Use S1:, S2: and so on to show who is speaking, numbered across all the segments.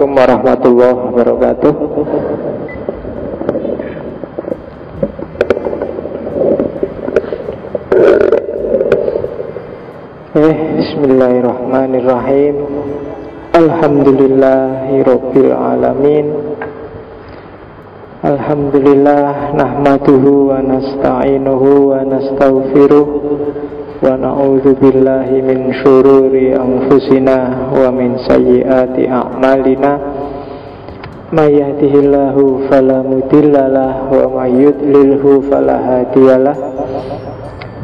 S1: Assalamualaikum warahmatullahi wabarakatuh. Eh, bismillahirrahmanirrahim. Alhamdulillahirabbil alamin. Alhamdulillah nahmaduhu wa nasta'inuhu wa nastaghfiruh wa na'udzu billahi min syururi anfusina wa min sayyiati a'malina may yahdihillahu fala mudhillalah wa may yudlilhu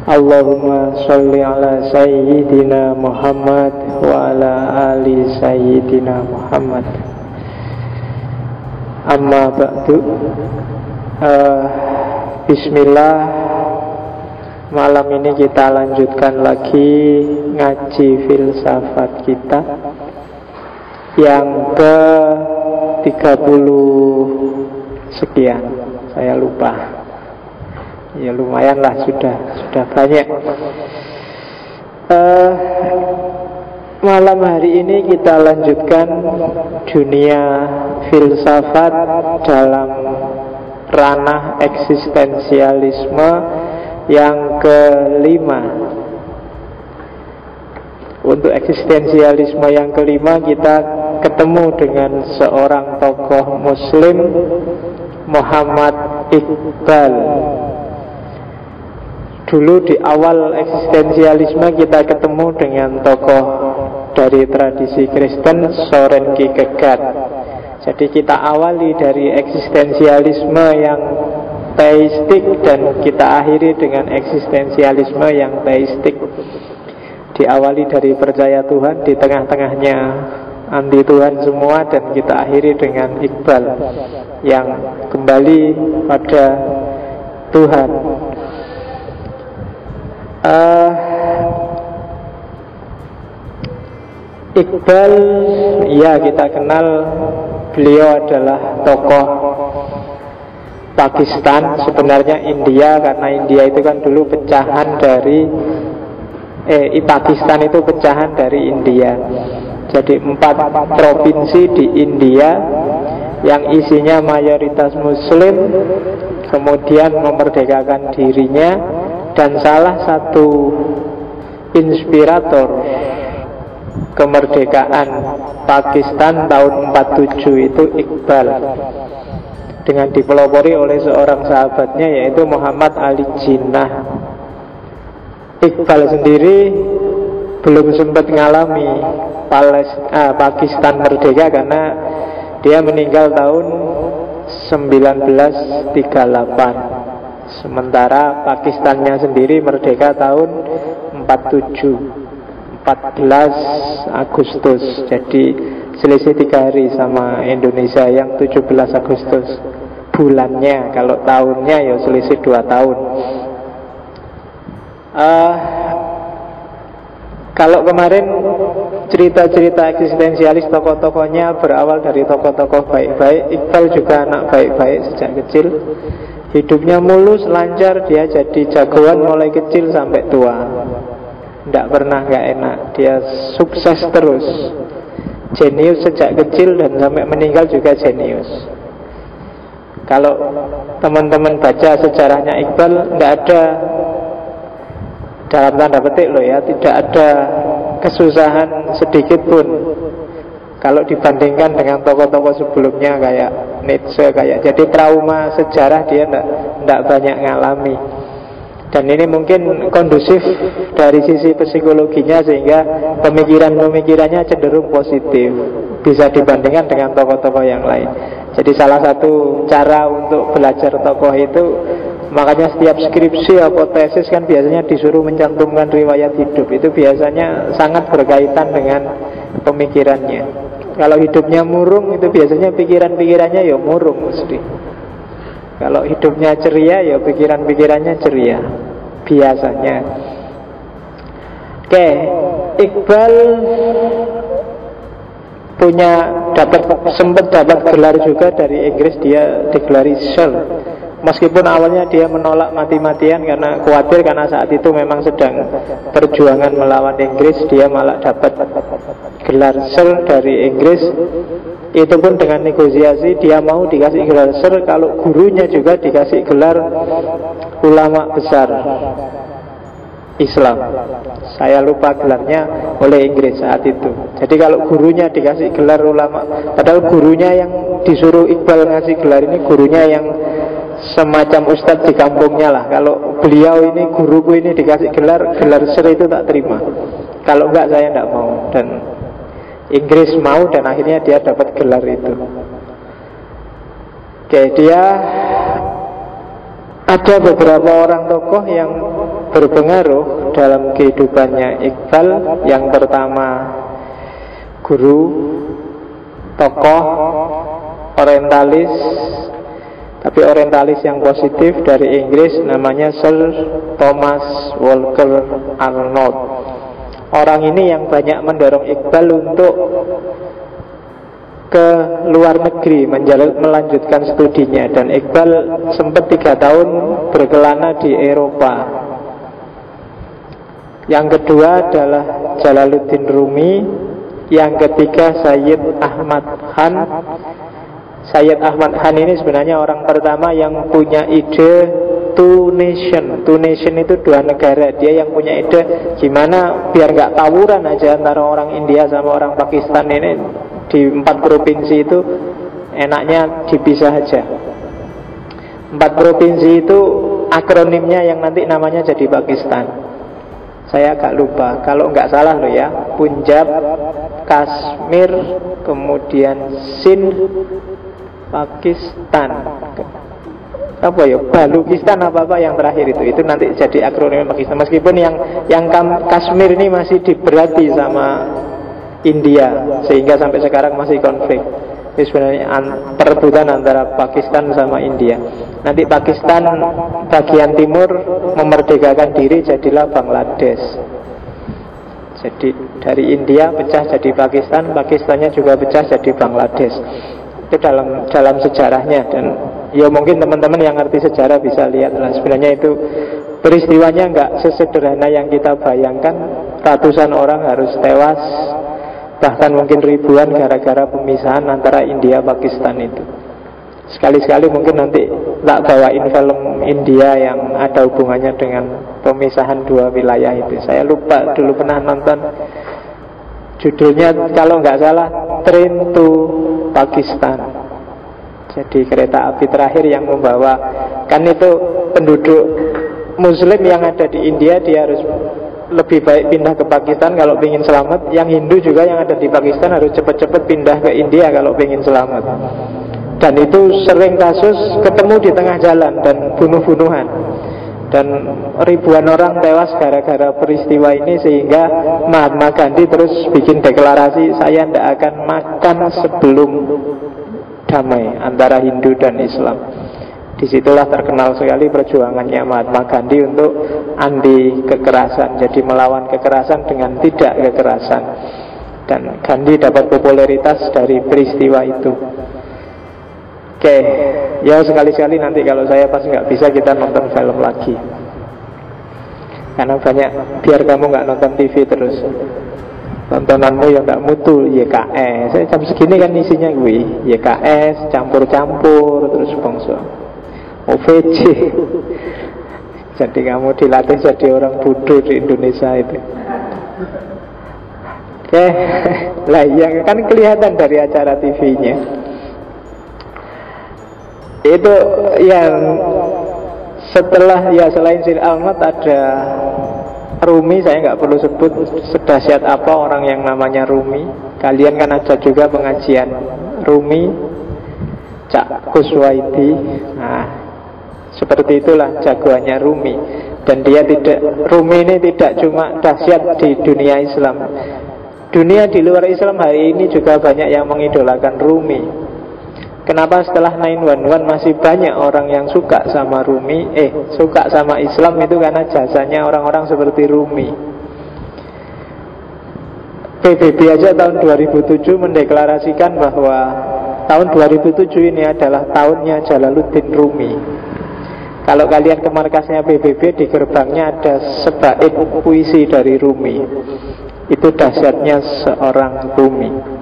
S1: Allahumma sholli ala sayyidina Muhammad wa ala ali sayyidina Muhammad Amma ba'du uh, Bismillah Malam ini kita lanjutkan lagi Ngaji filsafat kita Yang ke 30 sekian. Saya lupa. Ya lumayan lah sudah Sudah banyak. Uh, Malam hari ini kita lanjutkan dunia filsafat dalam ranah eksistensialisme yang kelima. Untuk eksistensialisme yang kelima kita ketemu dengan seorang tokoh muslim Muhammad Iqbal Dulu di awal eksistensialisme kita ketemu dengan tokoh dari tradisi Kristen Soren Kierkegaard. Jadi kita awali dari eksistensialisme yang teistik dan kita akhiri dengan eksistensialisme yang teistik. Diawali dari percaya Tuhan di tengah-tengahnya anti Tuhan semua dan kita akhiri dengan Iqbal yang kembali pada Tuhan. Uh, Iqbal ya kita kenal beliau adalah tokoh Pakistan sebenarnya India karena India itu kan dulu pecahan dari eh Pakistan itu pecahan dari India. Jadi empat provinsi di India yang isinya mayoritas Muslim kemudian memerdekakan dirinya dan salah satu inspirator kemerdekaan Pakistan tahun 47 itu Iqbal dengan dipelopori oleh seorang sahabatnya yaitu Muhammad Ali Jinnah. Iqbal sendiri belum sempat mengalami ah, Pakistan merdeka karena dia meninggal tahun 1938 sementara Pakistannya sendiri merdeka tahun 47 14 Agustus. Jadi selisih tiga hari sama Indonesia yang 17 Agustus Bulannya. Kalau tahunnya ya selisih dua tahun. Uh, Kalau kemarin cerita-cerita eksistensialis tokoh-tokohnya berawal dari tokoh-tokoh baik-baik. Iqbal juga anak baik-baik sejak kecil. Hidupnya mulus, lancar, dia jadi jagoan mulai kecil sampai tua. Tidak pernah nggak enak Dia sukses terus. Jenius sejak kecil dan sampai meninggal juga jenius Kalau teman-teman baca sejarahnya Iqbal Tidak ada Dalam tanda petik loh ya Tidak ada kesusahan sedikit pun. Kalau dibandingkan dengan tokoh-tokoh sebelumnya Kayak Nietzsche kayak Jadi trauma sejarah dia tidak banyak ngalami dan ini mungkin kondusif dari sisi psikologinya sehingga pemikiran-pemikirannya cenderung positif bisa dibandingkan dengan tokoh-tokoh yang lain. Jadi salah satu cara untuk belajar tokoh itu makanya setiap skripsi atau tesis kan biasanya disuruh mencantumkan riwayat hidup itu biasanya sangat berkaitan dengan pemikirannya. Kalau hidupnya murung itu biasanya pikiran-pikirannya ya murung mesti. Kalau hidupnya ceria ya pikiran-pikirannya ceria. Biasanya. Oke Iqbal punya dapat sempat dapat gelar juga dari Inggris dia digelari Sir Meskipun awalnya dia menolak mati-matian karena khawatir karena saat itu memang sedang perjuangan melawan Inggris dia malah dapat gelar Sir dari Inggris itu pun dengan negosiasi dia mau dikasih gelar Sir kalau gurunya juga dikasih gelar ulama besar Islam. Saya lupa gelarnya oleh Inggris saat itu. Jadi kalau gurunya dikasih gelar ulama Padahal gurunya yang disuruh Iqbal ngasih gelar ini Gurunya yang semacam ustadz di kampungnya lah. Kalau beliau ini, guruku ini dikasih gelar Gelar ser itu tak terima. Kalau enggak saya enggak mau. Dan Inggris mau dan akhirnya dia dapat gelar itu. Oke dia ada beberapa orang tokoh yang berpengaruh dalam kehidupannya. Iqbal Yang pertama guru, tokoh, orientalis Tapi orientalis yang positif dari Inggris namanya Sir Thomas Walker Arnold Orang ini yang banyak mendorong Iqbal untuk ke luar negeri melanjutkan studinya. Dan Iqbal sempat tiga tahun berkelana di Eropa. Yang kedua adalah Jalaluddin Rumi. Yang ketiga Sayyid Ahmad Khan Sayyid Ahmad Khan ini sebenarnya orang pertama yang punya ide Two nation. Two nation itu dua negara. Dia yang punya ide gimana biar gak tawuran aja antara orang India sama orang Pakistan ini. Di empat provinsi itu enaknya dipisah aja. Empat provinsi itu akronimnya yang nanti namanya jadi Pakistan. Saya agak lupa. Kalau nggak salah loh ya Punjab, Kashmir Kemudian Sind Pakistan apa ya Balukistan apa apa yang terakhir itu itu nanti jadi akronim Pakistan meskipun yang yang Kashmir ini masih diberati sama India sehingga sampai sekarang masih konflik ini sebenarnya perebutan antara Pakistan sama India. Nanti Pakistan bagian timur memerdekakan diri jadilah Bangladesh. Jadi dari India pecah jadi Pakistan, Pakistannya juga pecah jadi Bangladesh. Itu dalam dalam sejarahnya. Dan ya mungkin teman-teman yang ngerti sejarah bisa lihat lah. Sebenarnya itu peristiwanya nggak sesederhana yang kita bayangkan. Ratusan orang harus tewas Bahkan mungkin ribuan gara-gara pemisahan antara India Pakistan itu. Sekali-sekali mungkin nanti tak bawain film India yang ada hubungannya dengan pemisahan dua wilayah itu. Saya lupa dulu pernah nonton Judulnya. Kalau nggak salah Train to Pakistan. Jadi kereta api terakhir yang membawa Kan itu penduduk Muslim yang ada di India Dia harus lebih baik pindah ke Pakistan kalau ingin selamat. Yang Hindu juga yang ada di Pakistan harus cepat-cepat pindah ke India kalau ingin selamat. Dan itu sering kasus ketemu di tengah jalan dan bunuh-bunuhan dan ribuan orang tewas gara-gara peristiwa ini sehingga Mahatma Gandhi terus bikin deklarasi saya tidak akan makan sebelum damai antara Hindu dan Islam. Di situlah terkenal sekali perjuangannya Mahatma Gandhi untuk anti kekerasan Jadi melawan kekerasan dengan tidak kekerasan Dan Gandhi dapat popularitas dari peristiwa itu Oke, ya sekali-sekali nanti kalau saya pas nggak bisa kita nonton film lagi. Karena banyak, biar kamu nggak nonton TV terus. Tontonanmu yang nggak mutu YKS saya jam segini kan isinya gue YKS campur-campur terus bangsa. OVC Jadi kamu dilatih jadi orang bodoh di Indonesia itu. Oke Lah yang kan kelihatan dari acara TV-nya Itu yang setelah ya selain Sir Almat ada Rumi saya nggak perlu sebut sedahsyat apa orang yang namanya Rumi. Kalian kan ada juga pengajian Rumi, Cak Kuswaiti. Nah, seperti itulah jagoannya Rumi Dan dia tidak Rumi ini tidak cuma dahsyat di dunia Islam Dunia di luar Islam hari ini juga banyak yang mengidolakan Rumi Kenapa setelah 911 masih banyak orang yang suka sama Rumi? Eh, suka sama Islam itu karena jasanya orang-orang seperti Rumi. PBB aja tahun 2007 mendeklarasikan bahwa tahun 2007 ini adalah tahunnya Jalaluddin Rumi. Kalau kalian ke markasnya PBB di gerbangnya ada sebaik puisi dari Rumi. Itu dahsyatnya seorang Rumi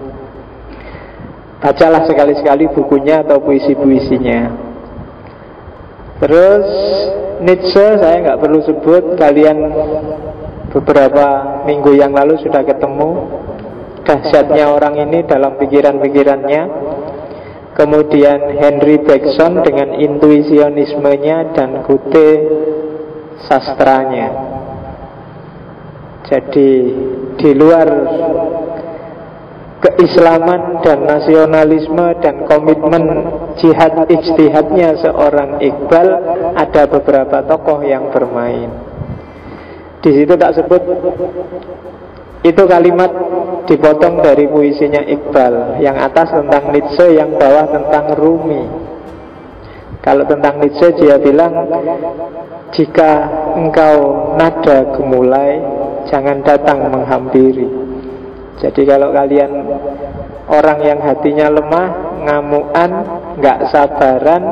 S1: Bacalah sekali-sekali bukunya atau puisi-puisinya Terus Nietzsche saya nggak perlu sebut Kalian beberapa minggu yang lalu sudah ketemu Dahsyatnya orang ini dalam pikiran-pikirannya Kemudian Henry Bergson dengan intuisionismenya dan Gute sastranya. Jadi di luar keislaman dan nasionalisme dan komitmen jihad ijtihadnya seorang Iqbal ada beberapa tokoh yang bermain. Di situ tak sebut itu kalimat dipotong dari puisinya Iqbal Yang atas tentang Nietzsche, yang bawah tentang Rumi Kalau tentang Nietzsche dia bilang Jika engkau nada gemulai Jangan datang menghampiri Jadi kalau kalian Orang yang hatinya lemah Ngamuan, nggak sabaran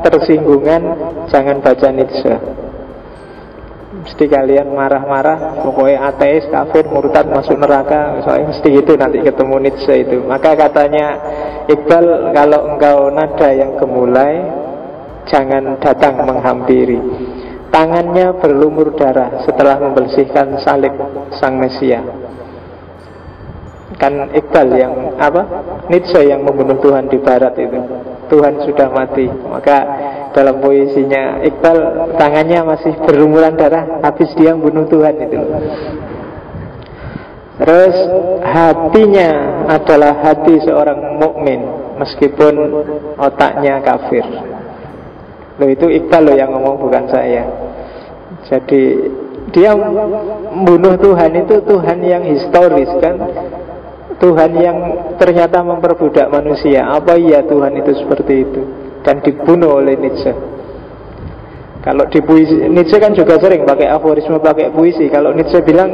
S1: Tersinggungan Jangan baca Nietzsche. Mesti kalian marah-marah pokoknya ateis, kafir, murtad masuk neraka soalnya mesti itu nanti ketemu Nietzsche itu. Maka katanya Iqbal kalau engkau nada yang gemulai jangan datang menghampiri. Tangannya berlumur darah setelah membersihkan salib sang Mesia kan Iqbal yang apa? Nietzsche yang membunuh Tuhan di Barat itu. Tuhan sudah mati. Maka dalam puisinya Iqbal tangannya masih berumuran darah habis dia bunuh Tuhan itu. Terus hatinya adalah hati seorang mukmin meskipun otaknya kafir. Loh itu Iqbal loh yang ngomong bukan saya. Jadi dia membunuh Tuhan itu Tuhan yang historis kan Tuhan yang ternyata memperbudak manusia Apa iya Tuhan itu seperti itu dan dibunuh oleh Nietzsche. Kalau di puisi, Nietzsche kan juga sering pakai aforisme, pakai puisi. Kalau Nietzsche bilang,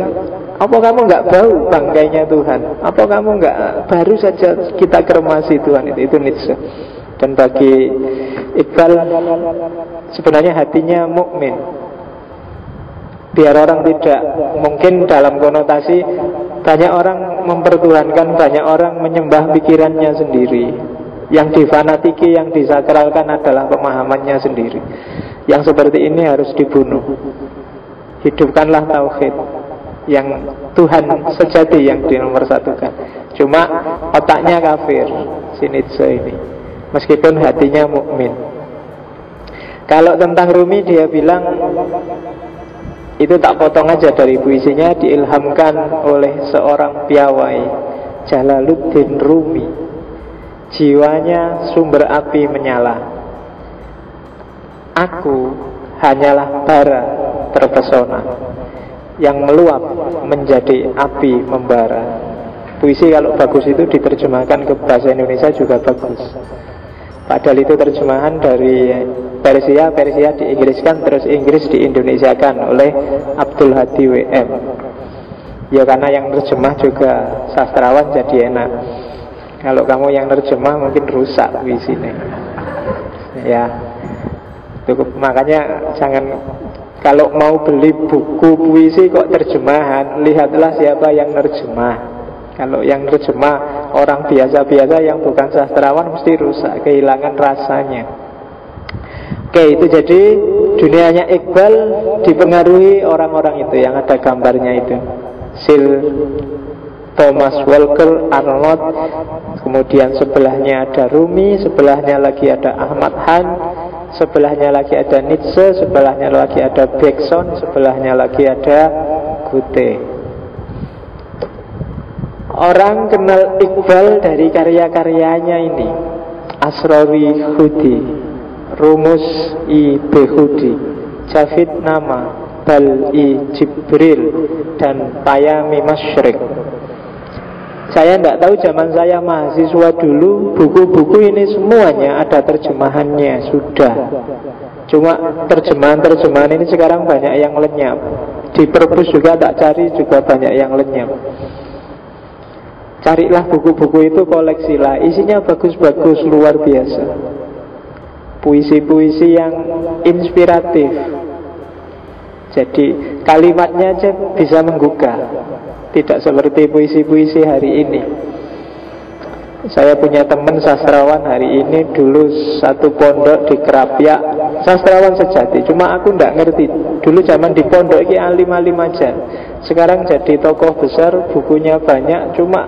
S1: apa kamu nggak bau bangkainya Tuhan? Apa kamu nggak baru saja kita kermasi Tuhan itu? Itu Nietzsche. Dan bagi Iqbal sebenarnya hatinya mukmin. Biar orang tidak mungkin dalam konotasi banyak orang mempertuhankan, banyak orang menyembah pikirannya sendiri. Yang difanatiki, yang disakralkan adalah pemahamannya sendiri Yang seperti ini harus dibunuh Hidupkanlah tauhid Yang Tuhan sejati yang satukan Cuma otaknya kafir Sinitse ini Meskipun hatinya mukmin. Kalau tentang Rumi dia bilang itu tak potong aja dari puisinya diilhamkan oleh seorang piawai Jalaluddin Rumi jiwanya sumber api menyala. Aku hanyalah bara terpesona yang meluap menjadi api membara. Puisi kalau bagus itu diterjemahkan ke bahasa Indonesia juga bagus. Padahal itu terjemahan dari Persia, Persia diinggriskan terus Inggris diindonesiakan oleh Abdul Hadi WM. Ya karena yang terjemah juga sastrawan jadi enak. Kalau kamu yang terjemah mungkin rusak di sini. Ya. Cukup makanya jangan kalau mau beli buku puisi kok terjemahan, lihatlah siapa yang terjemah. Kalau yang terjemah orang biasa-biasa yang bukan sastrawan mesti rusak, kehilangan rasanya. Oke, itu jadi dunianya Iqbal dipengaruhi orang-orang itu yang ada gambarnya itu. Sil Thomas Walker, Arnold Kemudian sebelahnya ada Rumi Sebelahnya lagi ada Ahmad Han Sebelahnya lagi ada Nietzsche Sebelahnya lagi ada Bergson Sebelahnya lagi ada Goethe Orang kenal Iqbal dari karya-karyanya ini Asrawi Hudi Rumus I Behudi. Javid Nama Bal I Jibril Dan Payami Masyrik saya tidak tahu zaman saya mahasiswa dulu Buku-buku ini semuanya ada terjemahannya Sudah. Cuma terjemahan-terjemahan ini sekarang banyak yang lenyap. Di perpus juga tak cari juga banyak yang lenyap. Carilah buku-buku itu koleksilah. Isinya bagus-bagus luar biasa Puisi-puisi yang inspiratif. Jadi kalimatnya aja bisa menggugah. Tidak seperti puisi-puisi hari ini. Saya punya teman sastrawan hari ini dulu satu pondok di Kerapia sastrawan sejati cuma aku ndak ngerti. Dulu zaman di pondok ini alim-alim aja. Sekarang jadi tokoh besar bukunya banyak. Cuma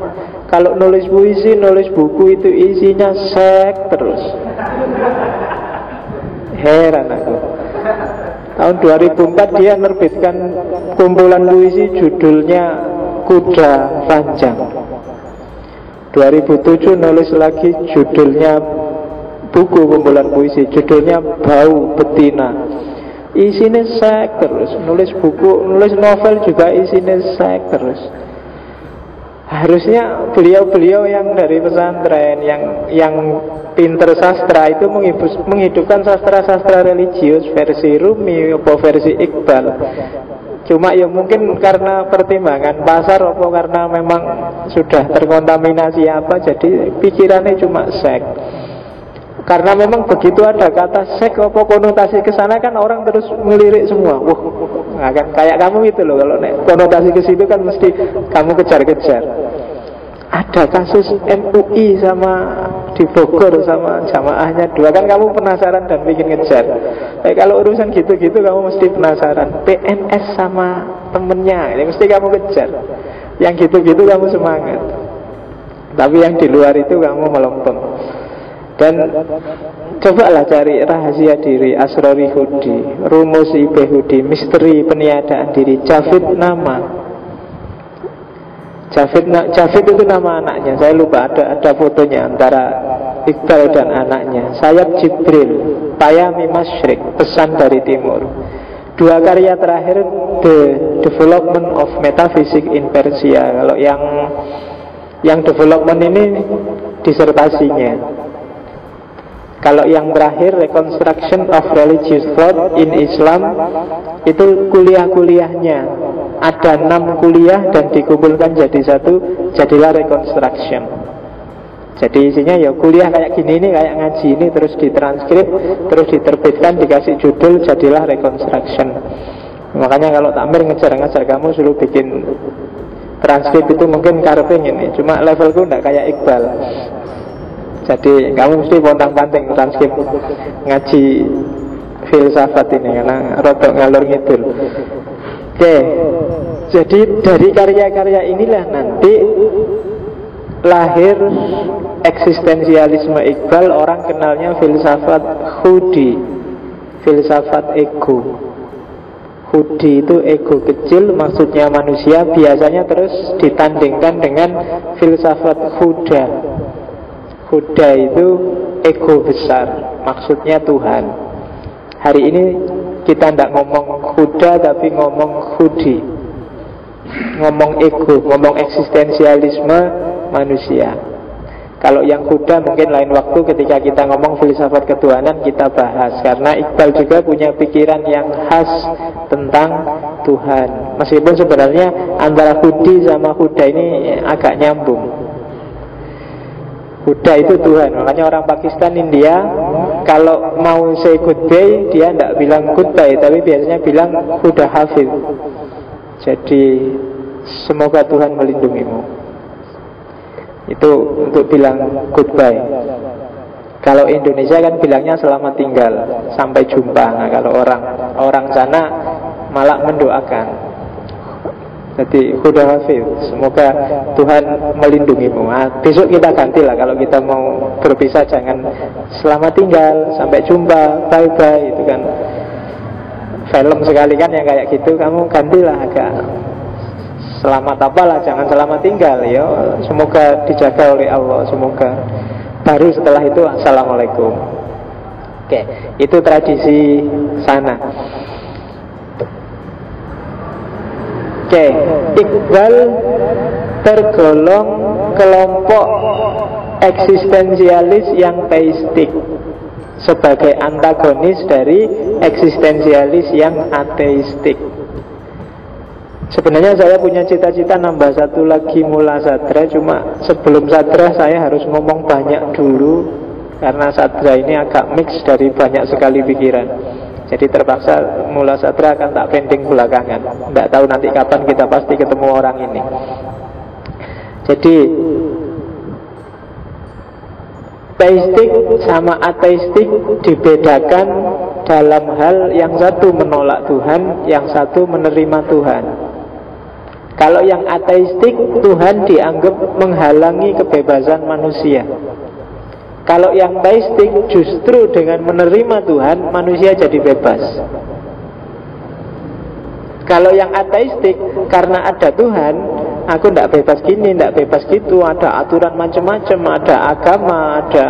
S1: kalau nulis puisi nulis buku itu isinya sek terus heran aku. Tahun 2004 dia menerbitkan kumpulan puisi judulnya Kuda Panjang 2007 nulis lagi judulnya buku kumpulan puisi judulnya Bau Betina. Isinya sek terus nulis buku nulis novel juga isinya sek terus harusnya beliau-beliau yang dari pesantren yang yang pinter sastra itu menghidupkan sastra-sastra religius versi Rumi atau versi Iqbal. Cuma ya mungkin karena pertimbangan pasar atau karena memang sudah terkontaminasi apa Jadi pikirannya cuma sek karena memang begitu ada kata sek apa konotasi ke sana kan orang terus melirik semua. Wah, nah kan kayak kamu itu loh kalau konotasi ke situ kan mesti kamu kejar-kejar. Ada kasus MUI sama di Bogor sama jamaahnya dua. Kan kamu penasaran dan bikin ngejar. Eh, kalau urusan gitu-gitu kamu mesti penasaran. PNS sama temennya ini mesti kamu kejar. Yang gitu-gitu kamu semangat. Tapi yang di luar itu kamu melempem dan cobalah cari rahasia diri Asrori Hudi Rumus Ibe Hudi Misteri peniadaan diri Javid nama. Jafid, Jafid itu nama anaknya. Saya lupa ada ada fotonya Antara Iqbal dan anaknya. Sayap Jibril Payami Masyrik Pesan dari Timur. Dua karya terakhir The Development of Metaphysics in Persia. Kalau yang Yang development ini Disertasinya Kalau yang terakhir Reconstruction of Religious Thought in Islam Itu kuliah-kuliahnya. Ada enam kuliah dan dikumpulkan jadi satu jadilah reconstruction. Jadi isinya ya kuliah kayak gini ini kayak ngaji ini terus ditranskrip terus diterbitkan dikasih judul jadilah reconstruction. Makanya kalau takmir ngejar-ngejar kamu suruh bikin transkrip itu mungkin karping ini cuma levelku enggak kayak Iqbal jadi kamu mesti pontang-panting transkrip ngaji filsafat ini karena rotok ngalur ngidul. Oke, jadi dari karya-karya inilah nanti lahir eksistensialisme Iqbal orang kenalnya filsafat Hudi filsafat ego. Hudi itu ego kecil maksudnya manusia biasanya terus ditandingkan dengan filsafat Huda Huda itu ego besar maksudnya Tuhan. Hari ini kita tidak ngomong kuda tapi ngomong hudi Ngomong ego, ngomong eksistensialisme manusia. Kalau yang kuda mungkin lain waktu ketika kita ngomong filsafat ketuhanan kita bahas Karena Iqbal juga punya pikiran yang khas tentang Tuhan. Meskipun sebenarnya antara hudi sama huda ini agak nyambung Buddha itu Tuhan. Makanya orang Pakistan, India Kalau mau say goodbye Dia tidak bilang goodbye Tapi biasanya bilang Buddha Hafid Jadi Semoga Tuhan melindungimu. Itu untuk bilang goodbye. Kalau Indonesia kan bilangnya selamat tinggal Sampai jumpa. Nah kalau orang Orang sana malah mendoakan jadi Huda Hafid Semoga Tuhan melindungimu. Nah, Besok kita ganti lah Kalau kita mau berpisah Jangan selamat tinggal Sampai jumpa Bye bye Itu kan. Film sekali kan yang kayak gitu Kamu gantilah agak. Selamat apalah Jangan selamat tinggal ya Semoga dijaga oleh Allah Semoga. Baru setelah itu Assalamualaikum. Oke Itu tradisi sana Oke, Iqbal tergolong kelompok eksistensialis yang teistik sebagai antagonis dari eksistensialis yang ateistik. Sebenarnya saya punya cita-cita nambah satu lagi mula sadra Cuma sebelum sadra saya harus ngomong banyak dulu Karena sadra ini agak mix dari banyak sekali pikiran Jadi terpaksa mula satra akan tak pending belakangan Tidak tahu nanti kapan kita pasti ketemu orang ini Jadi Teistik sama ateistik dibedakan dalam hal yang satu menolak Tuhan, yang satu menerima Tuhan. Kalau yang ateistik, Tuhan dianggap menghalangi kebebasan manusia. Kalau yang teistik justru dengan menerima Tuhan, manusia jadi bebas. Kalau yang ateistik, karena ada Tuhan, Aku tidak bebas gini, tidak bebas gitu. Ada aturan macam-macam Ada agama, ada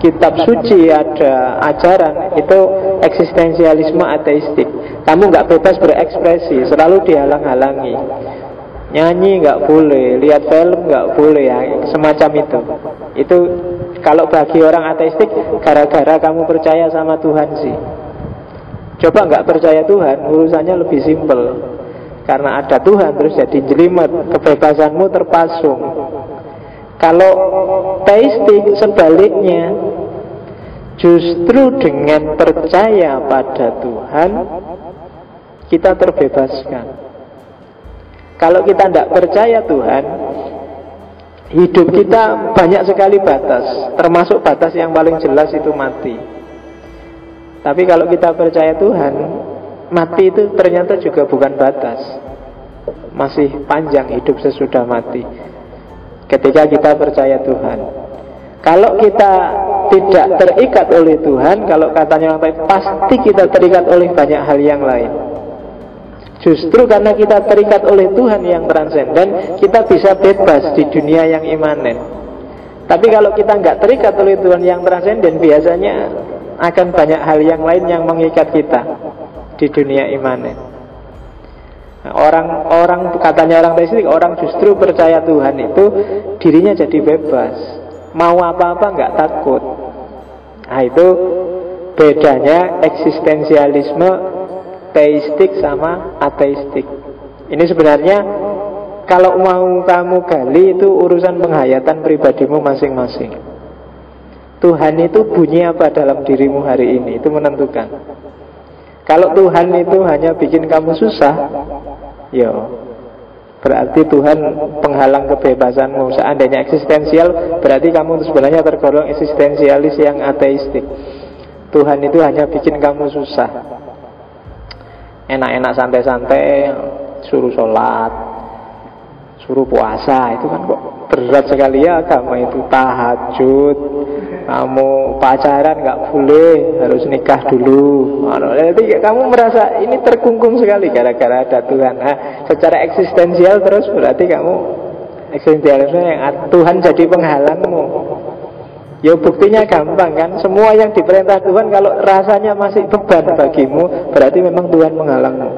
S1: kitab suci Ada ajaran. Itu eksistensialisme ateistik. Kamu nggak bebas berekspresi Selalu dihalang-halangi. Nyanyi nggak boleh, lihat film nggak boleh ya, Semacam itu. Itu kalau bagi orang ateistik Gara-gara kamu percaya sama Tuhan sih. Coba nggak percaya Tuhan Urusannya lebih simpel. Karena ada Tuhan terus jadi jelimet Kebebasanmu terpasung. Kalau teistik sebaliknya Justru dengan percaya pada Tuhan Kita terbebaskan. Kalau kita tidak percaya Tuhan Hidup kita banyak sekali batas Termasuk batas yang paling jelas itu mati. Tapi kalau kita percaya Tuhan mati itu ternyata juga bukan batas. Masih panjang hidup sesudah mati. Ketika kita percaya Tuhan. Kalau kita tidak terikat oleh Tuhan Kalau katanya baik Pasti kita terikat oleh banyak hal yang lain Justru karena kita terikat oleh Tuhan yang transenden Kita bisa bebas di dunia yang imanen Tapi kalau kita nggak terikat oleh Tuhan yang transenden Biasanya akan banyak hal yang lain yang mengikat kita di dunia imanen. Orang orang katanya orang teistik orang justru percaya Tuhan itu dirinya jadi bebas, mau apa-apa nggak takut. Nah itu bedanya eksistensialisme teistik sama ateistik. Ini sebenarnya kalau mau kamu gali itu urusan penghayatan pribadimu masing-masing. Tuhan itu bunyi apa dalam dirimu hari ini itu menentukan. Kalau Tuhan itu hanya bikin kamu susah, ya berarti Tuhan penghalang kebebasanmu. Seandainya eksistensial, berarti kamu sebenarnya tergolong eksistensialis yang ateistik. Tuhan itu hanya bikin kamu susah. Enak-enak santai-santai, suruh sholat, suruh puasa, itu kan kok berat sekali ya agama itu tahajud. Kamu pacaran nggak boleh harus nikah dulu. Jadi kamu merasa ini terkungkung sekali gara-gara ada Tuhan. Nah, secara eksistensial terus berarti kamu eksistensialisme yang Tuhan jadi penghalangmu Ya buktinya gampang kan? Semua yang diperintah Tuhan Kalau rasanya masih beban bagimu Berarti memang Tuhan menghalangmu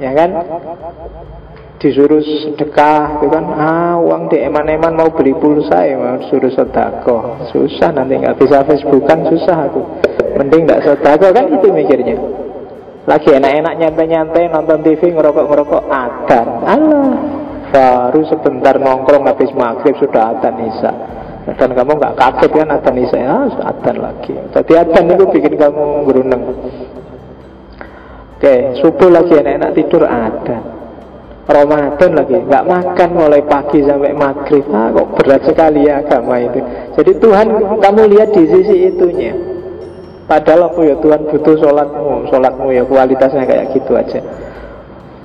S1: Ya kan? Disuruh sedekah itu kan? Ah uang di eman-eman mau beli pulsa ya mau suruh sedekah. Susah nanti nggak bisa Facebookan susah aku. Mending nggak sedekah kan? Itu mikirnya. Lagi enak-enak nyantai-nyantai nonton TV ngerokok-ngerokok adan Allah baru sebentar nongkrong habis maghrib sudah adan isa dan kamu nggak kaget kan adan isa ya adan lagi. Jadi adan itu bikin kamu geruneng oke subuh lagi enak-enak tidur adan. Ramadan lagi nggak makan mulai pagi sampai maghrib. Ah, kok berat sekali ya agama itu. Jadi Tuhan kamu lihat di sisi itunya. Padahal aku ya Tuhan butuh sholatmu sholatmu ya kualitasnya kayak gitu aja.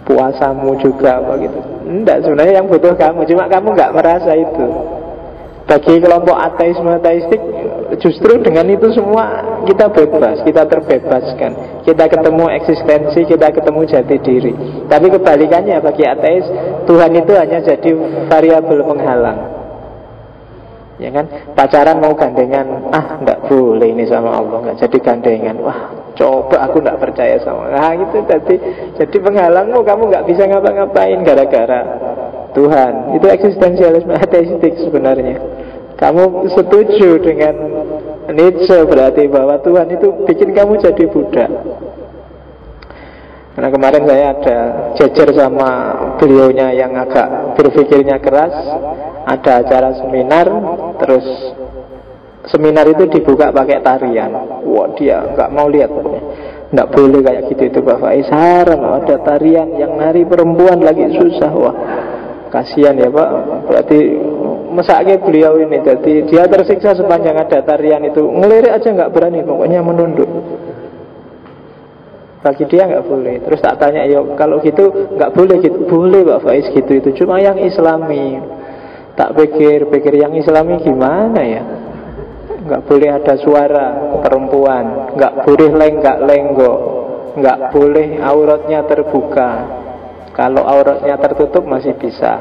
S1: Puasamu juga begitu enggak sebenarnya yang butuh kamu cuma kamu nggak merasa itu bagi kelompok ateisme ateistik justru dengan itu semua kita bebas, kita terbebaskan. Kita ketemu eksistensi, kita ketemu jati diri. Tapi kebalikannya bagi ateis, Tuhan itu hanya jadi variabel penghalang. Ya kan? Pacaran mau gandengan, ah nggak boleh ini sama Allah, nggak jadi gandengan. Wah, coba aku nggak percaya sama. Nah itu jadi jadi penghalangmu, kamu nggak bisa ngapa-ngapain gara-gara Tuhan. Itu eksistensialisme ateistik sebenarnya. Kamu setuju dengan Nietzsche berarti bahwa Tuhan itu bikin kamu jadi budak. Karena kemarin saya ada jejer sama beliaunya yang agak berpikirnya keras, ada acara seminar, terus seminar itu dibuka pakai tarian. Wah dia nggak mau lihat pokoknya. Nggak boleh kayak gitu itu Pak Faiz Haram ada tarian yang nari perempuan lagi susah Wah kasihan ya Pak. Berarti mesaknya beliau ini Jadi dia tersiksa sepanjang ada tarian itu. Ngelirik aja nggak berani Pokoknya menunduk. Bagi dia nggak boleh. Terus tak tanya ya kalau gitu nggak boleh gitu. Boleh Pak Faiz gitu. Itu cuma yang Islami. Tak pikir pikir yang Islami gimana ya? Nggak boleh ada suara perempuan, nggak boleh lenggak lenggok, nggak boleh auratnya terbuka. Kalau auratnya tertutup masih bisa.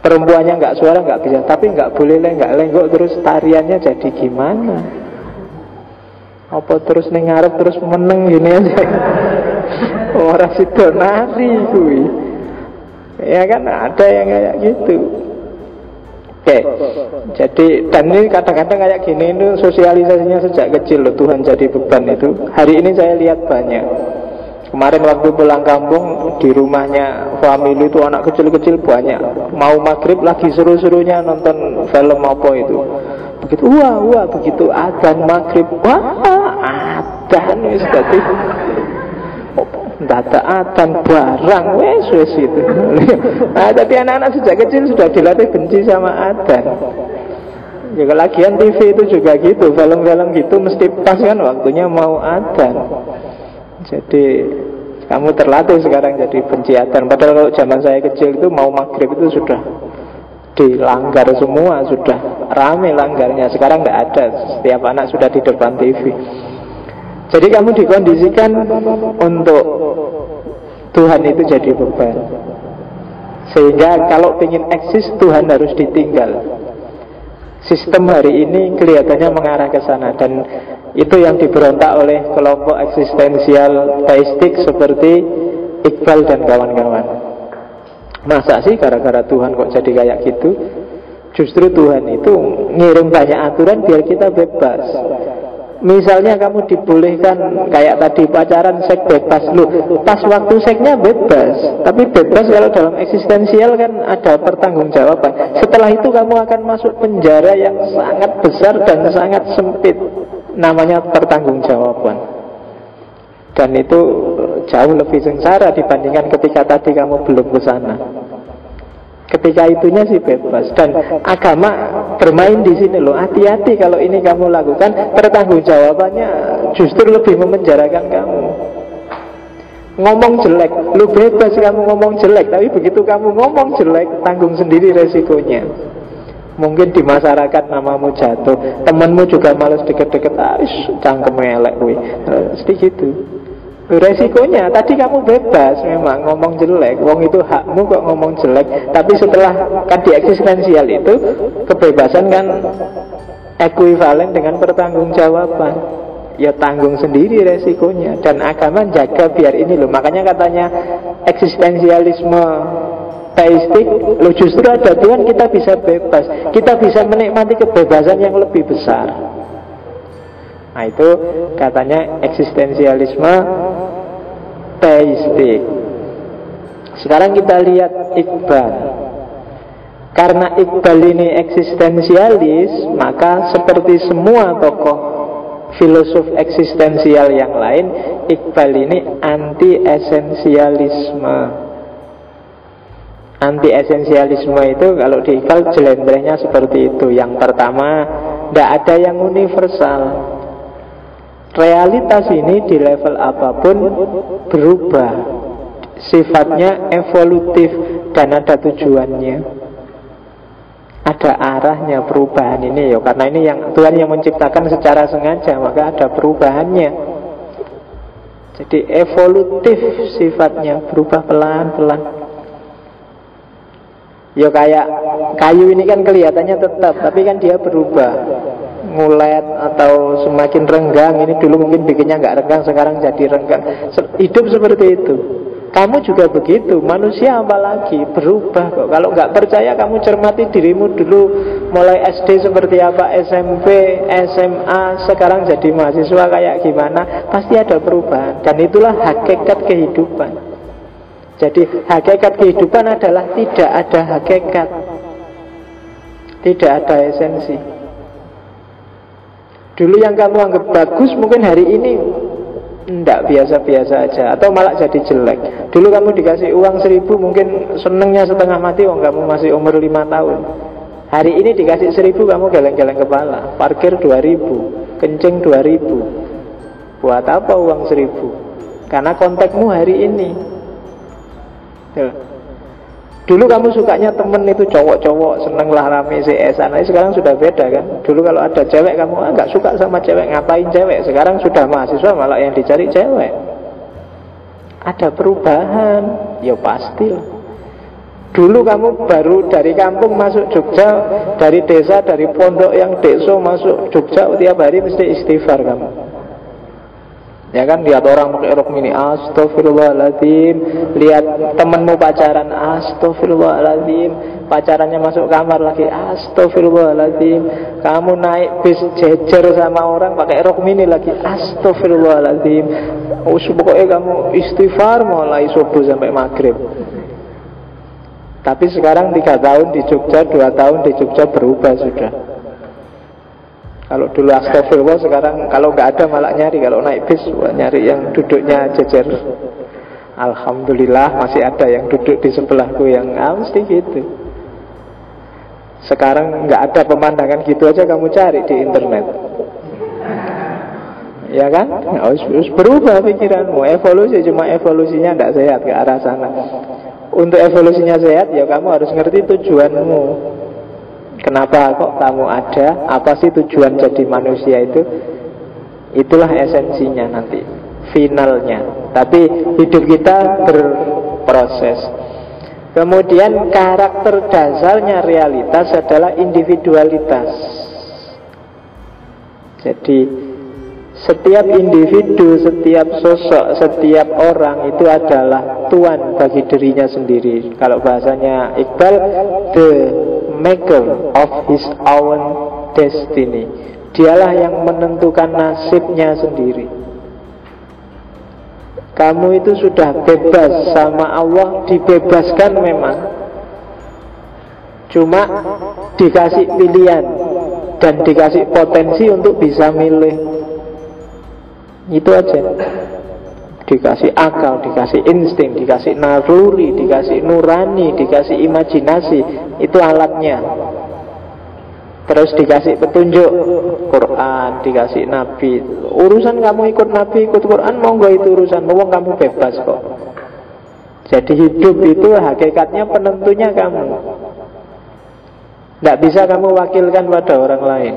S1: Perempuannya nggak suara nggak bisa, tapi nggak boleh lenggak lenggok terus tariannya jadi gimana? Apa terus nengarap terus meneng gini aja? Orang situ nari kui. Ya kan ada yang kayak gitu. Oke, jadi dan ini kadang-kadang kayak gini itu sosialisasinya sejak kecil loh Tuhan jadi beban itu. Hari ini saya lihat banyak. Kemarin waktu pulang kampung di rumahnya family itu anak kecil-kecil banyak. Mau maghrib lagi seru-serunya nonton film apa itu. Begitu wah wah begitu adzan maghrib. Wah adzan wis atan barang? Wes wes itu. Nah tapi anak-anak sejak kecil sudah dilatih benci sama adan ya, lagian TV itu juga gitu film-film gitu mesti pas kan waktunya mau adan jadi kamu terlatih sekarang jadi benci adan padahal kalau zaman saya kecil itu mau maghrib itu sudah dilanggar semua sudah rame langgarnya sekarang tidak ada setiap anak sudah di depan TV jadi kamu dikondisikan untuk Tuhan itu jadi beban. Sehingga kalau ingin eksis Tuhan harus ditinggal. Sistem hari ini kelihatannya mengarah ke sana dan itu yang diberontak oleh kelompok eksistensial teistik seperti Iqbal dan kawan-kawan. Masa sih gara-gara Tuhan kok jadi kayak gitu? Justru Tuhan itu ngirim banyak aturan biar kita bebas. Misalnya kamu dibolehkan kayak tadi pacaran seks bebas lu pas waktu seksnya bebas tapi bebas kalau dalam eksistensial kan ada pertanggungjawaban setelah itu kamu akan masuk penjara yang sangat besar dan sangat sempit namanya pertanggungjawaban dan itu jauh lebih sengsara dibandingkan ketika tadi kamu belum ke sana Ketika itunya sih bebas dan agama bermain di sini loh. Hati-hati kalau ini kamu lakukan, pertanggungjawabannya justru lebih memenjarakan kamu. Ngomong jelek, lu bebas kamu ngomong jelek, tapi begitu kamu ngomong jelek, tanggung sendiri resikonya. Mungkin di masyarakat namamu jatuh, temanmu juga males deket-deket, ah, cangkem elek gue. Sedih gitu. Resikonya tadi kamu bebas memang ngomong jelek. Wong itu hakmu kok ngomong jelek. Tapi setelah kan di eksistensial itu Kebebasan kan Ekuivalen dengan pertanggungjawaban. Ya tanggung sendiri resikonya. Dan agama jaga biar ini loh Makanya katanya eksistensialisme teistik Lo justru ada Tuhan kita bisa bebas Kita bisa menikmati kebebasan yang lebih besar Nah itu katanya eksistensialisme teistik. Sekarang kita lihat Iqbal. Karena Iqbal ini eksistensialis, maka seperti semua tokoh filosof eksistensial yang lain, Iqbal ini anti esensialisme. Anti esensialisme itu kalau di Iqbal jelendrenya seperti itu. Yang pertama, tidak ada yang universal. Realitas ini di level apa pun berubah. Sifatnya evolutif dan ada tujuannya. Ada arahnya perubahan ini ya. Karena ini yang Tuhan yang menciptakan secara sengaja maka ada perubahannya. Jadi evolutif sifatnya berubah pelan-pelan ya kayak kayu ini kan kelihatannya tetap tapi kan dia berubah. Ngulet atau semakin renggang ini dulu mungkin bikinnya nggak renggang sekarang jadi renggang. Hidup seperti itu. Kamu juga begitu manusia apalagi berubah kok. Kalau nggak percaya kamu cermati dirimu dulu mulai SD seperti apa SMP SMA sekarang jadi mahasiswa kayak gimana pasti ada perubahan. Dan itulah hakikat kehidupan jadi hakikat kehidupan adalah tidak ada hakikat. Tidak ada esensi. Dulu yang kamu anggap bagus mungkin hari ini tidak biasa-biasa aja Atau malah jadi jelek. Dulu kamu dikasih uang seribu Mungkin senengnya setengah mati Wong kamu masih umur lima tahun. Hari ini dikasih seribu Kamu geleng-geleng kepala. Parkir dua ribu Kencing dua ribu. Buat apa uang seribu? Karena kontakmu hari ini Tuh. Dulu kamu sukanya temen itu cowok-cowok Seneng lah rame CS Nah sekarang sudah beda kan? Dulu kalau ada cewek kamu ah, suka sama cewek Ngapain cewek? Sekarang sudah mahasiswa malah yang dicari cewek. Ada perubahan? Ya pasti Dulu kamu baru dari kampung masuk Jogja Dari desa, dari pondok yang deso masuk Jogja Tiap hari mesti istighfar kamu Ya kan lihat orang pakai rok mini Astagfirullahaladzim Lihat temenmu pacaran. Astagfirullahaladzim Pacarannya masuk kamar lagi. Astagfirullahaladzim Kamu naik bis jejer sama orang pakai rok mini lagi. Astagfirullahaladzim Oh pokoknya kamu istighfar mulai subuh sampai maghrib. Tapi sekarang tiga tahun di Jogja Dua tahun di Jogja berubah sudah kalau dulu astagfirullah sekarang kalau nggak ada malah nyari. Kalau naik bis nyari yang duduknya jejer. Alhamdulillah masih ada yang duduk di sebelahku yang ah, mesti gitu. Sekarang nggak ada pemandangan gitu aja kamu cari di internet. Ya kan? Harus, harus berubah pikiranmu. Evolusi cuma evolusinya tidak sehat ke arah sana. Untuk evolusinya sehat ya kamu harus ngerti tujuanmu Kenapa kok kamu ada? Apa sih tujuan jadi manusia itu? Itulah esensinya nanti, finalnya. Tapi hidup kita berproses. Kemudian karakter dasarnya realitas adalah individualitas. Jadi setiap individu, setiap sosok, setiap orang itu adalah tuan bagi dirinya sendiri. Kalau bahasanya Iqbal, the maker of his own destiny. Dialah yang menentukan nasibnya sendiri. Kamu itu sudah bebas sama Allah, dibebaskan memang. Cuma dikasih pilihan dan dikasih potensi untuk bisa milih. Itu aja dikasih akal, dikasih insting, dikasih naluri, dikasih nurani, dikasih imajinasi, itu alatnya. Terus dikasih petunjuk Quran, dikasih Nabi. Urusan kamu ikut Nabi, ikut Quran, monggo itu urusan. Mau kamu bebas kok. Jadi hidup itu hakikatnya penentunya kamu. Tidak bisa kamu wakilkan pada orang lain.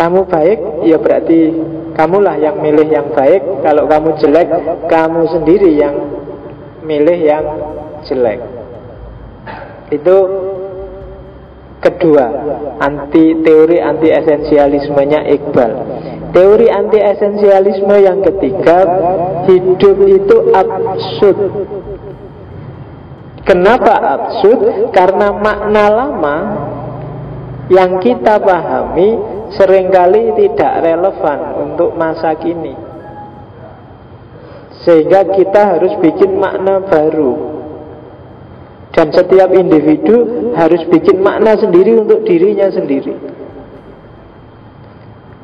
S1: Kamu baik, ya berarti kamulah yang milih yang baik. Kalau kamu jelek, kamu sendiri yang milih yang jelek. Itu kedua, anti teori anti esensialismenya Iqbal. Teori anti esensialisme yang ketiga, hidup itu absurd. Kenapa absurd? Karena makna lama yang kita pahami sering kali tidak relevan untuk masa kini. Sehingga kita harus bikin makna baru. Dan setiap individu harus bikin makna sendiri untuk dirinya sendiri.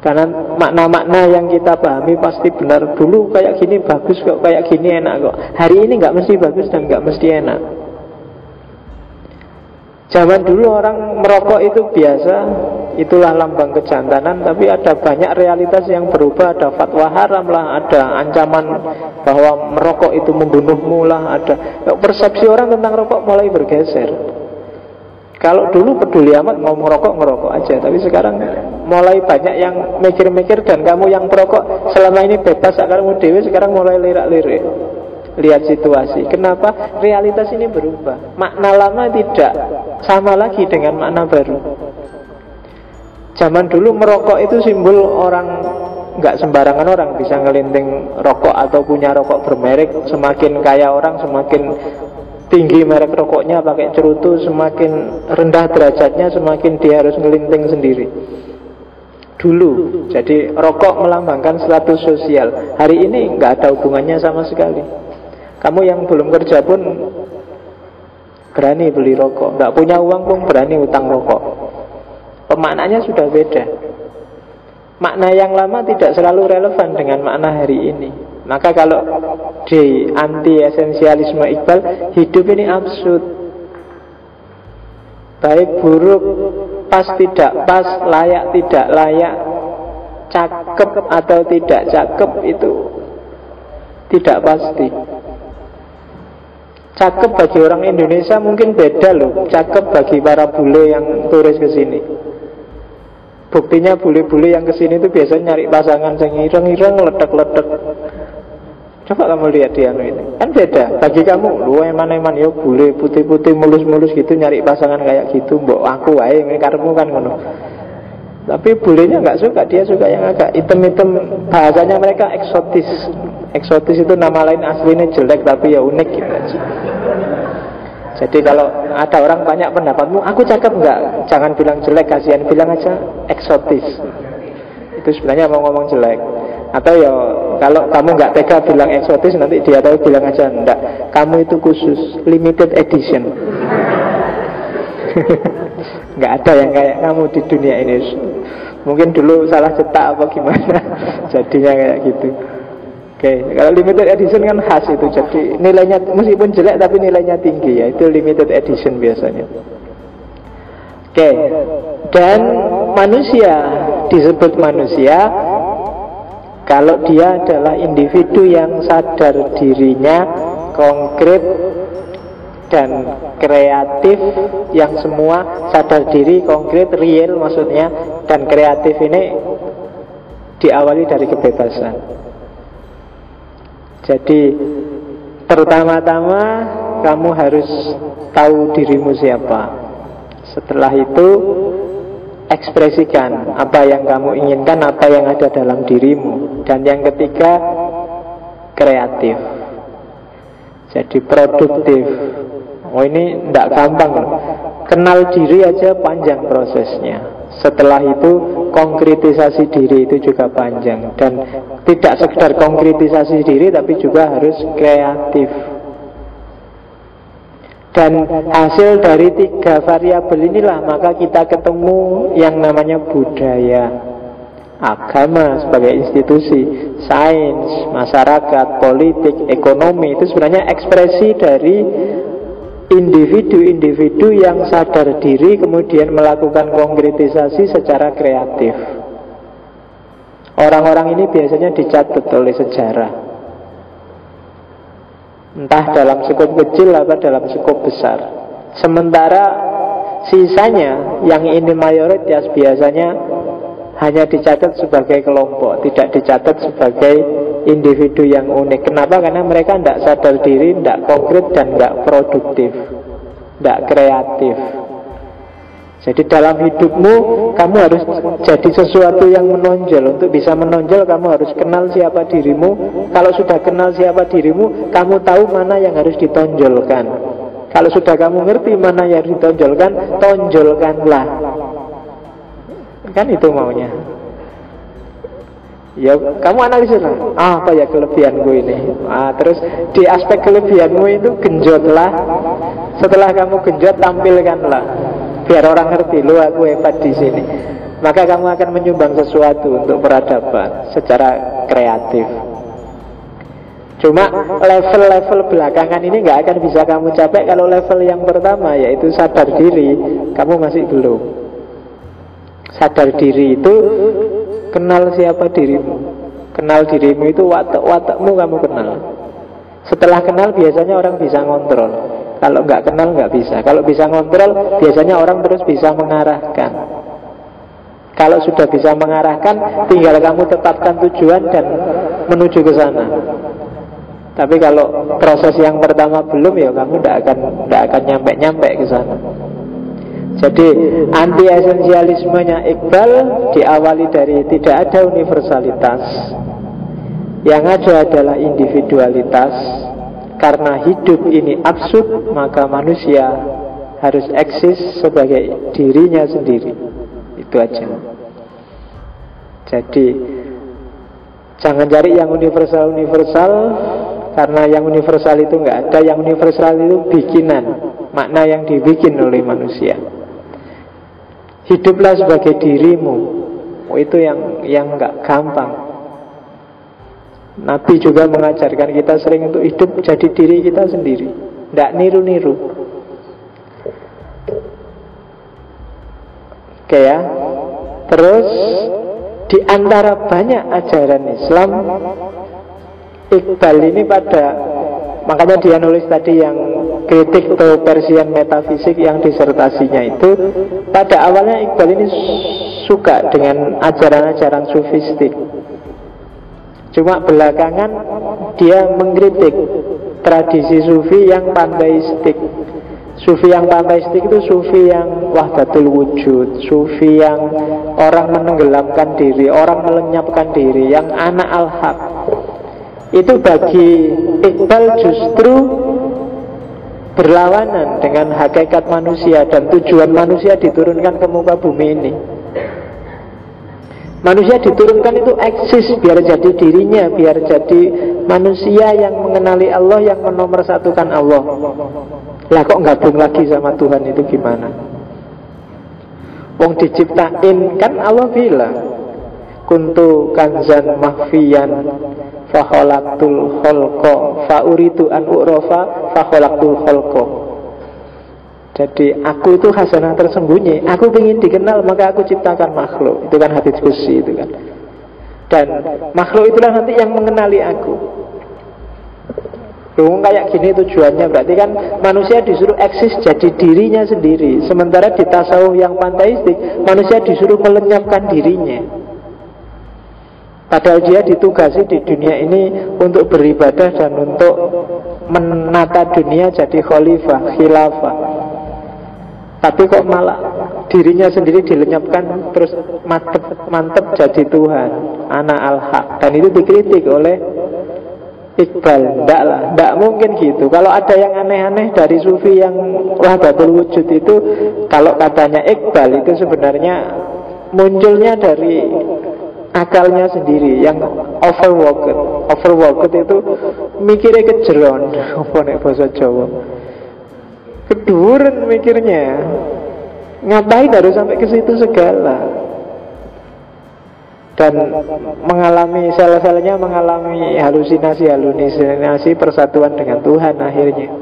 S1: Karena makna-makna yang kita pahami pasti benar dulu kayak gini bagus kok, kayak gini enak kok. Hari ini nggak mesti bagus dan nggak mesti enak. Zaman dulu orang merokok itu biasa Itulah lambang kejantanan Tapi ada banyak realitas yang berubah Ada fatwa haram lah Ada ancaman bahwa merokok itu membunuhmu lah Ada. Persepsi orang tentang rokok mulai bergeser? Kalau dulu peduli amat mau merokok ngerokok aja Tapi sekarang mulai banyak yang mikir-mikir Dan kamu yang perokok selama ini bebas Kamu dewi sekarang mulai lirak-lirik Lihat situasi. Kenapa? Realitas ini berubah. Makna lama tidak sama lagi dengan makna baru. Zaman dulu merokok itu simbol orang nggak sembarangan orang bisa ngelinting rokok atau punya rokok bermerek semakin kaya orang semakin tinggi merek rokoknya pakai cerutu semakin rendah derajatnya semakin dia harus ngelinting sendiri. Dulu jadi rokok melambangkan status sosial. Hari ini nggak ada hubungannya sama sekali kamu yang belum kerja pun berani beli rokok nggak punya uang pun berani utang rokok Pemaknanya sudah beda. Makna yang lama tidak selalu relevan dengan makna hari ini. Maka kalau di anti esensialisme Iqbal, hidup ini absurd. Baik buruk, pas tidak pas, layak tidak layak, cakep atau tidak cakep itu tidak pasti. Cakep bagi orang Indonesia mungkin beda loh. Cakep bagi para bule yang turis ke sini. Buktinya bule-bule yang ke sini itu biasanya nyari pasangan yang ireng-ireng, ledek-ledek. Coba kamu lihat dia ini. Kan beda. Bagi kamu, lu eman-eman ya bule putih-putih mulus-mulus gitu nyari pasangan kayak gitu. Mbok aku wae karemu kan ngono. Tapi bulenya nggak suka, dia suka yang agak item-item. Bahasanya mereka eksotis. Eksotis itu nama lain aslinya jelek tapi ya unik gitu aja. Jadi kalau ada orang banyak pendapatmu, aku cakep nggak? Jangan bilang jelek, kasihan bilang aja eksotis. Itu sebenarnya mau ngomong jelek. Atau ya kalau kamu nggak tega bilang eksotis, nanti dia tahu bilang aja enggak. Kamu itu khusus, limited edition. nggak ada yang kayak kamu di dunia ini. Mungkin dulu salah cetak apa gimana, jadinya kayak gitu. Oke, okay. kalau limited edition kan khas itu, jadi nilainya meskipun jelek tapi nilainya tinggi ya, itu limited edition biasanya. Oke, okay. dan manusia disebut manusia kalau dia adalah individu yang sadar dirinya konkret dan kreatif yang semua sadar diri konkret real maksudnya dan kreatif ini diawali dari kebebasan jadi pertama-tama kamu harus tahu dirimu siapa. Setelah itu ekspresikan apa yang kamu inginkan, apa yang ada dalam dirimu. Dan yang ketiga kreatif. Jadi produktif. Oh ini tidak gampang Kenal diri aja panjang prosesnya setelah itu konkretisasi diri itu juga panjang dan tidak sekedar konkretisasi diri tapi juga harus kreatif. Dan hasil dari tiga variabel inilah maka kita ketemu yang namanya budaya, agama sebagai institusi, sains, masyarakat, politik, ekonomi itu sebenarnya ekspresi dari individu-individu yang sadar diri kemudian melakukan konkretisasi secara kreatif. Orang-orang ini biasanya dicatat oleh sejarah. Entah dalam skop kecil atau dalam skop besar. Sementara sisanya yang ini mayoritas biasanya hanya dicatat sebagai kelompok, tidak dicatat sebagai individu yang unik. Kenapa? Karena mereka tidak sadar diri, tidak konkret dan tidak produktif, tidak kreatif. Jadi dalam hidupmu kamu harus jadi sesuatu yang menonjol. Untuk bisa menonjol kamu harus kenal siapa dirimu. Kalau sudah kenal siapa dirimu Kamu tahu mana yang harus ditonjolkan. Kalau sudah kamu ngerti mana yang ditonjolkan Tonjolkanlah. Kan itu maunya. Ya kamu analisis lah. Ah, Apa ya kelebihanku ini? Ah, Terus di aspek kelebihanmu itu genjotlah. Setelah kamu genjot tampilkanlah Biar orang ngerti Lu aku hebat di sini. Maka kamu akan menyumbang sesuatu untuk peradaban Secara kreatif. Cuma level-level belakangan ini nggak akan bisa kamu capai Kalau level yang pertama yaitu sadar diri Kamu masih belum. Sadar diri itu Kenal siapa dirimu. Kenal dirimu itu watak-watakmu kamu kenal. Setelah kenal biasanya orang bisa ngontrol Kalau nggak kenal nggak bisa. Kalau bisa ngontrol biasanya orang terus bisa mengarahkan. Kalau sudah bisa mengarahkan Tinggal kamu tetapkan tujuan dan menuju ke sana. Tapi kalau proses yang pertama belum ya kamu tidak akan tidak akan nyampe nyampe ke sana. Jadi anti esensialismenya Iqbal diawali dari tidak ada universalitas. Yang ada adalah individualitas Karena hidup ini absurd Maka manusia harus eksis sebagai dirinya sendiri Itu aja Jadi Jangan cari yang universal-universal Karena yang universal itu nggak ada Yang universal itu bikinan Makna yang dibikin oleh manusia Hiduplah sebagai dirimu. Oh, itu yang yang nggak gampang. Nabi juga mengajarkan kita sering untuk hidup jadi diri kita sendiri, tidak niru-niru. Oke ya. Terus di antara banyak ajaran Islam, Iqbal ini pada makanya dia nulis tadi yang kritik atau persian metafisik yang disertasinya itu pada awalnya Iqbal ini suka dengan ajaran-ajaran sufistik cuma belakangan dia mengkritik tradisi sufi yang panteistik Sufi yang panteistik itu sufi yang wahdatul wujud Sufi yang orang menenggelamkan diri Orang melenyapkan diri Yang anak al-haq Itu bagi Iqbal justru berlawanan dengan hakikat manusia dan tujuan manusia diturunkan ke muka bumi ini. Manusia diturunkan itu eksis biar jadi dirinya, biar jadi manusia yang mengenali Allah, yang menomorsatukan Allah. Lah kok gabung lagi sama Tuhan itu gimana? Wong diciptain kan Allah bilang kuntu kanzan mahfiyan faholaktul holko fauritu an urofa faholaktul holko jadi aku itu hasanah tersembunyi. Aku ingin dikenal maka aku ciptakan makhluk. Itu kan hati kursi itu kan. Dan makhluk itulah nanti yang mengenali aku. Loh, kayak gini tujuannya. Berarti kan manusia disuruh eksis jadi dirinya sendiri. Sementara di tasawuf yang panteistik Manusia disuruh melenyapkan dirinya. Padahal dia ditugasi di dunia ini untuk beribadah dan untuk menata dunia jadi khalifah, khilafah. Tapi kok malah dirinya sendiri dilenyapkan terus mantep, mantep jadi Tuhan, anak al-haq. Dan itu dikritik oleh Iqbal. Tidak lah, tidak mungkin gitu. Kalau ada yang aneh-aneh dari sufi yang wahdatul wujud itu, kalau katanya Iqbal itu sebenarnya munculnya dari akalnya sendiri yang overworked overworked itu mikirnya kejeron apa nek bahasa Jawa keduren mikirnya. Ngapain harus sampai ke situ segala? Dan mengalami sel-selnya mengalami halusinasi halusinasi persatuan dengan Tuhan akhirnya.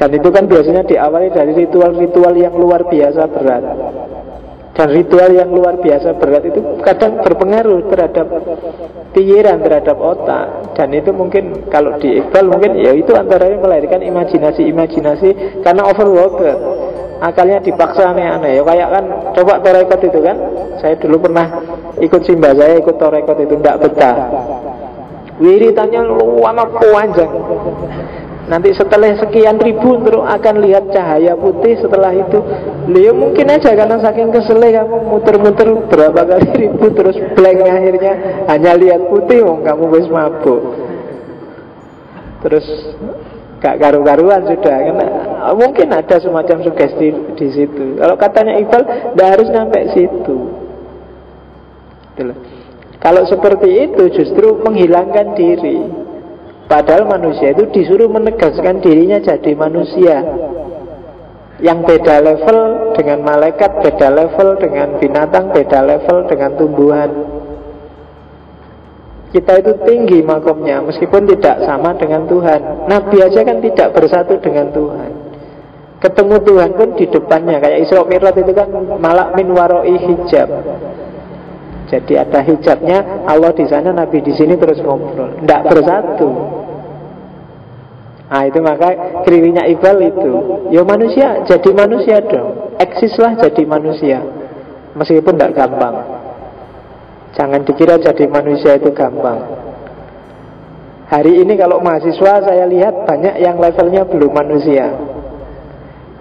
S1: Dan itu kan biasanya diawali dari ritual-ritual yang luar biasa berat. Dan ritual yang luar biasa berat itu kadang berpengaruh terhadap pikiran, terhadap otak Dan itu mungkin kalau di Iqbal mungkin ya itu antara yang melahirkan imajinasi-imajinasi Karena overworked Akalnya dipaksa aneh-aneh. Ya Kayak kan coba torekot itu kan? Saya dulu pernah ikut simba saya ikut torekot itu tidak betah. Wiritannya lama panjang Nanti setelah sekian ribu terus akan lihat cahaya putih setelah itu Leo mungkin aja karena saking keselnya kamu muter-muter berapa kali ribu terus blank akhirnya hanya lihat putih oh, kamu wis mabuk Terus gak karu-karuan sudah karena mungkin ada semacam sugesti di situ. Kalau katanya Iqbal, tidak harus sampai situ. Kalau seperti itu justru menghilangkan diri. Padahal manusia itu disuruh menegaskan dirinya jadi manusia. Yang beda level dengan malaikat Beda level dengan binatang Beda level dengan tumbuhan. Kita itu tinggi makomnya Meskipun tidak sama dengan Tuhan. Nabi aja kan tidak bersatu dengan Tuhan. Ketemu Tuhan pun di depannya Kayak Isra Mi'raj itu kan Malak min waroi hijab jadi ada hijabnya Allah di sana, Nabi di sini terus ngobrol. Tidak bersatu. Nah itu maka kriwinya Iqbal itu. Ya manusia, jadi manusia dong. Eksislah jadi manusia. Meskipun tidak gampang. Jangan dikira jadi manusia itu gampang. Hari ini kalau mahasiswa saya lihat banyak yang levelnya belum manusia.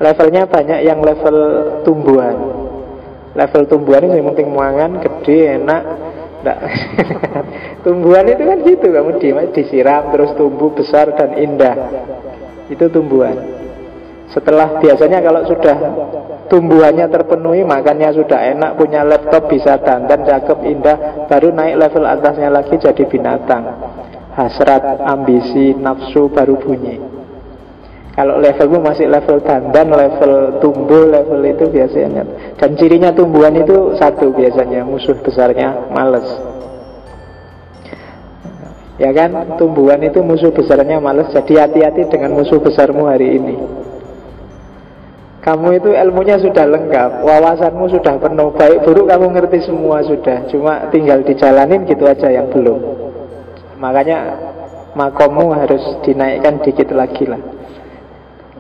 S1: Levelnya banyak yang level tumbuhan Level tumbuhan ini yang penting muangan, gede, enak. Nggak. tumbuhan itu kan gitu kamu di, disiram terus tumbuh besar dan indah. Itu tumbuhan. Setelah biasanya kalau sudah tumbuhannya terpenuhi makannya sudah enak punya laptop bisa dandan cakep indah baru naik level atasnya lagi jadi binatang. Hasrat ambisi nafsu baru bunyi Kalau levelmu masih level dandan, level tumbuh, level itu biasanya. Dan cirinya tumbuhan itu satu biasanya, musuh besarnya males. Ya kan, tumbuhan itu musuh besarnya males. Jadi hati-hati dengan musuh besarmu hari ini. Kamu itu ilmunya sudah lengkap, wawasanmu sudah penuh, baik buruk kamu ngerti semua sudah. Cuma tinggal dijalanin gitu aja yang belum. Makanya makommu harus dinaikkan dikit lagi lah.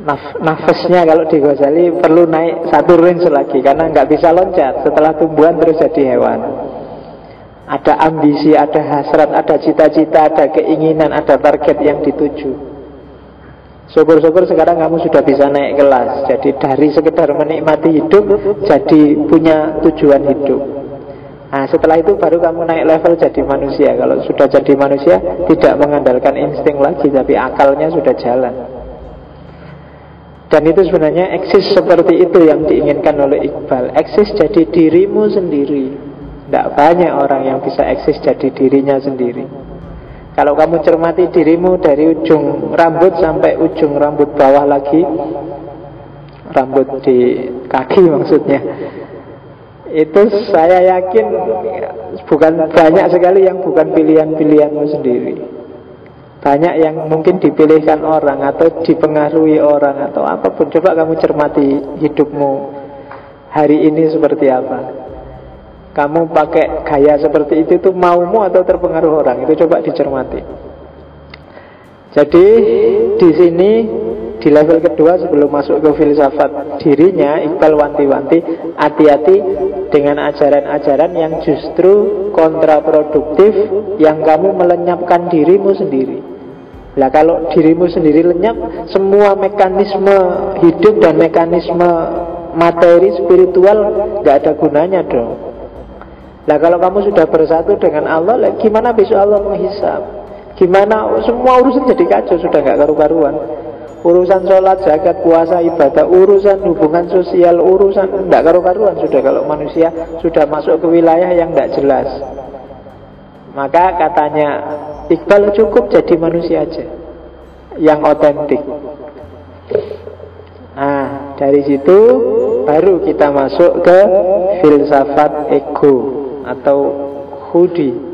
S1: Naf nafasnya kalau di Ghazali perlu naik satu range lagi karena nggak bisa loncat setelah tumbuhan terus jadi hewan. Ada ambisi, ada hasrat, ada cita-cita, ada keinginan, ada target yang dituju. Syukur-syukur sekarang kamu sudah bisa naik kelas. Jadi dari sekedar menikmati hidup, jadi punya tujuan hidup. Nah setelah itu baru kamu naik level jadi manusia Kalau sudah jadi manusia Tidak mengandalkan insting lagi Tapi akalnya sudah jalan Dan itu sebenarnya eksis seperti itu yang diinginkan oleh Iqbal. Eksis jadi dirimu sendiri. Tidak banyak orang yang bisa eksis jadi dirinya sendiri. Kalau kamu cermati dirimu dari ujung rambut sampai ujung rambut bawah lagi Rambut di kaki maksudnya itu saya yakin bukan banyak sekali yang bukan pilihan-pilihanmu sendiri. Banyak yang mungkin dipilihkan orang atau dipengaruhi orang atau apa pun. Coba kamu cermati hidupmu hari ini seperti apa. Kamu pakai gaya seperti itu tuh maumu atau terpengaruh orang? Itu coba dicermati. Jadi di sini di level kedua sebelum masuk ke filsafat dirinya Iqbal wanti-wanti hati-hati dengan ajaran-ajaran yang justru kontraproduktif yang kamu melenyapkan dirimu sendiri. Nah kalau dirimu sendiri lenyap semua mekanisme hidup dan mekanisme materi spiritual gak ada gunanya dong. Nah kalau kamu sudah bersatu dengan Allah gimana besok Allah menghisap? Gimana? Semua urusan jadi kacau sudah gak karu-karuan Urusan sholat, zakat, puasa, ibadah Urusan hubungan sosial, urusan Tidak karu-karuan. Sudah kalau manusia Sudah masuk ke wilayah yang tidak jelas. Maka katanya Iqbal cukup jadi manusia aja Yang otentik. Nah dari situ Baru kita masuk ke Filsafat ego Atau hudi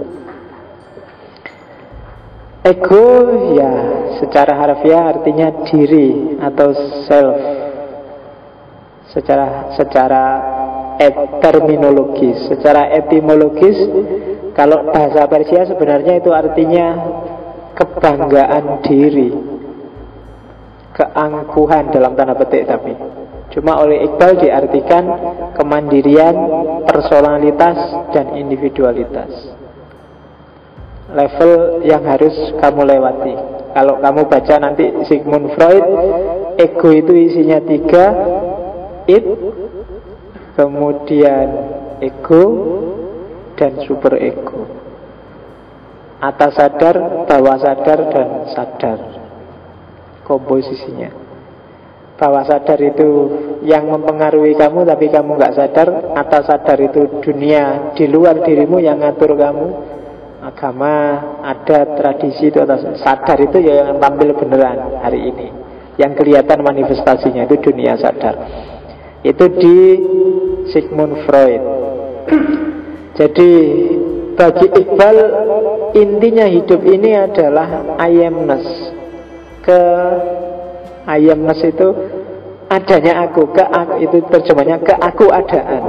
S1: Ego ya secara harfiah artinya diri atau self. Secara secara et, terminologis, secara etimologis kalau bahasa Persia sebenarnya itu artinya kebanggaan diri. Keangkuhan dalam tanda petik tapi Cuma oleh Iqbal diartikan kemandirian, personalitas, dan individualitas level yang harus kamu lewati. Kalau kamu baca nanti Sigmund Freud, ego itu isinya tiga, it, kemudian ego, dan super ego. Atas sadar, bawah sadar, dan sadar. Komposisinya. Bawah sadar itu yang mempengaruhi kamu tapi kamu nggak sadar. Atas sadar itu dunia di luar dirimu yang ngatur kamu agama, ada tradisi itu atas sadar itu ya yang tampil beneran hari ini. Yang kelihatan manifestasinya itu dunia sadar. Itu di Sigmund Freud. Jadi bagi Iqbal intinya hidup ini adalah amness. Ke amness itu adanya aku, ke aku itu terjemahnya ke aku adaan.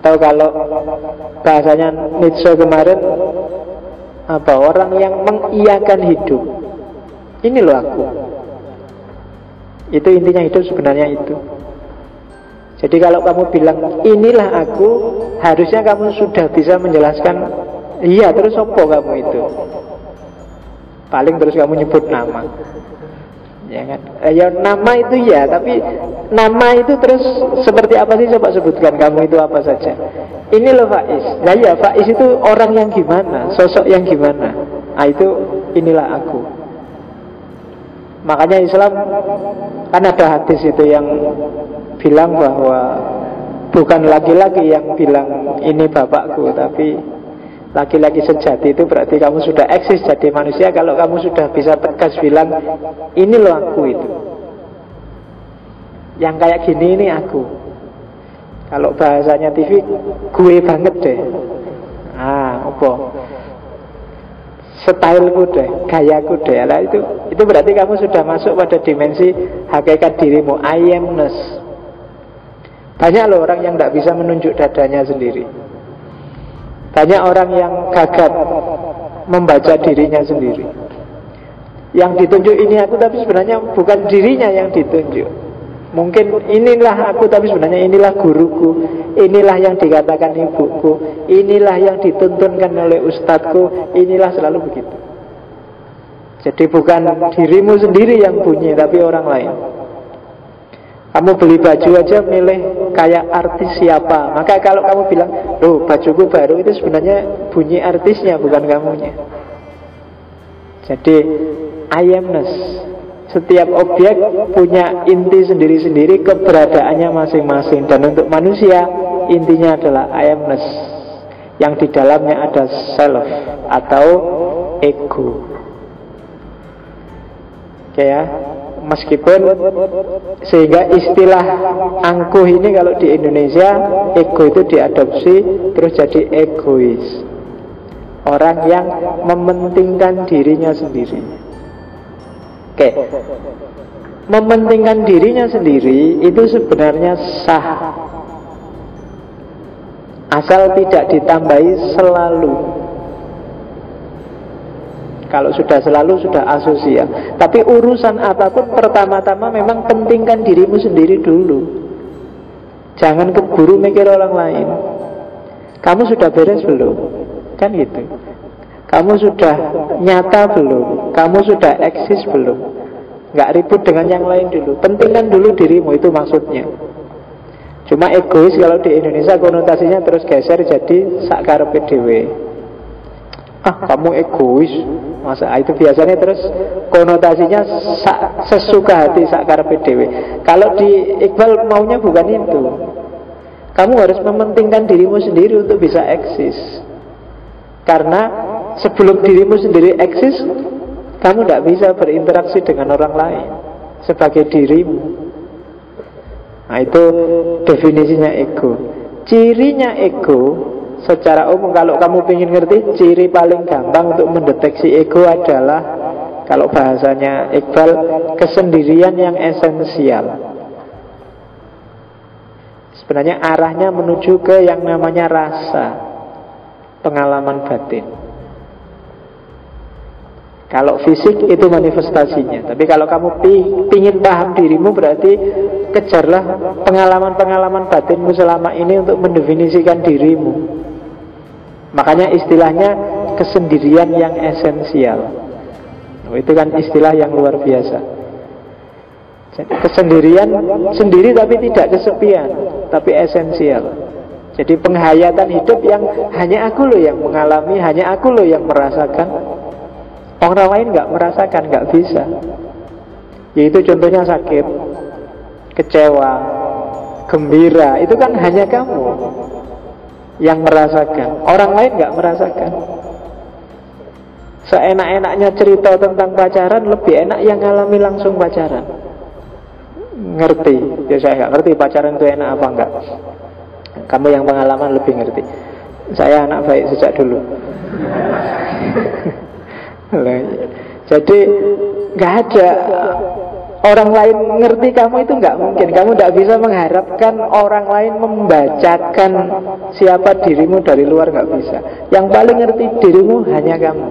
S1: Atau kalau bahasanya Nietzsche kemarin apa orang yang mengiyakan hidup. Ini loh aku. Itu intinya hidup sebenarnya itu. Jadi kalau kamu bilang inilah aku, harusnya kamu sudah bisa menjelaskan iya terus apa kamu itu. Paling terus kamu nyebut nama ya kan? Eh, ya nama itu ya tapi nama itu terus seperti apa sih? Coba sebutkan kamu itu apa saja. Ini loh Faiz. Nah ya Faiz itu orang yang gimana? Sosok yang gimana? Nah itu inilah aku. Makanya Islam kan ada hadis itu yang bilang bahwa bukan laki-laki yang bilang ini bapakku tapi Laki-laki sejati itu berarti kamu sudah eksis jadi manusia. Kalau kamu sudah bisa tegas bilang Ini loh aku itu. Yang kayak gini ini aku. Kalau bahasanya TV Gue banget deh. Ah, apa Styleku deh, gayaku deh. Lah itu itu berarti kamu sudah masuk pada dimensi hakikat dirimu. I amness banyak loh orang yang tidak bisa menunjuk dadanya sendiri banyak orang yang gagap membaca dirinya sendiri. Yang ditunjuk ini aku tapi sebenarnya bukan dirinya yang ditunjuk. Mungkin inilah aku tapi sebenarnya inilah guruku Inilah yang dikatakan ibuku Inilah yang dituntunkan oleh ustadku Inilah selalu begitu Jadi bukan dirimu sendiri yang bunyi Tapi orang lain kamu beli baju aja milih kayak artis siapa. Maka kalau kamu bilang Loh bajuku baru itu sebenarnya bunyi artisnya bukan kamunya. Jadi I amness. Setiap objek punya inti sendiri-sendiri Keberadaannya masing-masing. Dan untuk manusia intinya adalah I amness. Yang di dalamnya ada self Atau ego. Oke ya Meskipun sehingga istilah angkuh ini kalau di Indonesia ego itu diadopsi terus jadi egois. Orang yang mementingkan dirinya sendiri. Oke. Mementingkan dirinya sendiri itu sebenarnya sah. Asal tidak ditambahi selalu kalau sudah selalu sudah asosial. Tapi urusan apa pun pertama-tama memang pentingkan dirimu sendiri dulu. Jangan keburu mikir orang lain. Kamu sudah beres belum? Kan gitu. Kamu sudah nyata belum? Kamu sudah eksis belum? Nggak ribut dengan yang lain dulu. Pentingkan dulu dirimu itu maksudnya. Cuma egois kalau di Indonesia konotasinya terus geser jadi sakar PDW ah kamu egois. Masa itu biasanya terus konotasinya sesuka hati sakar PDW kalau di Iqbal maunya bukan itu. Kamu harus mementingkan dirimu sendiri untuk bisa eksis. Karena sebelum dirimu sendiri eksis kamu tidak bisa berinteraksi dengan orang lain sebagai dirimu. Nah itu definisinya ego. Cirinya ego Secara umum kalau kamu ingin ngerti Ciri paling gampang untuk mendeteksi ego adalah Kalau bahasanya Iqbal Kesendirian yang esensial. Sebenarnya arahnya menuju ke yang namanya rasa Pengalaman batin. Kalau fisik itu manifestasinya. Tapi kalau kamu ingin paham dirimu Berarti kejarlah pengalaman-pengalaman batinmu selama ini Untuk mendefinisikan dirimu Makanya istilahnya kesendirian yang esensial. Oh, itu kan istilah yang luar biasa. Kesendirian sendiri tapi tidak kesepian, tapi esensial. Jadi penghayatan hidup yang hanya aku loh yang mengalami, hanya aku loh yang merasakan. Orang lain nggak merasakan, nggak bisa. Yaitu contohnya sakit, kecewa, gembira, itu kan hanya kamu yang merasakan. Orang lain nggak merasakan. Seenak-enaknya cerita tentang pacaran Lebih enak yang ngalami langsung pacaran. Ngerti. Ya saya nggak ngerti pacaran itu enak apa enggak Kamu yang pengalaman lebih ngerti. Saya anak baik sejak dulu. Jadi nggak ada orang lain ngerti kamu itu nggak mungkin. Kamu tidak bisa mengharapkan orang lain membacakan siapa dirimu dari luar nggak bisa. Yang paling ngerti dirimu hanya kamu.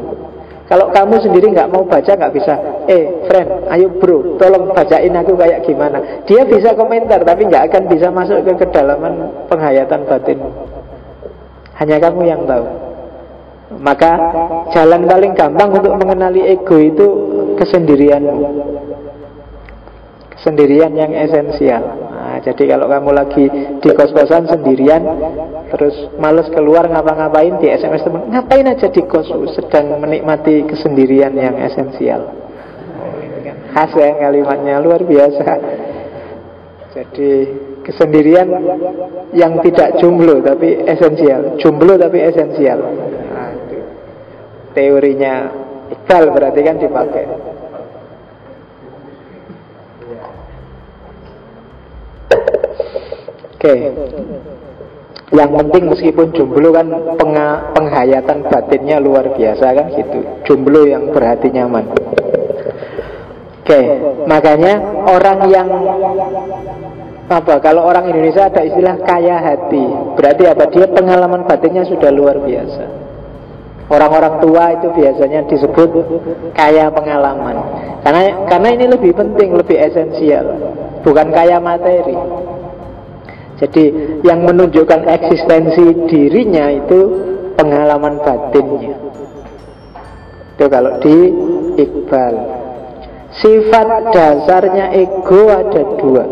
S1: Kalau kamu sendiri nggak mau baca nggak bisa. Eh, friend, ayo bro, tolong bacain aku kayak gimana. Dia bisa komentar tapi nggak akan bisa masuk ke kedalaman penghayatan batin. Hanya kamu yang tahu. Maka jalan paling gampang untuk mengenali ego itu kesendirianmu sendirian yang esensial. Nah, jadi kalau kamu lagi di kos-kosan sendirian, terus males keluar ngapa-ngapain di SMS teman, ngapain aja di kos sedang menikmati kesendirian yang esensial. Khas ya kalimatnya luar biasa. Jadi kesendirian yang tidak jomblo tapi esensial, jomblo tapi esensial. Nah, teorinya Iqbal berarti kan dipakai Oke Yang penting meskipun jomblo kan penga, penghayatan batinnya luar biasa kan gitu Jomblo yang berhati nyaman Oke, makanya orang yang apa? Kalau orang Indonesia ada istilah kaya hati, berarti apa? Dia pengalaman batinnya sudah luar biasa. Orang-orang tua itu biasanya disebut kaya pengalaman. Karena karena ini lebih penting, lebih esensial, bukan kaya materi. Jadi yang menunjukkan eksistensi dirinya itu pengalaman batinnya. Itu kalau di Iqbal. Sifat dasarnya ego ada dua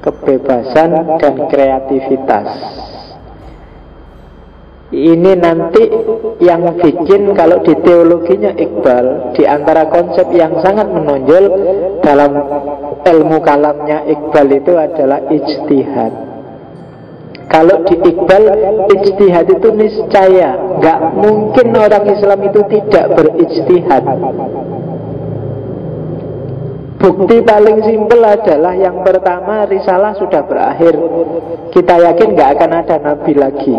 S1: Kebebasan dan kreativitas Ini nanti yang bikin kalau di teologinya Iqbal Di antara konsep yang sangat menonjol Dalam ilmu kalamnya Iqbal itu adalah ijtihad kalau di Iqbal Ijtihad itu niscaya Gak mungkin orang Islam itu tidak berijtihad Bukti paling simpel adalah yang pertama risalah sudah berakhir. Kita yakin nggak akan ada nabi lagi.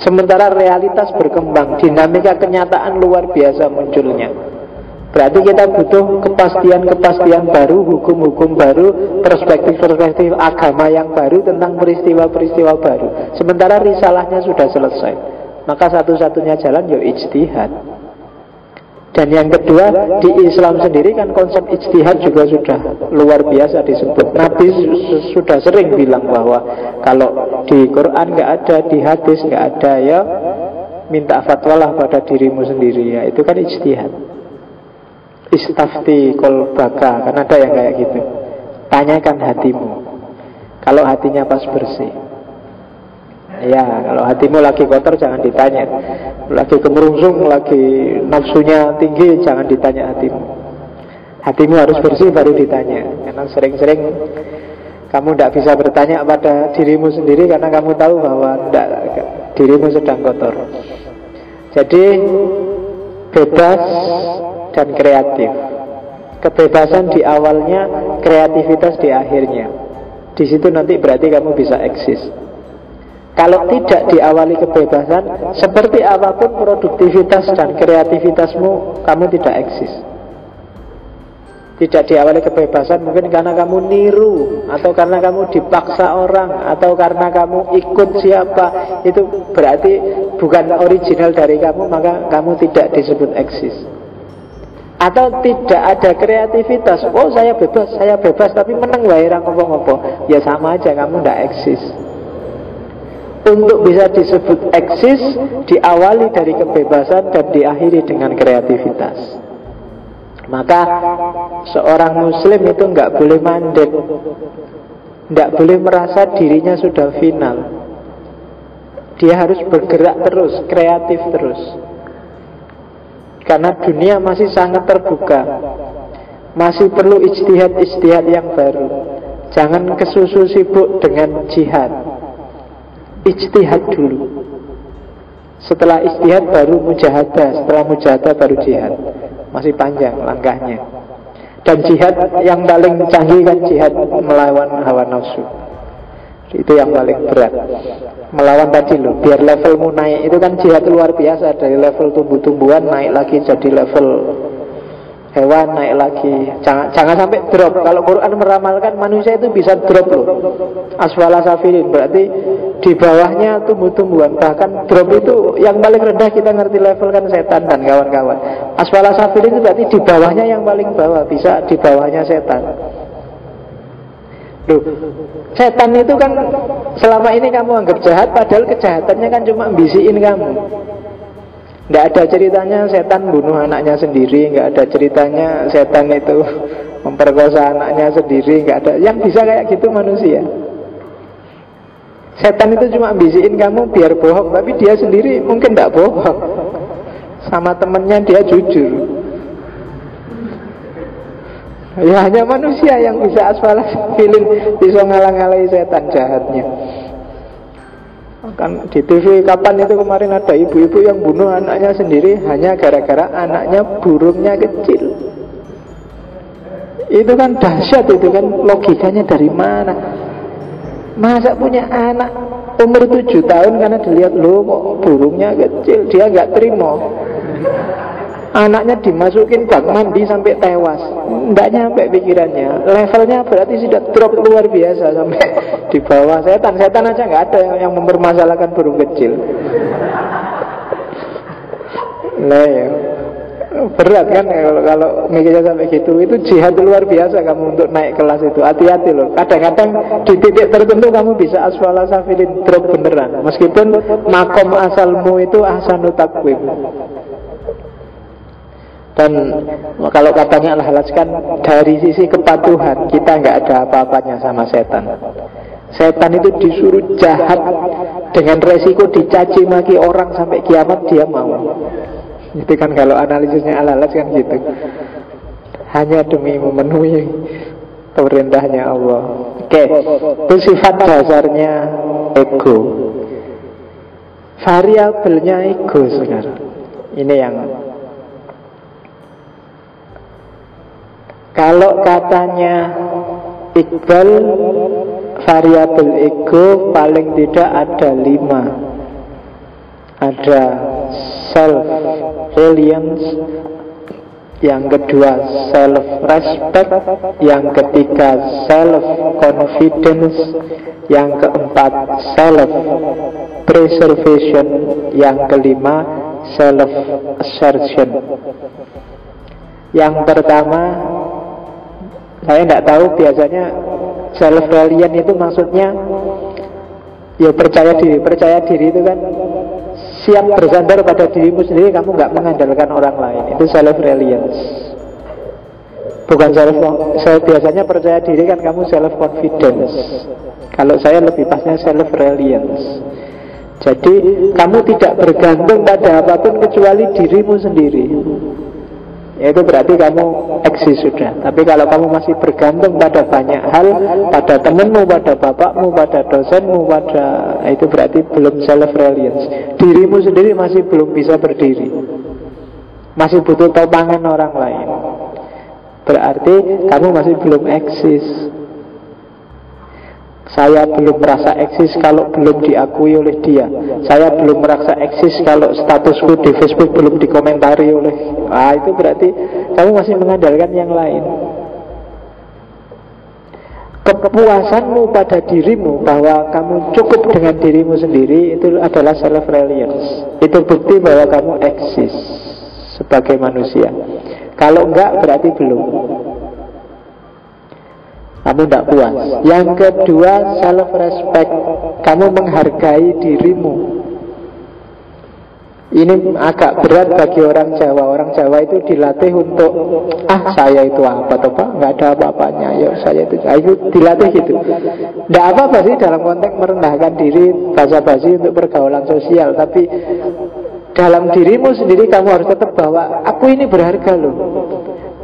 S1: Sementara realitas berkembang, dinamika kenyataan luar biasa munculnya. Berarti kita butuh kepastian-kepastian baru, hukum-hukum baru, perspektif-perspektif agama yang baru tentang peristiwa-peristiwa baru. Sementara risalahnya sudah selesai. Maka satu-satunya jalan ya ijtihad. Dan yang kedua di Islam sendiri kan konsep ijtihad juga sudah luar biasa disebut. Nabi sudah sering bilang bahwa kalau di Quran nggak ada, di hadis nggak ada ya minta fatwalah pada dirimu sendiri ya itu kan ijtihad. Istafti kolbaka kan ada yang kayak gitu. Tanyakan hatimu. Kalau hatinya pas bersih. Ya, kalau hatimu lagi kotor jangan ditanya. Lagi kemerungsung, lagi nafsunya tinggi, jangan ditanya hatimu. Hatimu harus bersih baru ditanya. Karena sering-sering kamu tidak bisa bertanya pada dirimu sendiri karena kamu tahu bahwa tidak, dirimu sedang kotor. Jadi bebas dan kreatif. Kebebasan di awalnya, kreativitas di akhirnya. Di situ nanti berarti kamu bisa eksis. Kalau tidak diawali kebebasan, seperti apa pun produktivitas dan kreativitasmu, kamu tidak eksis. Tidak diawali kebebasan mungkin karena kamu niru Atau karena kamu dipaksa orang Atau karena kamu ikut siapa Itu berarti bukan original dari kamu Maka kamu tidak disebut eksis. Atau tidak ada kreativitas Oh saya bebas, saya bebas Tapi menang wae ngopo-ngopo Ya sama aja kamu tidak eksis untuk bisa disebut eksis diawali dari kebebasan dan diakhiri dengan kreativitas. Maka seorang muslim itu nggak boleh mandek, nggak boleh merasa dirinya sudah final. Dia harus bergerak terus, kreatif terus. Karena dunia masih sangat terbuka, masih perlu istihad-istihad yang baru. Jangan kesusu sibuk dengan jihad Ijtihad dulu. Setelah istihad baru mujahadah Setelah mujahadah baru jihad. Masih panjang langkahnya. Dan jihad yang paling canggih kan jihad melawan hawa nafsu. Itu yang paling berat. Melawan tadi loh Biar levelmu naik. Itu kan jihad luar biasa. Dari level tumbuh-tumbuhan naik lagi jadi level hewan naik lagi. Jangan jangan sampai drop. Kalau Quran meramalkan manusia itu bisa drop loh. Aswala safirin berarti di bawahnya tumbuh-tumbuhan. Bahkan drop itu yang paling rendah kita ngerti level kan setan dan kawan-kawan. Aswala safirin itu berarti di bawahnya yang paling bawah bisa di bawahnya setan. Loh, setan itu kan selama ini kamu anggap jahat padahal kejahatannya kan cuma bisiin kamu tidak ada ceritanya setan bunuh anaknya sendiri Nggak ada ceritanya setan itu memperkosa anaknya sendiri Nggak ada. Yang bisa kayak gitu manusia. Setan itu cuma bisikin kamu biar bohong Tapi dia sendiri mungkin tidak bohong. Sama temennya dia jujur. Ya hanya manusia yang bisa asfalah feeling Bisa ngalang-ngalai setan jahatnya Kan di TV kapan itu kemarin ada ibu-ibu yang bunuh anaknya sendiri hanya gara-gara anaknya burungnya kecil. Itu kan dahsyat itu kan logikanya dari mana? Masa punya anak umur tujuh tahun karena dilihat lo burungnya kecil dia nggak terima Anaknya dimasukin bak mandi sampai tewas. Tidak nyampe pikirannya. Levelnya berarti sudah drop luar biasa Sampai di bawah. Setan Setan aja nggak ada yang, yang mempermasalahkan burung kecil. Nah ya. Berat kan kalau, kalau mikirnya sampai gitu. Itu jihad luar biasa kamu untuk naik kelas itu. Hati-hati loh. Kadang-kadang di titik tertentu kamu bisa aswala safilin drop beneran. Meskipun makom asalmu itu ahsanu takwim dan kalau katanya Allah kan dari sisi kepatuhan kita nggak ada apa-apanya sama setan. Setan itu disuruh jahat dengan resiko dicaci maki orang sampai kiamat dia mau. Itu kan kalau analisisnya Allah kan gitu. Hanya demi memenuhi perintahnya Allah. Oke, itu sifat dasarnya ego. Variabelnya ego sekarang. Ini yang Kalau katanya Iqbal variabel ego paling tidak ada lima. Ada self reliance yang kedua self respect yang ketiga self confidence yang keempat self preservation yang kelima self assertion. Yang pertama saya tidak tahu biasanya self reliant itu maksudnya ya percaya diri. Percaya diri itu kan siap bersandar pada dirimu sendiri, kamu nggak mengandalkan orang lain. Itu self reliance. Bukan self saya biasanya percaya diri kan kamu self confidence. Kalau saya lebih pasnya self reliance. Jadi kamu tidak bergantung pada apa pun kecuali dirimu sendiri. Ya itu berarti kamu eksis sudah. Tapi kalau kamu masih bergantung pada banyak hal Pada temanmu, pada bapakmu, pada dosenmu Pada itu berarti belum self-reliance. Dirimu sendiri masih belum bisa berdiri. Masih butuh topangan orang lain. Berarti kamu masih belum eksis saya belum merasa eksis kalau belum diakui oleh dia. Saya belum merasa eksis kalau statusku di Facebook belum dikomentari oleh. Ah itu berarti kamu masih mengandalkan yang lain. Kepuasanmu pada dirimu bahwa kamu cukup dengan dirimu sendiri itu adalah self reliance. Itu bukti bahwa kamu eksis sebagai manusia. Kalau enggak berarti belum. Kamu tidak puas. Yang kedua self respect Kamu menghargai dirimu. Ini agak berat bagi orang Jawa. Orang Jawa itu dilatih untuk Ah saya itu apa toh pak? Nggak ada apa-apanya. Yuk saya itu Ayo dilatih gitu. Tidak apa-apa sih dalam konteks merendahkan diri Bahasa basi untuk pergaulan sosial. Tapi dalam dirimu sendiri kamu harus tetap bahwa Aku ini berharga loh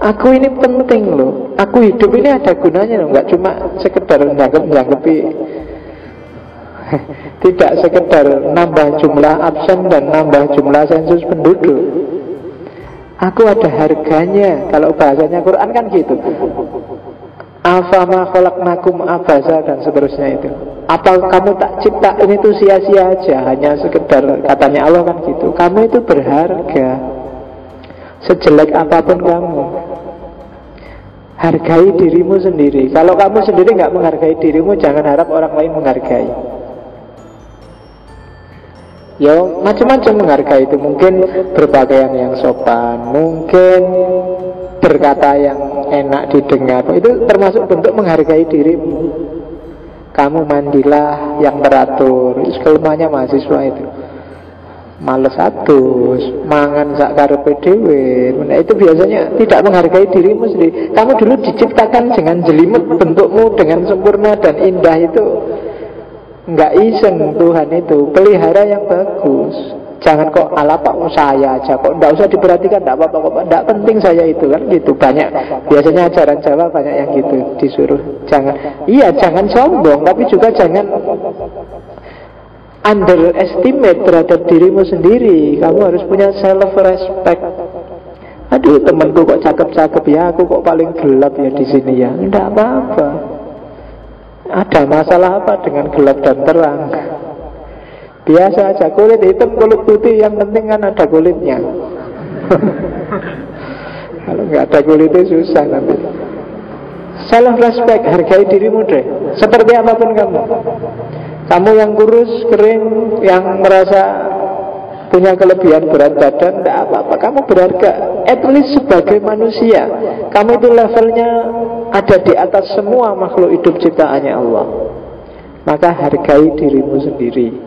S1: Aku ini penting loh Aku hidup ini ada gunanya loh Gak cuma sekedar nyangkep-nyangkepi Tidak sekedar nambah jumlah absen dan nambah jumlah sensus penduduk. Aku ada harganya. Kalau bahasanya Quran kan gitu. Afama nakum abasa dan seterusnya itu. Apa kamu tak cipta ini tuh sia-sia aja? Hanya sekedar katanya Allah kan gitu. Kamu itu berharga. Sejelek apa pun kamu Hargai dirimu sendiri. Kalau kamu sendiri nggak menghargai dirimu Jangan harap orang lain menghargai. Ya macam-macam menghargai itu. Mungkin berpakaian yang sopan Mungkin berkata yang enak didengar. Itu termasuk bentuk menghargai dirimu. Kamu mandilah yang teratur. Sekelumanya mahasiswa itu males atus, mangan sak karepe dhewe. Nah, itu biasanya tidak menghargai dirimu sendiri. Kamu dulu diciptakan dengan jelimet bentukmu dengan sempurna dan indah itu nggak iseng Tuhan itu pelihara yang bagus. Jangan kok ala pak saya aja kok nggak usah diperhatikan nggak apa-apa kok nggak penting saya itu kan gitu banyak biasanya ajaran Jawa banyak yang gitu disuruh jangan iya jangan sombong tapi juga jangan underestimate terhadap dirimu sendiri. Kamu harus punya self respect. Aduh temanku kok cakep-cakep ya, aku kok paling gelap ya di sini ya. Tidak apa-apa. Ada masalah apa dengan gelap dan terang? Biasa aja kulit hitam, kulit putih, yang penting kan ada kulitnya. Kalau nggak ada kulitnya susah nanti. Self respect, hargai dirimu deh. Seperti apa pun kamu. Kamu yang kurus, kering, yang merasa punya kelebihan berat badan, tidak apa-apa. Kamu berharga. At least sebagai manusia, kamu itu levelnya ada di atas semua makhluk hidup ciptaannya Allah. Maka hargai dirimu sendiri.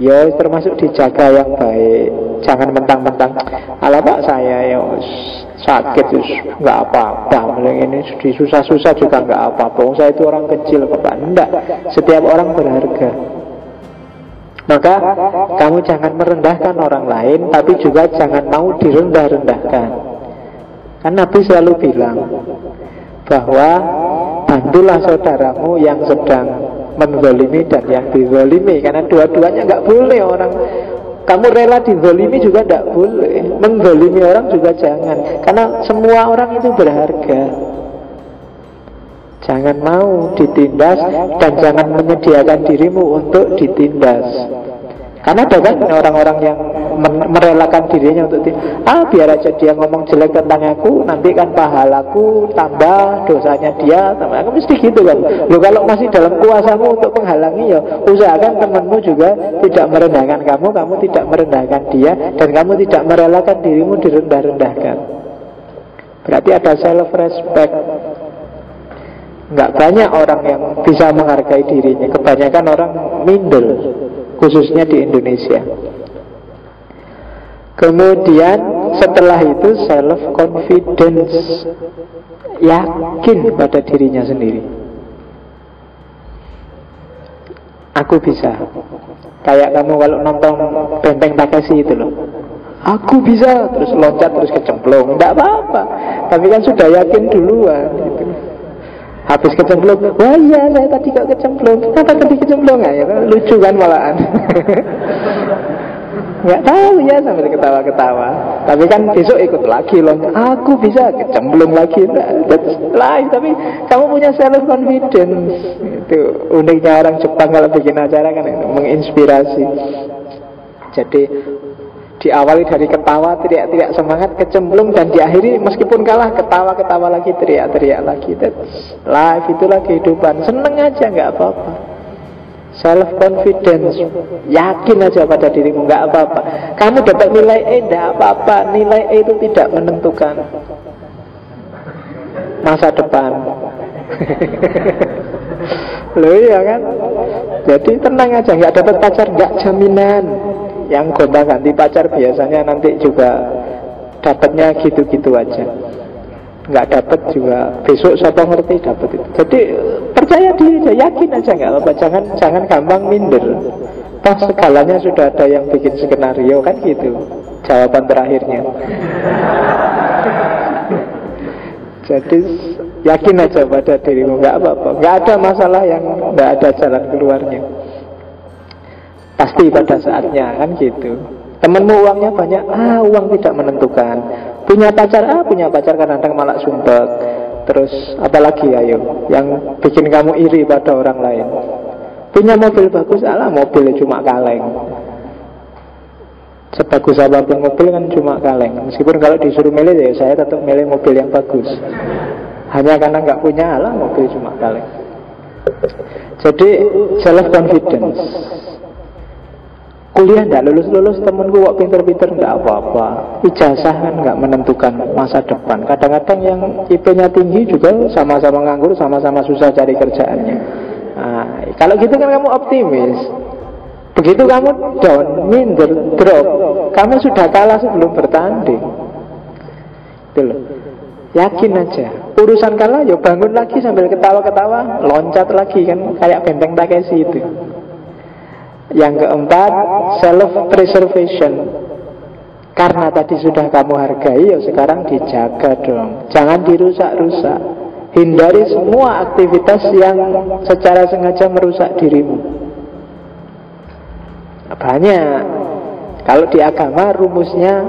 S1: Ya termasuk dijaga yang baik. Jangan mentang-mentang Ala pak saya ya sakit nggak apa-apa. Ini susah-susah juga nggak apa-apa. Saya itu orang kecil Bapak Enggak Setiap orang berharga. Maka kamu jangan merendahkan orang lain Tapi juga jangan mau direndah-rendahkan. Kan Nabi selalu bilang Bahwa Bantulah saudaramu yang sedang menzolimi dan yang dizolimi karena dua-duanya nggak boleh orang. Kamu rela dizolimi juga tidak boleh. Menzolimi orang juga jangan karena semua orang itu berharga. Jangan mau ditindas dan jangan menyediakan dirimu untuk ditindas. Karena ada kan orang-orang yang merelakan dirinya untuk ah biar aja dia ngomong jelek tentang aku nanti kan pahalaku tambah dosanya dia tambah. Aku mesti gitu kan. Lo kalau masih dalam kuasamu untuk menghalangi ya usahakan temanmu juga tidak merendahkan kamu kamu tidak merendahkan dia dan kamu tidak merelakan dirimu direndah-rendahkan. Berarti ada self respect Nggak banyak orang yang bisa menghargai dirinya. Kebanyakan orang minder Khususnya di Indonesia Kemudian setelah itu self confidence yakin pada dirinya sendiri. Aku bisa. Kayak kamu kalau nonton Benteng Takeshi itu loh. Aku bisa terus loncat terus kecemplung. Tidak apa-apa. Tapi kan sudah yakin duluan. Habis kecemplung, wah iya saya tadi kok kecemplung. Kenapa tadi kecemplung? Ya, lucu kan malahan. Nggak tahu ya sambil ketawa-ketawa. Tapi kan besok ikut lagi loh. Aku bisa kecemplung lagi. That's life. Tapi kamu punya self confidence Itu uniknya orang Jepang kalau bikin acara kan itu, Menginspirasi. Jadi diawali dari ketawa teriak-teriak semangat kecemplung dan diakhiri meskipun kalah ketawa-ketawa lagi teriak-teriak lagi. That's life. Itulah kehidupan. Seneng aja nggak apa-apa Self confidence Yakin aja pada dirimu nggak apa-apa. Kamu dapat nilai E nggak apa-apa. Nilai E itu tidak menentukan Masa depan. Loh iya kan? Jadi tenang aja nggak dapat pacar nggak jaminan. Yang gonta ganti pacar biasanya nanti juga Dapatnya gitu-gitu aja nggak dapat juga. Besok siapa ngerti dapat itu. Jadi percaya diri aja yakin aja nggak apa jangan jangan gampang minder. Toh segalanya sudah ada yang bikin skenario kan gitu. Jawaban terakhirnya. Jadi yakin aja pada dirimu. Nggak apa-apa. Nggak ada masalah yang nggak ada jalan keluarnya. Pasti pada saatnya kan gitu. Temenmu uangnya banyak. Ah uang tidak menentukan Punya pacar, ah punya pacar kadang-kadang malah sumpah Terus apalagi ayo Yang bikin kamu iri pada orang lain. Punya mobil bagus, alah mobilnya cuma kaleng. Sebagus apa pun mobil kan cuma kaleng. Meskipun kalau disuruh milih ya saya tetap milih mobil yang bagus. Hanya karena nggak punya alah mobil cuma kaleng. Jadi self confidence Kuliah tidak lulus-lulus temenku kok pinter-pinter nggak apa-apa. Ijazah kan nggak menentukan masa depan. Kadang-kadang yang IP-nya tinggi juga sama-sama nganggur Sama-sama susah cari kerjaannya. Nah, Kalau gitu kan kamu optimis. Begitu kamu down, minder, drop Kamu sudah kalah sebelum bertanding. Itu loh. Yakin aja. Urusan kalah ya bangun lagi sambil ketawa-ketawa Loncat lagi kan Kayak benteng Takeshi itu yang keempat, self-preservation. Karena tadi sudah kamu hargai, ya sekarang dijaga dong. Jangan dirusak-rusak. Hindari semua aktivitas yang secara sengaja merusak dirimu. Banyak. Kalau di agama rumusnya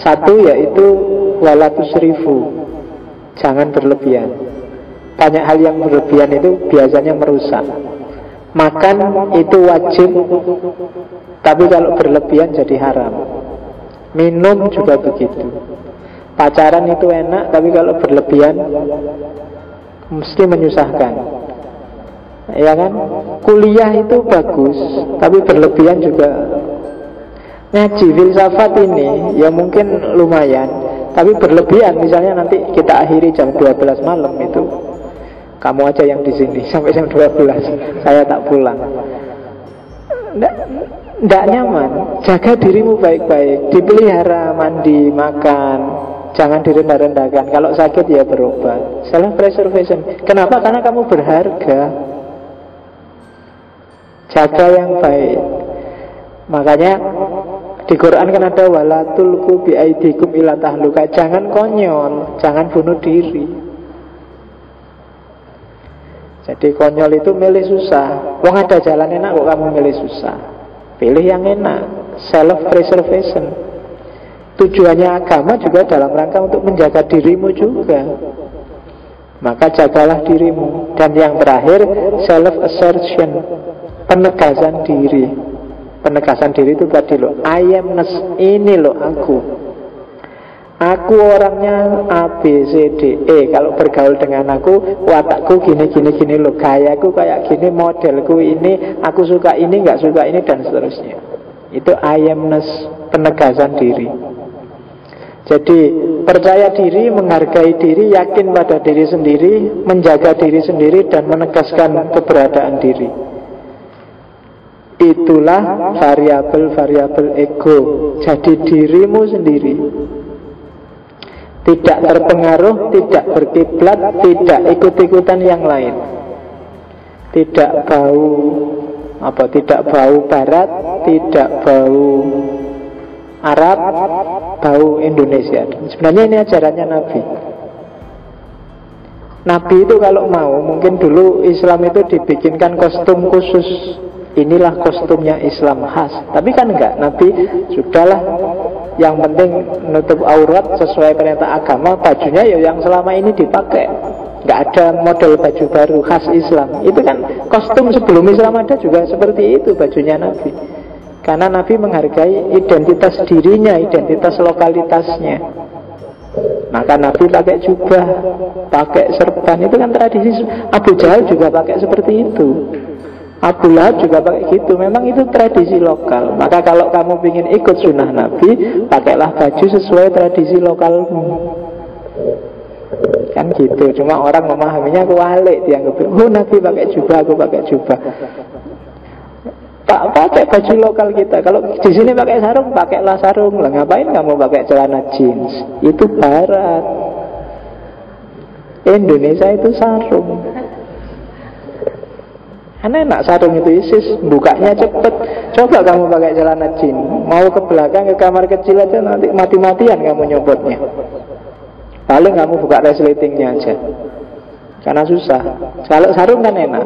S1: satu yaitu walatus ribu. Jangan berlebihan. Banyak hal yang berlebihan itu biasanya merusak. Makan itu wajib, tapi kalau berlebihan jadi haram. Minum juga begitu. Pacaran itu enak, tapi kalau berlebihan mesti menyusahkan. Ya kan? Kuliah itu bagus, tapi berlebihan juga ngaji filsafat ini ya mungkin lumayan, tapi berlebihan misalnya nanti kita akhiri jam 12 malam itu kamu aja yang di sini sampai jam 12 saya tak pulang. Tidak nyaman. Jaga dirimu baik-baik. Dipelihara, mandi, makan. Jangan direndah-rendahkan Kalau sakit ya berobat. Self preservation Kenapa? Karena kamu berharga. Jaga yang baik. Makanya di Quran kan ada walatulku biaidikum ila tahluka. Jangan konyol. Jangan bunuh diri Jadi konyol itu milih susah. Wong ada jalan enak kok kamu milih susah? Pilih yang enak. Self preservation. Tujuannya agama juga dalam rangka untuk menjaga dirimu juga. Maka jagalah dirimu. Dan yang terakhir Self assertion. Penegasan diri. Penegasan diri itu tadi loh. I amness Ini loh aku Aku orangnya A, B, C, D, E. Kalau bergaul dengan aku Watakku gini, gini, gini loh. Gayaku kayak gini, modelku ini Aku suka ini, nggak suka ini, dan seterusnya. Itu I amness Penegasan diri. Jadi percaya diri, menghargai diri Yakin pada diri sendiri Menjaga diri sendiri Dan menegaskan keberadaan diri. Itulah variabel-variabel ego. Jadi dirimu sendiri tidak terpengaruh, tidak berkiblat, tidak ikut-ikutan yang lain. Tidak bau apa? Tidak bau barat, tidak bau Arab, bau Indonesia. Sebenarnya ini ajarannya Nabi. Nabi itu kalau mau, mungkin dulu Islam itu dibikinkan kostum khusus inilah kostumnya Islam khas. Tapi kan enggak, Nabi sudahlah yang penting menutup aurat sesuai perintah agama, bajunya ya yang selama ini dipakai. Enggak ada model baju baru khas Islam. Itu kan kostum sebelum Islam ada juga seperti itu bajunya Nabi. Karena Nabi menghargai identitas dirinya, identitas lokalitasnya. Maka Nabi pakai jubah, pakai serban, itu kan tradisi Abu Jahal juga pakai seperti itu. Abu Lahab juga pakai gitu Memang itu tradisi lokal Maka kalau kamu ingin ikut sunnah Nabi Pakailah baju sesuai tradisi lokalmu Kan gitu Cuma orang memahaminya kewalik Dianggap, oh Nabi pakai jubah, aku pakai jubah Pak pakai baju lokal kita. Kalau di sini pakai sarung, pakailah sarung. Lah ngapain kamu pakai celana jeans? Itu barat. Indonesia itu sarung. Karena enak sarung itu isis Bukanya cepet. Coba kamu pakai celana jin. Mau ke belakang ke kamar kecil aja Nanti mati-matian kamu nyobotnya. Paling kamu buka resletingnya aja. Karena susah. Kalau sarung kan enak.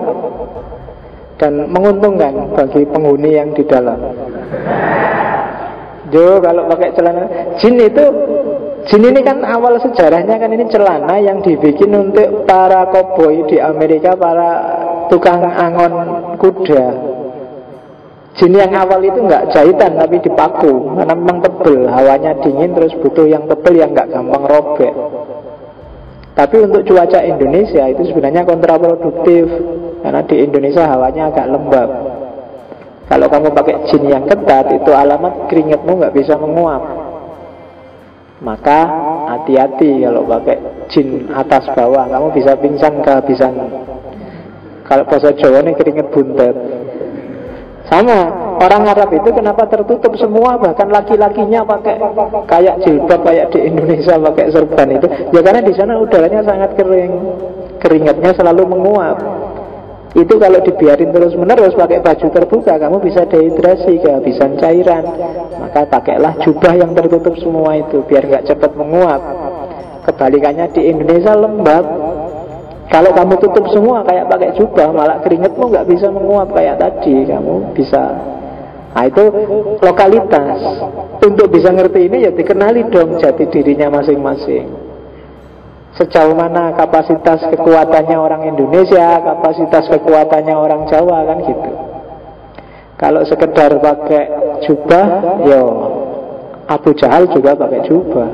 S1: Dan menguntungkan bagi penghuni yang di dalam. Jo kalau pakai celana Jin itu Jin ini kan awal sejarahnya kan ini celana yang dibikin untuk para koboi di Amerika, para tukang angon kuda. Jin yang awal itu nggak jahitan tapi dipaku Karena memang tebel, hawanya dingin terus butuh yang tebel yang nggak gampang robek. Tapi untuk cuaca Indonesia itu sebenarnya kontraproduktif Karena di Indonesia hawanya agak lembab. Kalau kamu pakai jin yang ketat itu alamat keringatmu nggak bisa menguap Maka hati-hati kalau pakai jin atas bawah. Kamu bisa pingsan kehabisan. Kalau bahasa Jawa ini keringet buntet. Sama, orang Arab itu kenapa tertutup semua? Bahkan laki-lakinya pakai kayak jilbab kayak di Indonesia pakai serban itu. Ya karena di sana udaranya sangat kering. Keringatnya selalu menguap itu kalau dibiarin terus menerus pakai baju terbuka kamu bisa dehidrasi kehabisan cairan. Maka pakailah jubah yang tertutup semua itu biar nggak cepat menguap. Kebalikannya di Indonesia lembab. Kalau kamu tutup semua kayak pakai jubah, malah keringetmu nggak bisa menguap kayak tadi. Kamu bisa. Nah itu lokalitas. Untuk bisa ngerti ini ya dikenali dong jati dirinya masing-masing Sejauh mana kapasitas kekuatannya orang Indonesia Kapasitas kekuatannya orang Jawa kan gitu. Kalau sekedar pakai jubah Ya Abu Jahal juga pakai jubah.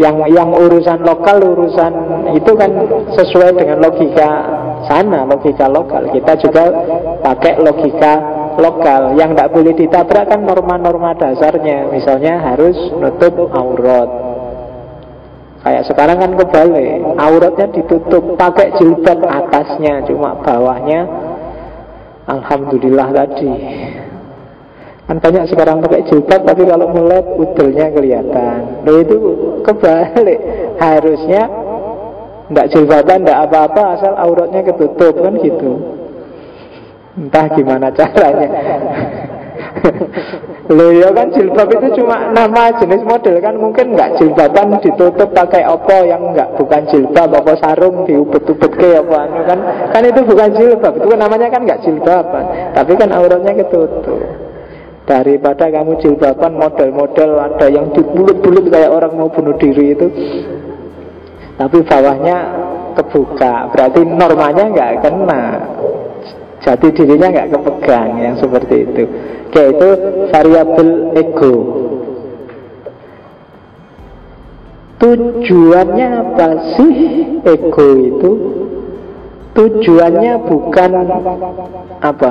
S1: Yang yang urusan lokal urusan itu kan sesuai dengan logika sana logika lokal. Kita juga pakai logika lokal. Yang tidak boleh ditabrak kan norma-norma dasarnya. Misalnya harus nutup aurat kayak sekarang kan kebalik auratnya ditutup pakai jilbab atasnya cuma bawahnya alhamdulillah tadi. Kan banyak sekarang pakai jilbab tapi kalau mulai udelnya kelihatan. Loh itu kebalik. Harusnya tidak jilbaban, tidak apa-apa asal auratnya ketutup kan gitu. Entah gimana caranya Loh ya kan jilbab itu cuma nama jenis model kan Mungkin nggak jilbaban ditutup pakai opo yang nggak bukan jilbab Apa sarung diubet-ubet ke apa anu kan. Kan itu bukan jilbab Itu kan namanya kan nggak jilbaban Tapi kan auratnya ketutup. Daripada kamu jilbaban model-model Ada yang dibulut-bulut kayak orang mau bunuh diri itu. Tapi bawahnya kebuka Berarti normanya nggak kena Jati dirinya nggak kepegang yang seperti itu. Oke, itu variabel ego. Tujuannya apa sih ego itu? Tujuannya bukan apa?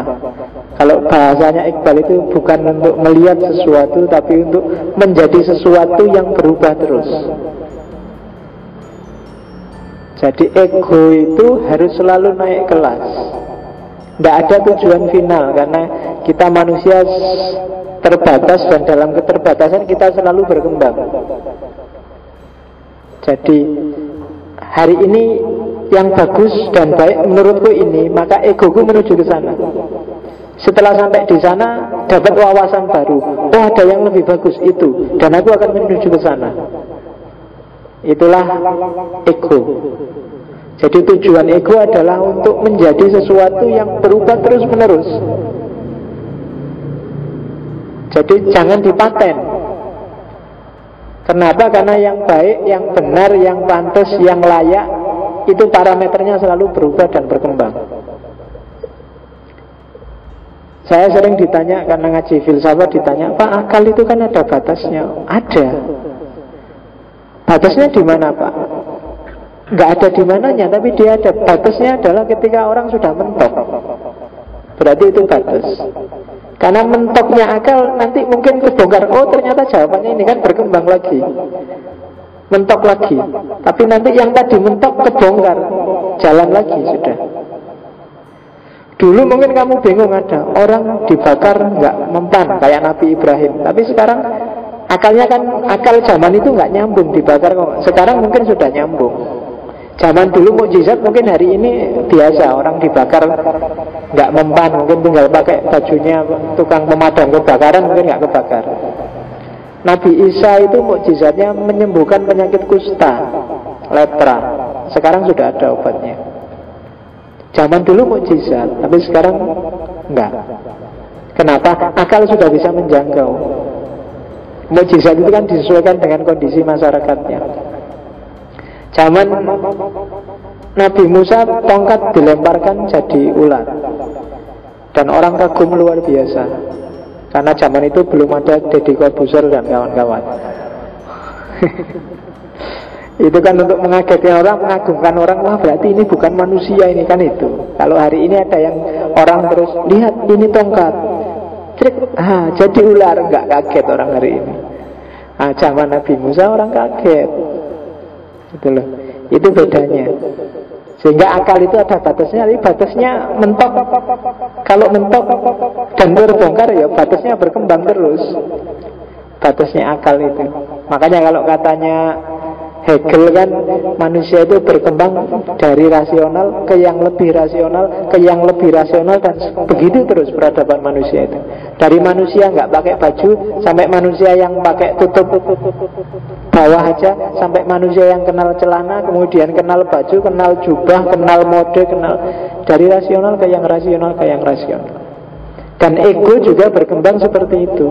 S1: Kalau bahasanya Iqbal itu bukan untuk melihat sesuatu Tapi untuk menjadi sesuatu yang berubah terus Jadi ego itu harus selalu naik kelas tidak ada tujuan final karena kita manusia terbatas dan dalam keterbatasan kita selalu berkembang. Jadi hari ini yang bagus dan baik menurutku ini maka egoku menuju ke sana. Setelah sampai di sana dapat wawasan baru. Oh ada yang lebih bagus itu dan aku akan menuju ke sana. Itulah ego. Jadi tujuan ego adalah untuk menjadi sesuatu yang berubah terus menerus Jadi jangan dipaten. Kenapa? Karena yang baik, yang benar, yang pantas, yang layak Itu parameternya selalu berubah dan berkembang. Saya sering ditanya karena ngaji filsafat ditanya Pak akal itu kan ada batasnya? Ada. Batasnya di mana Pak? Nggak ada di mananya tapi dia ada. Batasnya adalah ketika orang sudah mentok. Berarti itu batas. Karena mentoknya akal nanti mungkin kebongkar oh ternyata jawabannya ini kan berkembang lagi. Mentok lagi. Tapi nanti yang tadi mentok kebongkar. Jalan lagi sudah. Dulu mungkin kamu bingung ada orang dibakar nggak mempan kayak Nabi Ibrahim. Tapi sekarang akalnya kan akal zaman itu nggak nyambung dibakar kok. Sekarang mungkin sudah nyambung. Zaman dulu mukjizat mungkin hari ini biasa orang dibakar nggak mempan mungkin tinggal pakai bajunya tukang pemadam kebakaran mungkin nggak kebakar. Nabi Isa itu mukjizatnya menyembuhkan penyakit kusta, lepra. Sekarang sudah ada obatnya. Zaman dulu mukjizat, tapi sekarang enggak. Kenapa? Akal sudah bisa menjangkau. Mukjizat itu kan disesuaikan dengan kondisi masyarakatnya. Zaman Nabi Musa tongkat dilemparkan jadi ular. Dan orang kagum luar biasa. Karena zaman itu belum ada Deddy Corbuzier dan kawan-kawan. Itu kan untuk mengagetkan orang, mengagumkan orang. Wah berarti ini bukan manusia ini kan itu. Kalau hari ini ada yang orang terus Lihat ini tongkat. Trik, ah, jadi ular. Nggak kaget orang hari ini. Nah, zaman Nabi Musa orang kaget Gitu loh. Itu bedanya. Sehingga akal itu ada batasnya, tapi batasnya mentok. Kalau mentok dan terbongkar ya batasnya berkembang terus. Batasnya akal itu. Makanya kalau katanya Hegel kan manusia itu berkembang dari rasional ke yang lebih rasional ke yang lebih rasional dan begitu terus peradaban manusia itu dari manusia nggak pakai baju sampai manusia yang pakai tutup bawah aja sampai manusia yang kenal celana kemudian kenal baju kenal jubah kenal mode kenal dari rasional ke yang rasional ke yang rasional Dan ego juga berkembang seperti itu.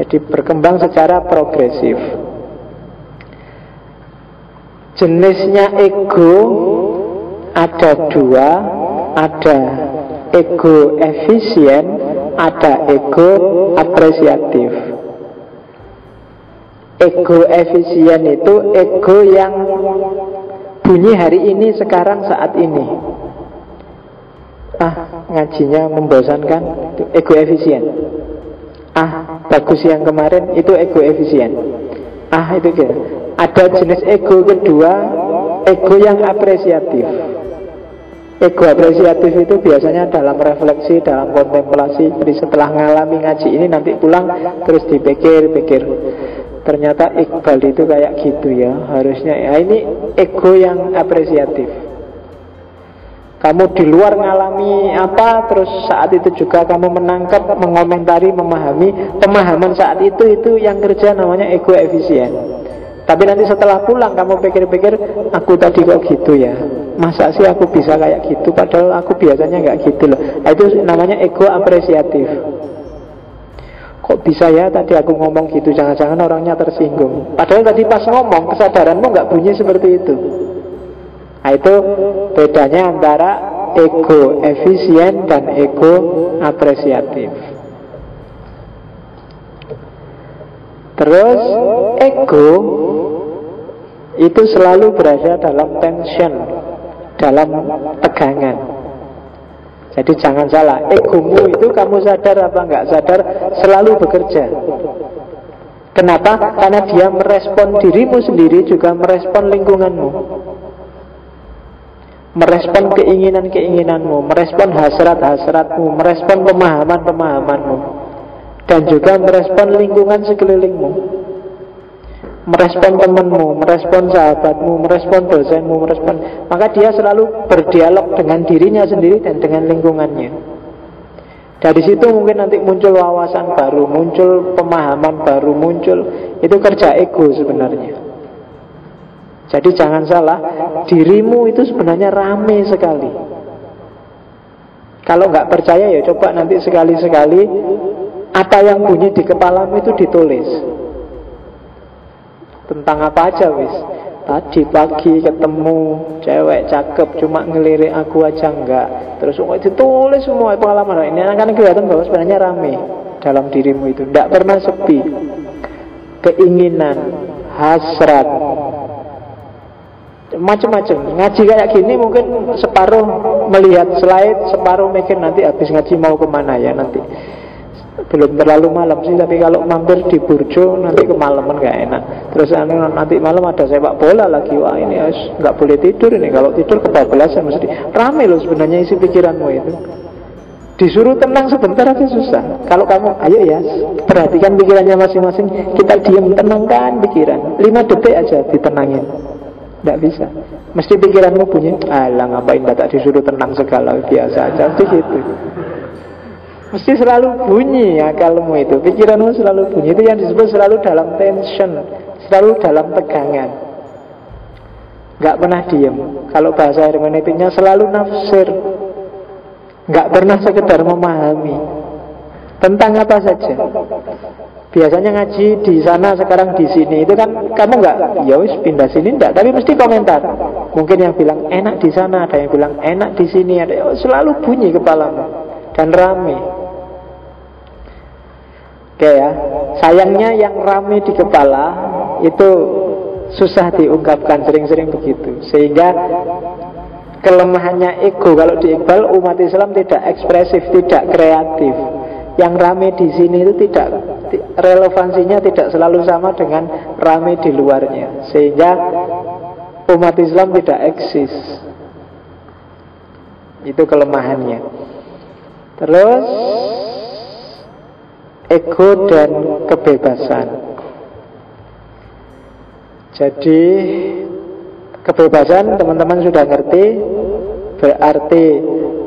S1: Jadi berkembang secara progresif. Jenisnya ego ada dua, ada ego efisien, ada ego apresiatif. Ego efisien itu ego yang bunyi hari ini, sekarang, saat ini. Ah, ngajinya membosankan, ego efisien. Ah, bagus yang kemarin, itu ego efisien. Ah, itu gitu. Ada jenis ego kedua, ego yang apresiatif. Ego apresiatif itu biasanya dalam refleksi, dalam kontemplasi. Jadi setelah ngalami ngaji ini nanti pulang terus dipikir-pikir. Ternyata Iqbal itu kayak gitu ya Harusnya ya ini ego yang apresiatif Kamu di luar ngalami apa Terus saat itu juga kamu menangkap Mengomentari, memahami Pemahaman saat itu itu yang kerja namanya ego efisien tapi nanti setelah pulang kamu pikir-pikir Aku tadi kok gitu ya? Masa sih aku bisa kayak gitu? Padahal aku biasanya nggak gitu loh. Nah, Itu namanya ego apresiatif. Kok bisa ya tadi aku ngomong gitu? Jangan-jangan orangnya tersinggung. Padahal tadi pas ngomong kesadaranmu nggak bunyi seperti itu. Nah itu bedanya antara ego efisien dan ego apresiatif Terus ego itu selalu berada dalam tension, dalam tegangan. Jadi jangan salah, egomu itu kamu sadar apa enggak sadar selalu bekerja. Kenapa? Karena dia merespon dirimu sendiri juga merespon lingkunganmu. Merespon keinginan-keinginanmu, merespon hasrat-hasratmu, merespon pemahaman-pemahamanmu. Dan juga merespon lingkungan sekelilingmu merespon temanmu, merespon sahabatmu, merespon dosenmu, merespon maka dia selalu berdialog dengan dirinya sendiri dan dengan lingkungannya. Dari situ mungkin nanti muncul wawasan baru, muncul pemahaman baru, muncul itu kerja ego sebenarnya. Jadi jangan salah, dirimu itu sebenarnya rame sekali. Kalau nggak percaya ya coba nanti sekali-sekali apa yang bunyi di kepalamu itu ditulis. Tentang apa aja wis. Tadi pagi ketemu cewek cakep cuma ngelirik aku aja enggak. Terus oh, ditulis semua pengalaman. Ini akan kelihatan bahwa sebenarnya rame dalam dirimu itu. Tidak pernah sepi. Keinginan, hasrat. Macam-macam Ngaji kayak gini mungkin separuh melihat slide Separuh mikir nanti habis ngaji mau ke mana ya nanti belum terlalu malam sih tapi kalau mampir di Burjo nanti kemalaman gak enak. Terus anu, nanti malam ada sepak bola lagi. Wah ini nggak boleh tidur ini. Kalau tidur kebablasan mesti rame loh sebenarnya isi pikiranmu itu. Disuruh tenang sebentar aja susah. Kalau kamu ayo ya perhatikan pikirannya masing-masing. Kita diam tenangkan pikiran. Lima detik aja ditenangin. Tidak bisa. Mesti pikiranmu bunyi alah ngapain tak disuruh tenang segala biasa aja? Itu gitu Mesti selalu bunyi akalmu itu. Pikiranmu selalu bunyi. Itu yang disebut selalu dalam tension Selalu dalam tegangan. Gak pernah diem. Kalau bahasa hermeneutiknya selalu nafsir. Gak pernah sekedar memahami. Tentang apa saja. Biasanya ngaji di sana sekarang di sini. Itu kan kamu nggak ya pindah sini. Enggak tapi mesti komentar. Mungkin yang bilang enak di sana, ada yang bilang enak di sini, ada oh, selalu bunyi kepalamu. Dan rame. Oke ya, sayangnya yang rame di kepala itu susah diungkapkan sering-sering begitu. Sehingga kelemahannya ego kalau di Iqbal umat Islam tidak ekspresif, tidak kreatif. Yang rame di sini itu tidak relevansinya tidak selalu sama dengan rame di luarnya. Sehingga umat Islam tidak eksis. Itu kelemahannya. Terus ego dan kebebasan. Jadi kebebasan teman-teman sudah ngerti berarti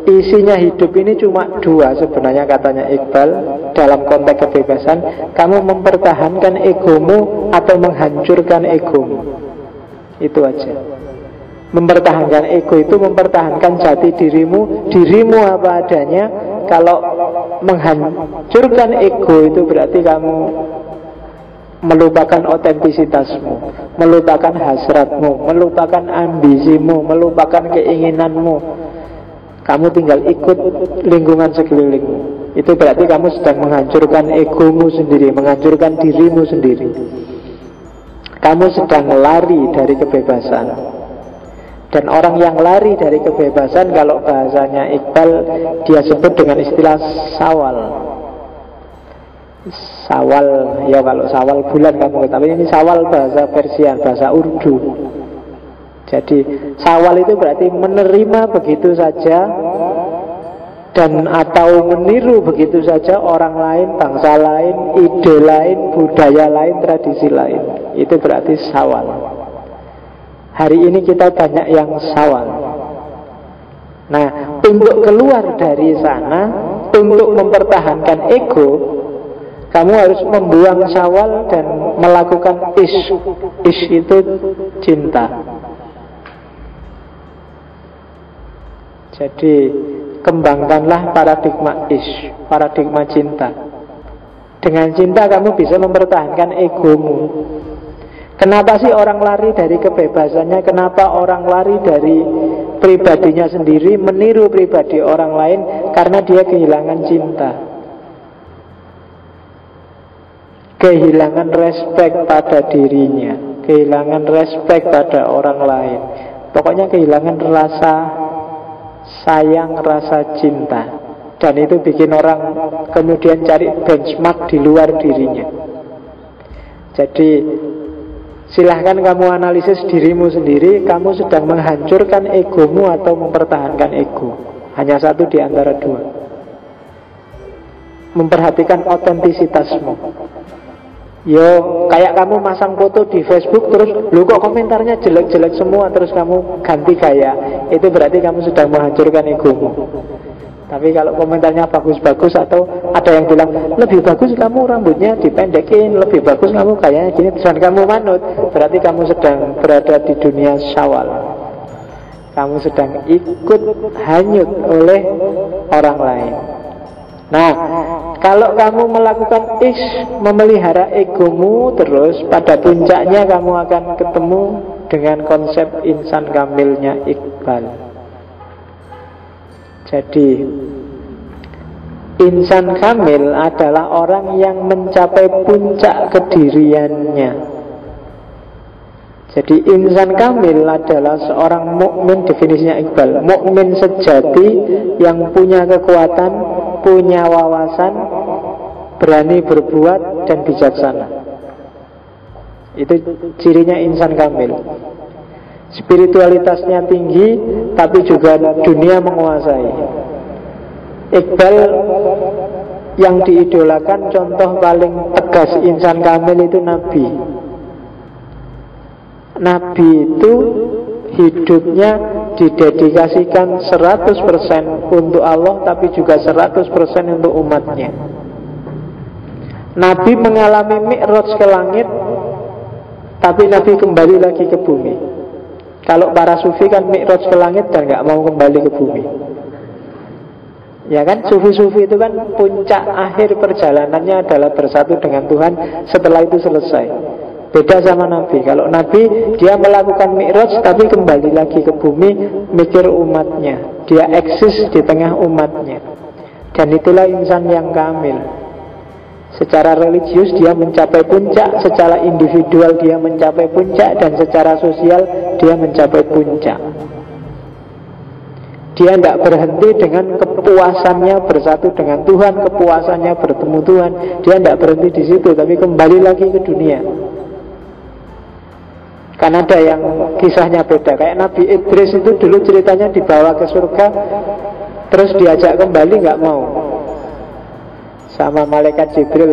S1: isinya hidup ini cuma dua sebenarnya katanya Iqbal dalam konteks kebebasan kamu mempertahankan egomu atau menghancurkan egomu. Itu aja. Mempertahankan ego itu mempertahankan jati dirimu. Dirimu apa adanya Kalau menghancurkan ego itu berarti kamu Melupakan otentisitasmu Melupakan hasratmu Melupakan ambisimu Melupakan keinginanmu. Kamu tinggal ikut lingkungan sekelilingmu. Itu berarti kamu sedang menghancurkan egomu sendiri Menghancurkan dirimu sendiri. Kamu sedang lari dari kebebasan dan orang yang lari dari kebebasan Kalau bahasanya Iqbal Dia sebut dengan istilah sawal. Sawal Ya kalau sawal bulan kamu Tapi ini sawal bahasa Persian Bahasa Urdu. Jadi sawal itu berarti menerima begitu saja Dan atau meniru begitu saja Orang lain, bangsa lain, ide lain, budaya lain, tradisi lain. Itu berarti sawal Hari ini kita banyak yang sawal. Nah, untuk keluar dari sana Untuk mempertahankan ego Kamu harus membuang sawal dan melakukan is Is itu cinta. Jadi kembangkanlah paradigma is Paradigma cinta. Dengan cinta kamu bisa mempertahankan egomu Kenapa sih orang lari dari kebebasannya? Kenapa orang lari dari pribadinya sendiri meniru pribadi orang lain? Karena dia kehilangan cinta. Kehilangan respect pada dirinya, kehilangan respect pada orang lain. Pokoknya kehilangan rasa sayang, rasa cinta. Dan itu bikin orang kemudian cari benchmark di luar dirinya. Jadi Silahkan kamu analisis dirimu sendiri. Kamu sedang menghancurkan egomu atau mempertahankan ego. Hanya satu di antara dua. Memperhatikan otentisitasmu. Yo, kayak kamu masang foto di Facebook Terus, lu kok komentarnya jelek-jelek semua? Terus kamu ganti gaya. Itu berarti kamu sedang menghancurkan egomu tapi kalau komentarnya bagus-bagus atau ada yang bilang lebih bagus kamu rambutnya dipendekin, lebih bagus kamu kayaknya gini, dan kamu manut, berarti kamu sedang berada di dunia syawal. Kamu sedang ikut hanyut oleh orang lain. Nah, kalau kamu melakukan is, memelihara egomu terus, pada puncaknya kamu akan ketemu dengan konsep insan kamilnya Iqbal. Jadi Insan kamil adalah orang yang mencapai puncak kediriannya. Jadi insan kamil adalah seorang mukmin definisinya Iqbal. Mukmin sejati yang punya kekuatan, punya wawasan Berani berbuat dan bijaksana. Itu cirinya insan kamil Spiritualitasnya tinggi Tapi juga dunia menguasai. Iqbal Yang diidolakan Contoh paling tegas insan kamil itu Nabi. Nabi itu Hidupnya didedikasikan 100% untuk Allah Tapi juga 100% untuk umatnya. Nabi mengalami mi'raj ke langit Tapi Nabi kembali lagi ke bumi kalau para sufi kan mi'raj ke langit dan nggak mau kembali ke bumi. Ya kan, sufi-sufi itu kan puncak akhir perjalanannya adalah bersatu dengan Tuhan setelah itu selesai. Beda sama Nabi. Kalau Nabi dia melakukan mi'raj tapi kembali lagi ke bumi mikir umatnya. Dia eksis di tengah umatnya. Dan itulah insan yang kamil. Secara religius dia mencapai puncak Secara individual dia mencapai puncak Dan secara sosial dia mencapai puncak. Dia tidak berhenti dengan kepuasannya bersatu dengan Tuhan Kepuasannya bertemu Tuhan. Dia tidak berhenti di situ Tapi kembali lagi ke dunia. Kan ada yang kisahnya beda. Kayak Nabi Idris itu dulu ceritanya dibawa ke surga Terus diajak kembali nggak mau sama malaikat Jibril.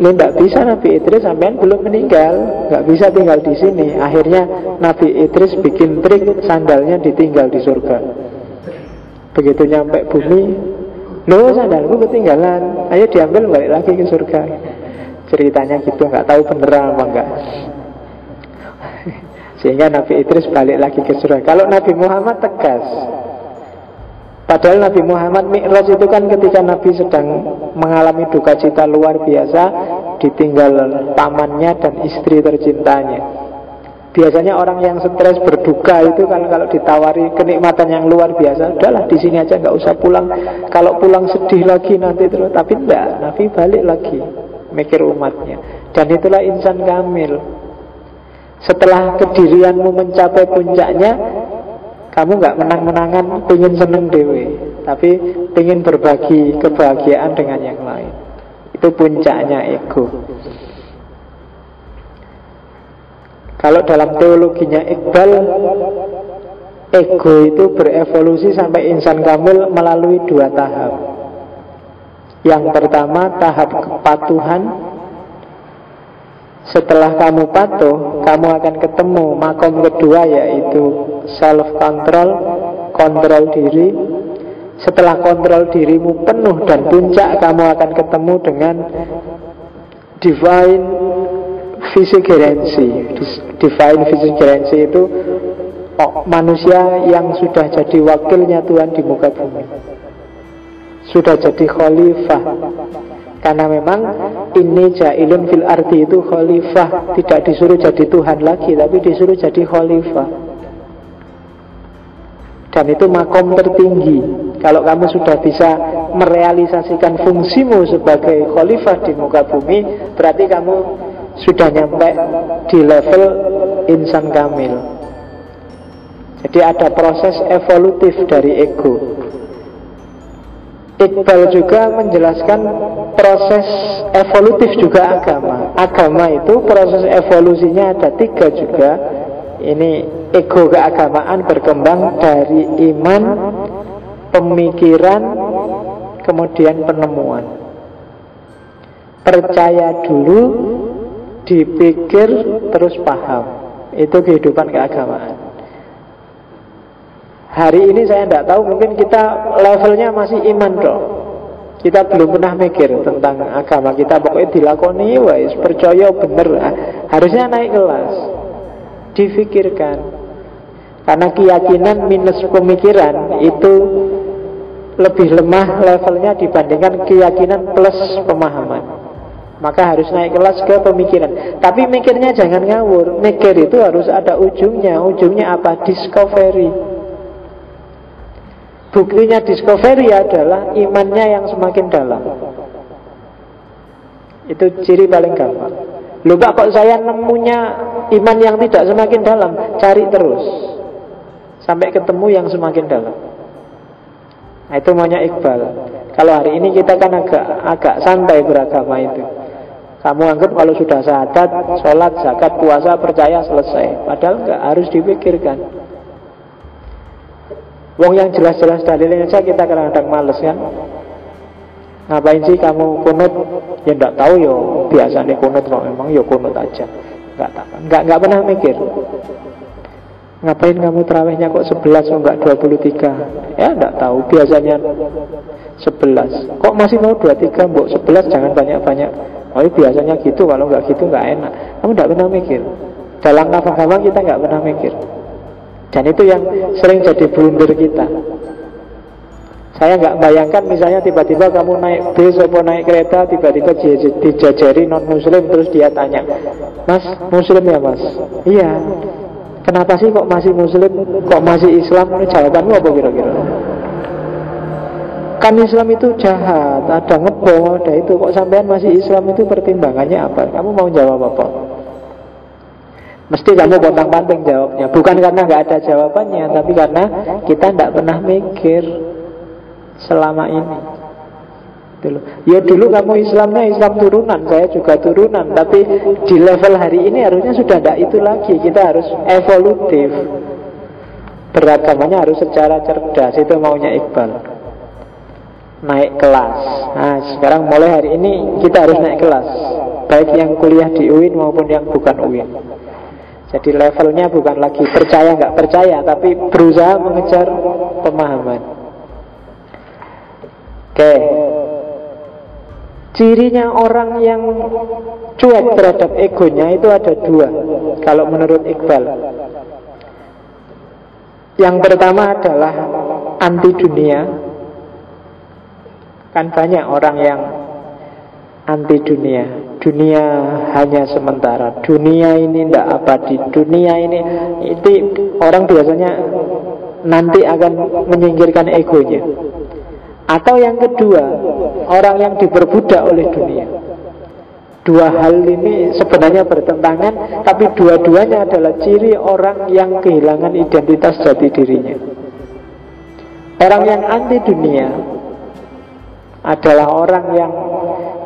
S1: Lu tidak bisa Nabi Idris sampean belum meninggal. Nggak bisa tinggal di sini. Akhirnya Nabi Idris bikin trik Sandalnya ditinggal di surga. Begitu nyampe bumi Loh sandalku ketinggalan. Ayo diambil balik lagi ke surga. Ceritanya gitu. Nggak tahu beneran apa enggak Sehingga Nabi Idris balik lagi ke surga. Kalau Nabi Muhammad tegas Padahal Nabi Muhammad Mi'raj itu kan ketika Nabi sedang mengalami duka cita luar biasa Ditinggal pamannya dan istri tercintanya Biasanya orang yang stres berduka itu kan kalau ditawari kenikmatan yang luar biasa, udahlah di sini aja nggak usah pulang. Kalau pulang sedih lagi nanti terus, tapi enggak, Nabi balik lagi mikir umatnya. Dan itulah insan kamil. Setelah kedirianmu mencapai puncaknya, kamu nggak menang-menangan, pengen seneng dewe, tapi pengen berbagi kebahagiaan dengan yang lain. Itu puncaknya ego. Kalau dalam teologinya Iqbal Ego itu berevolusi sampai insan kamil melalui dua tahap Yang pertama tahap kepatuhan Setelah kamu patuh Kamu akan ketemu makom kedua yaitu Self control Kontrol diri. Setelah kontrol dirimu penuh dan puncak Kamu akan ketemu dengan Divine Visigerensi Divine visigerensi itu oh, Manusia yang sudah jadi wakilnya Tuhan di muka bumi. Sudah jadi khalifah Karena memang ini jailun fil arti itu khalifah Tidak disuruh jadi Tuhan lagi Tapi disuruh jadi khalifah Dan itu makom tertinggi Kalau kamu sudah bisa merealisasikan fungsimu sebagai khalifah di muka bumi Berarti kamu sudah nyampe di level insan kamil. Jadi ada proses evolutif dari ego. Iqbal juga menjelaskan proses evolutif juga agama. Agama itu proses evolusinya ada tiga juga. Ini ego keagamaan berkembang dari iman, pemikiran, kemudian penemuan. Percaya dulu, dipikir terus paham itu kehidupan keagamaan hari ini saya tidak tahu mungkin kita levelnya masih iman dong kita belum pernah mikir tentang agama kita pokoknya dilakoni wais percaya bener. Harusnya naik kelas difikirkan. Karena keyakinan minus pemikiran itu lebih lemah levelnya dibandingkan keyakinan plus pemahaman. Maka harus naik kelas ke pemikiran. Tapi mikirnya jangan ngawur Mikir itu harus ada ujungnya. Ujungnya apa? Discovery Buktinya discovery adalah Imannya yang semakin dalam. Itu ciri paling gampang. Lupa kok saya nemunya Iman yang tidak semakin dalam? Cari terus. Sampai ketemu yang semakin dalam. Nah itu maunya Iqbal. Kalau hari ini kita kan agak agak santai beragama itu. Kamu anggap kalau sudah syahadat, sholat, zakat, puasa, percaya, selesai. Padahal enggak, harus dipikirkan. Wong yang jelas-jelas dalilnya saja kita kadang-kadang males kan. Ngapain sih kamu kunut? Ya enggak tahu yo, biasanya kunut kok memang yo kunut aja. Enggak. Enggak enggak pernah mikir. Ngapain kamu terawihnya kok 11 oh enggak 23? Ya enggak tahu, biasanya 11. Kok masih mau 23, Mbok 11 jangan banyak-banyak. Oh biasanya gitu, kalau nggak gitu nggak enak. Kamu nggak pernah mikir. Dalam nafas-nafas kita nggak pernah mikir. Dan itu yang sering jadi blunder kita. Saya nggak bayangkan misalnya tiba-tiba kamu naik bis atau naik kereta tiba-tiba dijajari non muslim terus dia tanya Mas muslim ya mas? Iya Kenapa sih kok masih muslim Kok masih Islam Jawabanmu apa kira-kira? Kan Islam itu jahat, ada ngebom, ada itu. Kok sampean masih Islam itu pertimbangannya apa? Kamu mau jawab apa? Mesti kamu pontang panting jawabnya. Bukan karena nggak ada jawabannya, tapi karena kita tidak pernah mikir selama ini. Dulu. Ya dulu kamu Islamnya Islam turunan, saya juga turunan. Tapi di level hari ini harusnya sudah tidak itu lagi. Kita harus evolutif. Beragamanya harus secara cerdas. Itu maunya Iqbal naik kelas. Nah, sekarang mulai hari ini kita harus naik kelas, baik yang kuliah di UIN maupun yang bukan UIN. Jadi levelnya bukan lagi percaya nggak percaya, tapi berusaha mengejar pemahaman. Oke, cirinya orang yang cuek terhadap egonya itu ada dua. Kalau menurut Iqbal, Yang pertama adalah anti dunia. Kan banyak orang yang anti dunia. Dunia hanya sementara. Dunia ini tidak abadi. Dunia ini itu orang biasanya nanti akan menyingkirkan egonya. Atau yang kedua, orang yang diperbudak oleh dunia. Dua hal ini sebenarnya bertentangan, tapi dua-duanya adalah ciri orang yang kehilangan identitas jati dirinya. Orang yang anti dunia adalah orang yang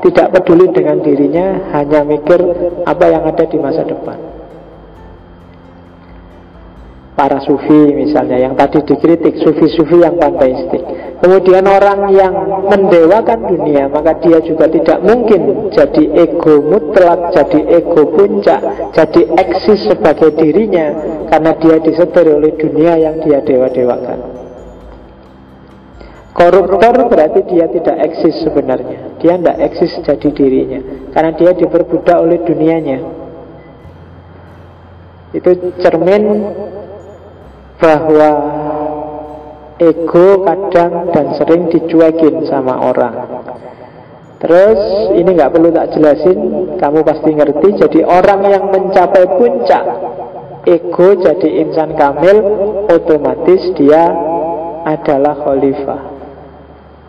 S1: tidak peduli dengan dirinya, hanya mikir apa yang ada di masa depan. Para sufi misalnya yang tadi dikritik sufi-sufi yang panteistik. Kemudian orang yang mendewakan dunia maka dia juga tidak mungkin jadi ego mutlak jadi ego puncak jadi eksis sebagai dirinya karena dia disetir oleh dunia yang dia dewa-dewakan koruptor berarti dia tidak eksis sebenarnya dia tidak eksis jadi dirinya karena dia diperbudak oleh dunianya itu cermin bahwa ego kadang dan sering dicuekin sama orang. Terus ini nggak perlu tak jelasin, kamu pasti ngerti. Jadi orang yang mencapai puncak ego jadi insan kamil, otomatis dia adalah khalifah.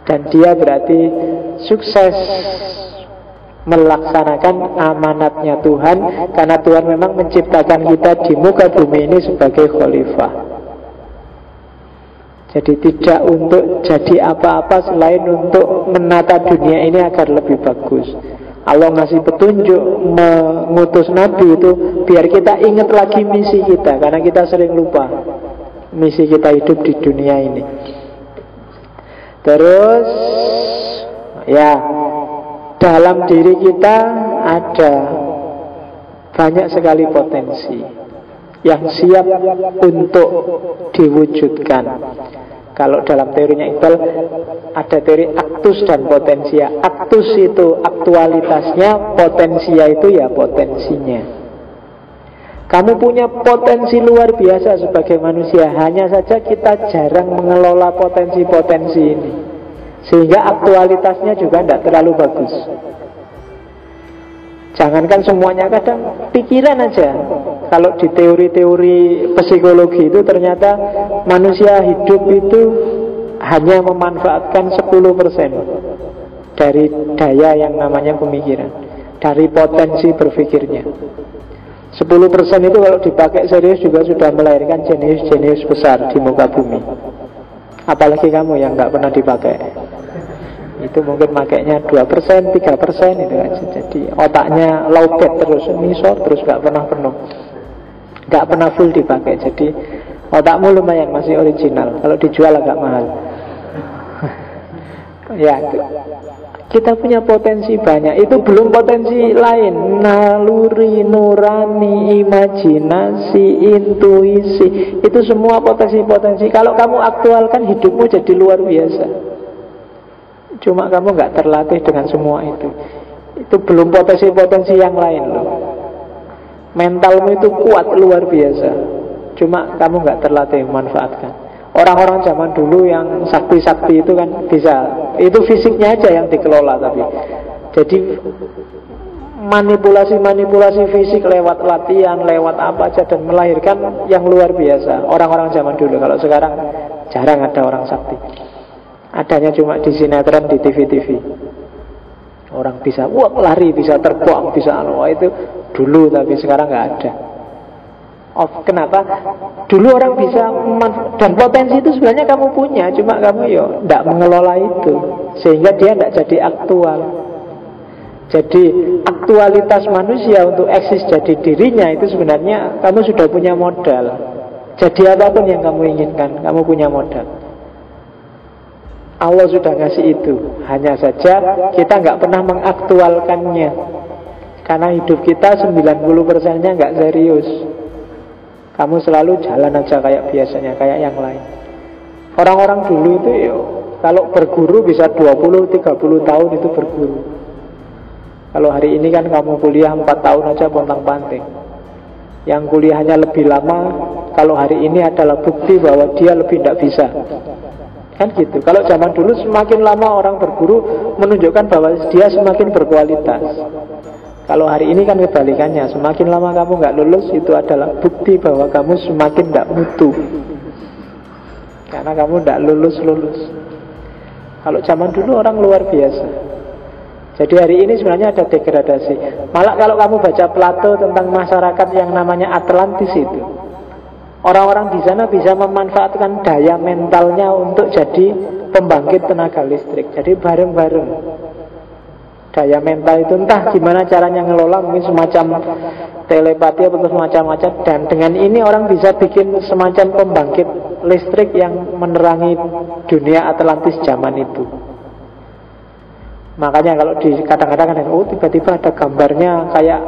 S1: Dan dia berarti sukses melaksanakan amanatnya Tuhan karena Tuhan memang menciptakan kita di muka bumi ini sebagai khalifah. Jadi tidak untuk jadi apa-apa selain untuk menata dunia ini agar lebih bagus. Allah ngasih petunjuk mengutus Nabi itu biar kita ingat lagi misi kita karena kita sering lupa misi kita hidup di dunia ini. Terus ya dalam diri kita ada banyak sekali potensi yang siap untuk diwujudkan. Kalau dalam teorinya Iqbal ada teori aktus dan potensia. Aktus itu aktualitasnya, potensia itu ya potensinya. Kamu punya potensi luar biasa sebagai manusia, hanya saja kita jarang mengelola potensi-potensi ini. Sehingga aktualitasnya juga tidak terlalu bagus. Jangankan semuanya kadang pikiran aja Kalau di teori-teori psikologi itu ternyata manusia hidup itu hanya memanfaatkan 10% dari daya yang namanya pemikiran Dari potensi berpikirnya 10% itu kalau dipakai serius juga sudah melahirkan jenis-jenis besar di muka bumi. Apalagi kamu yang nggak pernah dipakai. Itu mungkin makainya 2% 3% itu aja. Jadi otaknya lowbat terus misor terus gak pernah penuh. Gak pernah full dipakai. Jadi otakmu lumayan masih original. Kalau dijual agak mahal. Ya kita punya potensi banyak itu belum potensi lain naluri nurani imajinasi intuisi itu semua potensi-potensi kalau kamu aktualkan hidupmu jadi luar biasa Cuma kamu nggak terlatih dengan semua itu. Itu belum potensi-potensi yang lain loh. Mentalmu itu kuat luar biasa. Cuma kamu nggak terlatih memanfaatkan. Orang-orang zaman dulu yang sakti-sakti itu kan bisa. Itu fisiknya aja yang dikelola tapi. Jadi manipulasi-manipulasi fisik lewat latihan, lewat apa aja dan melahirkan yang luar biasa. Orang-orang zaman dulu kalau sekarang jarang ada orang sakti. Adanya cuma di sinetron, di TV-TV. Orang bisa, wah lari, bisa terbang, bisa anu. itu dulu tapi sekarang nggak ada. Oh, kenapa? Dulu orang bisa dan potensi itu sebenarnya kamu punya, cuma kamu yo tidak mengelola itu, sehingga dia tidak jadi aktual. Jadi aktualitas manusia untuk eksis jadi dirinya itu sebenarnya kamu sudah punya modal. Jadi apa pun yang kamu inginkan, kamu punya modal. Allah sudah ngasih itu Hanya saja kita nggak pernah mengaktualkannya Karena hidup kita 90 persennya nggak serius Kamu selalu jalan aja kayak biasanya Kayak yang lain. Orang-orang dulu itu yo, Kalau berguru bisa 20-30 tahun itu berguru. Kalau hari ini kan kamu kuliah 4 tahun aja pontang panting. Yang kuliahnya lebih lama Kalau hari ini adalah bukti bahwa dia lebih tidak bisa. Kan gitu. Kalau zaman dulu semakin lama orang berburu Menunjukkan bahwa dia semakin berkualitas Kalau hari ini kan kebalikannya Semakin lama kamu nggak lulus Itu adalah bukti bahwa kamu semakin tidak mutu Karena kamu tidak lulus-lulus Kalau zaman dulu orang luar biasa jadi hari ini sebenarnya ada degradasi. Malah kalau kamu baca Plato tentang masyarakat yang namanya Atlantis itu, orang-orang di sana bisa memanfaatkan daya mentalnya untuk jadi pembangkit tenaga listrik. Jadi bareng-bareng. Daya mental itu entah gimana caranya ngelola mungkin semacam telepati atau semacam macam dan dengan ini orang bisa bikin semacam pembangkit listrik yang menerangi dunia Atlantis zaman itu. Makanya kalau di kadang-kadang kan oh tiba-tiba ada gambarnya kayak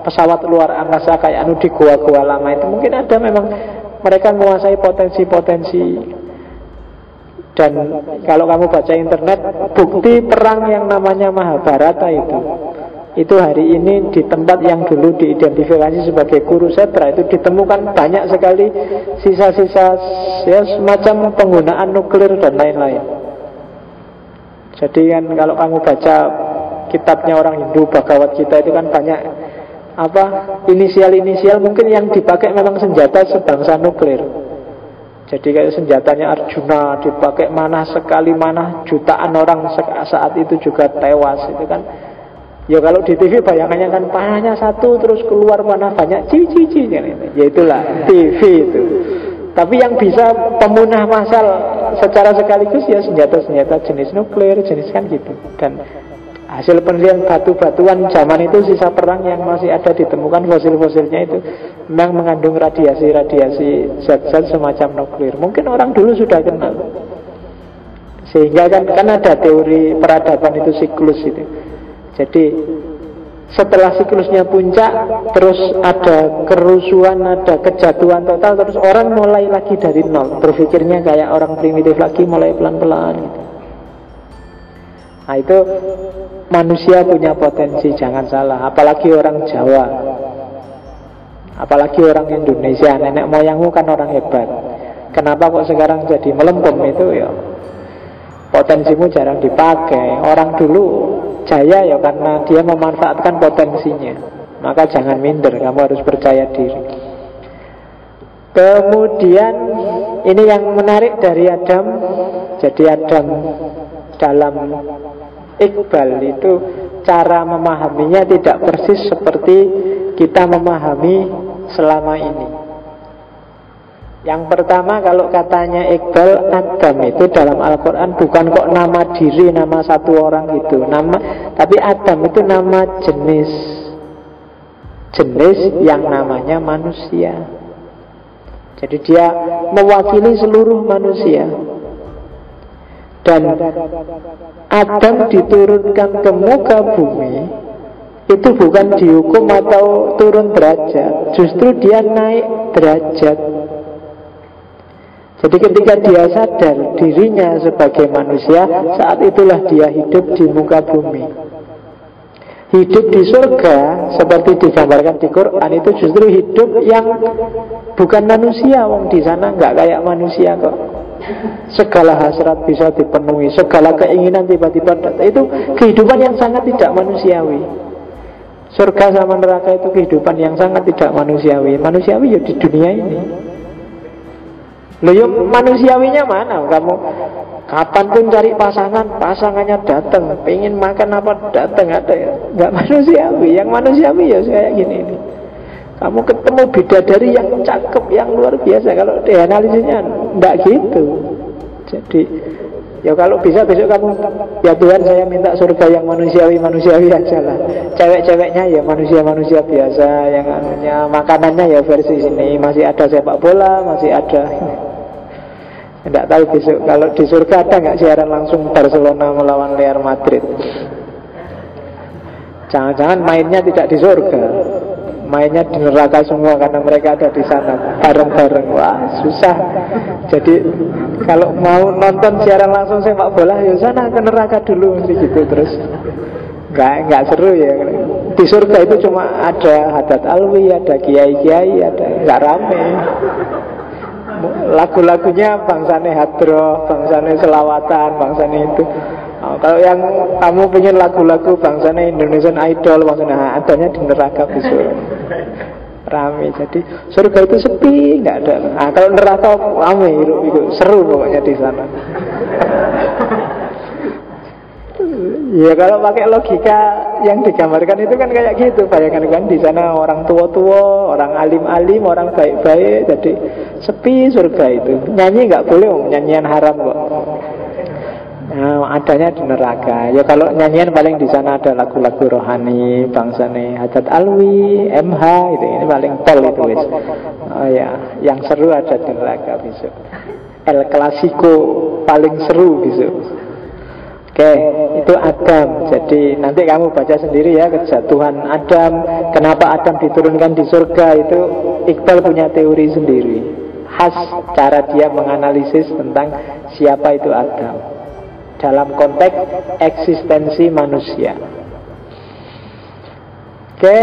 S1: pesawat luar angkasa kayak anu di gua-gua lama itu mungkin ada memang mereka menguasai potensi-potensi dan kalau kamu baca internet bukti perang yang namanya Mahabharata itu itu hari ini di tempat yang dulu diidentifikasi sebagai Kurusetra itu ditemukan banyak sekali sisa-sisa ya semacam penggunaan nuklir dan lain-lain. Jadi kan kalau kamu baca kitabnya orang Hindu Bhagavad kita itu kan banyak apa inisial-inisial mungkin yang dipakai memang senjata sebangsa nuklir. Jadi kayak senjatanya Arjuna dipakai mana sekali mana jutaan orang saat itu juga tewas itu kan. Ya kalau di TV bayangannya kan panahnya satu terus keluar mana banyak cici-cici ya itulah TV itu. Tapi yang bisa pemunah masal secara sekaligus ya senjata-senjata jenis nuklir, jenis kan gitu. Dan hasil penelitian batu-batuan zaman itu sisa perang yang masih ada ditemukan fosil-fosilnya itu memang mengandung radiasi-radiasi zat-zat semacam nuklir. Mungkin orang dulu sudah kenal. Sehingga kan kan ada teori peradaban itu siklus itu. Jadi setelah siklusnya puncak terus ada kerusuhan ada kejatuhan total terus orang mulai lagi dari nol berpikirnya kayak orang primitif lagi mulai pelan-pelan gitu. Nah itu manusia punya potensi jangan salah apalagi orang Jawa apalagi orang Indonesia nenek moyangmu kan orang hebat kenapa kok sekarang jadi melempem itu ya potensimu jarang dipakai orang dulu jaya ya karena dia memanfaatkan potensinya. Maka jangan minder, kamu harus percaya diri. Kemudian ini yang menarik dari Adam. Jadi Adam dalam Iqbal itu cara memahaminya tidak persis seperti kita memahami selama ini. Yang pertama kalau katanya Iqbal Adam itu dalam Al-Quran bukan kok nama diri nama satu orang itu nama tapi Adam itu nama jenis jenis yang namanya manusia. Jadi dia mewakili seluruh manusia. Dan Adam diturunkan ke muka bumi itu bukan dihukum atau turun derajat, justru dia naik derajat. Jadi ketika dia sadar dirinya sebagai manusia Saat itulah dia hidup di muka bumi Hidup di surga Seperti digambarkan di Quran Itu justru hidup yang Bukan manusia. Wong di sana nggak kayak manusia kok. Segala hasrat bisa dipenuhi Segala keinginan tiba-tiba Itu kehidupan yang sangat tidak manusiawi. Surga sama neraka itu kehidupan yang sangat tidak manusiawi. Manusiawi ya di dunia ini Loh yuk manusiawinya mana? Kamu Kapan pun cari pasangan Pasangannya datang Pengen makan apa datang ada ya? Gak manusiawi. Yang manusiawi ya kayak gini ini. Kamu ketemu bidadari yang cakep Yang luar biasa. Kalau dianalisisnya Enggak gitu. Jadi Ya kalau bisa besok kamu Ya Tuhan saya minta surga yang manusiawi-manusiawi aja lah. Cewek-ceweknya ya manusia-manusia biasa. Yang anunya makanannya ya versi sini. Masih ada sepak bola Masih ada tidak tahu besok kalau di surga ada nggak siaran langsung Barcelona melawan Real Madrid. Jangan-jangan mainnya tidak di surga, mainnya di neraka semua karena mereka ada di sana bareng-bareng. Wah susah. Jadi kalau mau nonton siaran langsung sepak bola ya sana ke neraka dulu gitu terus. Nggak nggak seru ya. Di surga itu cuma ada hadat alwi, ada kiai-kiai, ada nggak rame. Lagu-lagunya bangsane hadro, bangsane selawatan, bangsane itu. Oh, kalau yang kamu pengen lagu-lagu bangsanya Indonesian Idol, maksudnya adanya di neraka besok rame. Jadi surga itu sepi, nggak ada. Nah, kalau neraka rame, itu seru pokoknya di sana. Ya kalau pakai logika yang digambarkan itu kan kayak gitu Bayangkan kan di sana orang tua-tua Orang alim-alim, orang baik-baik Jadi sepi surga itu Nyanyi nggak boleh, nyanyian haram kok Nah, adanya di neraka. Ya kalau nyanyian paling di sana ada lagu-lagu rohani, bangsa nih Hajat Alwi, MH itu ini paling tol itu wis. Oh ya, yang seru ada di neraka besok. El Clasico paling seru besok. Oke, itu Adam. Jadi nanti kamu baca sendiri ya kejatuhan Adam. Kenapa Adam diturunkan di surga itu Iqbal punya teori sendiri. Khas cara dia menganalisis tentang siapa itu Adam dalam konteks eksistensi manusia. Oke,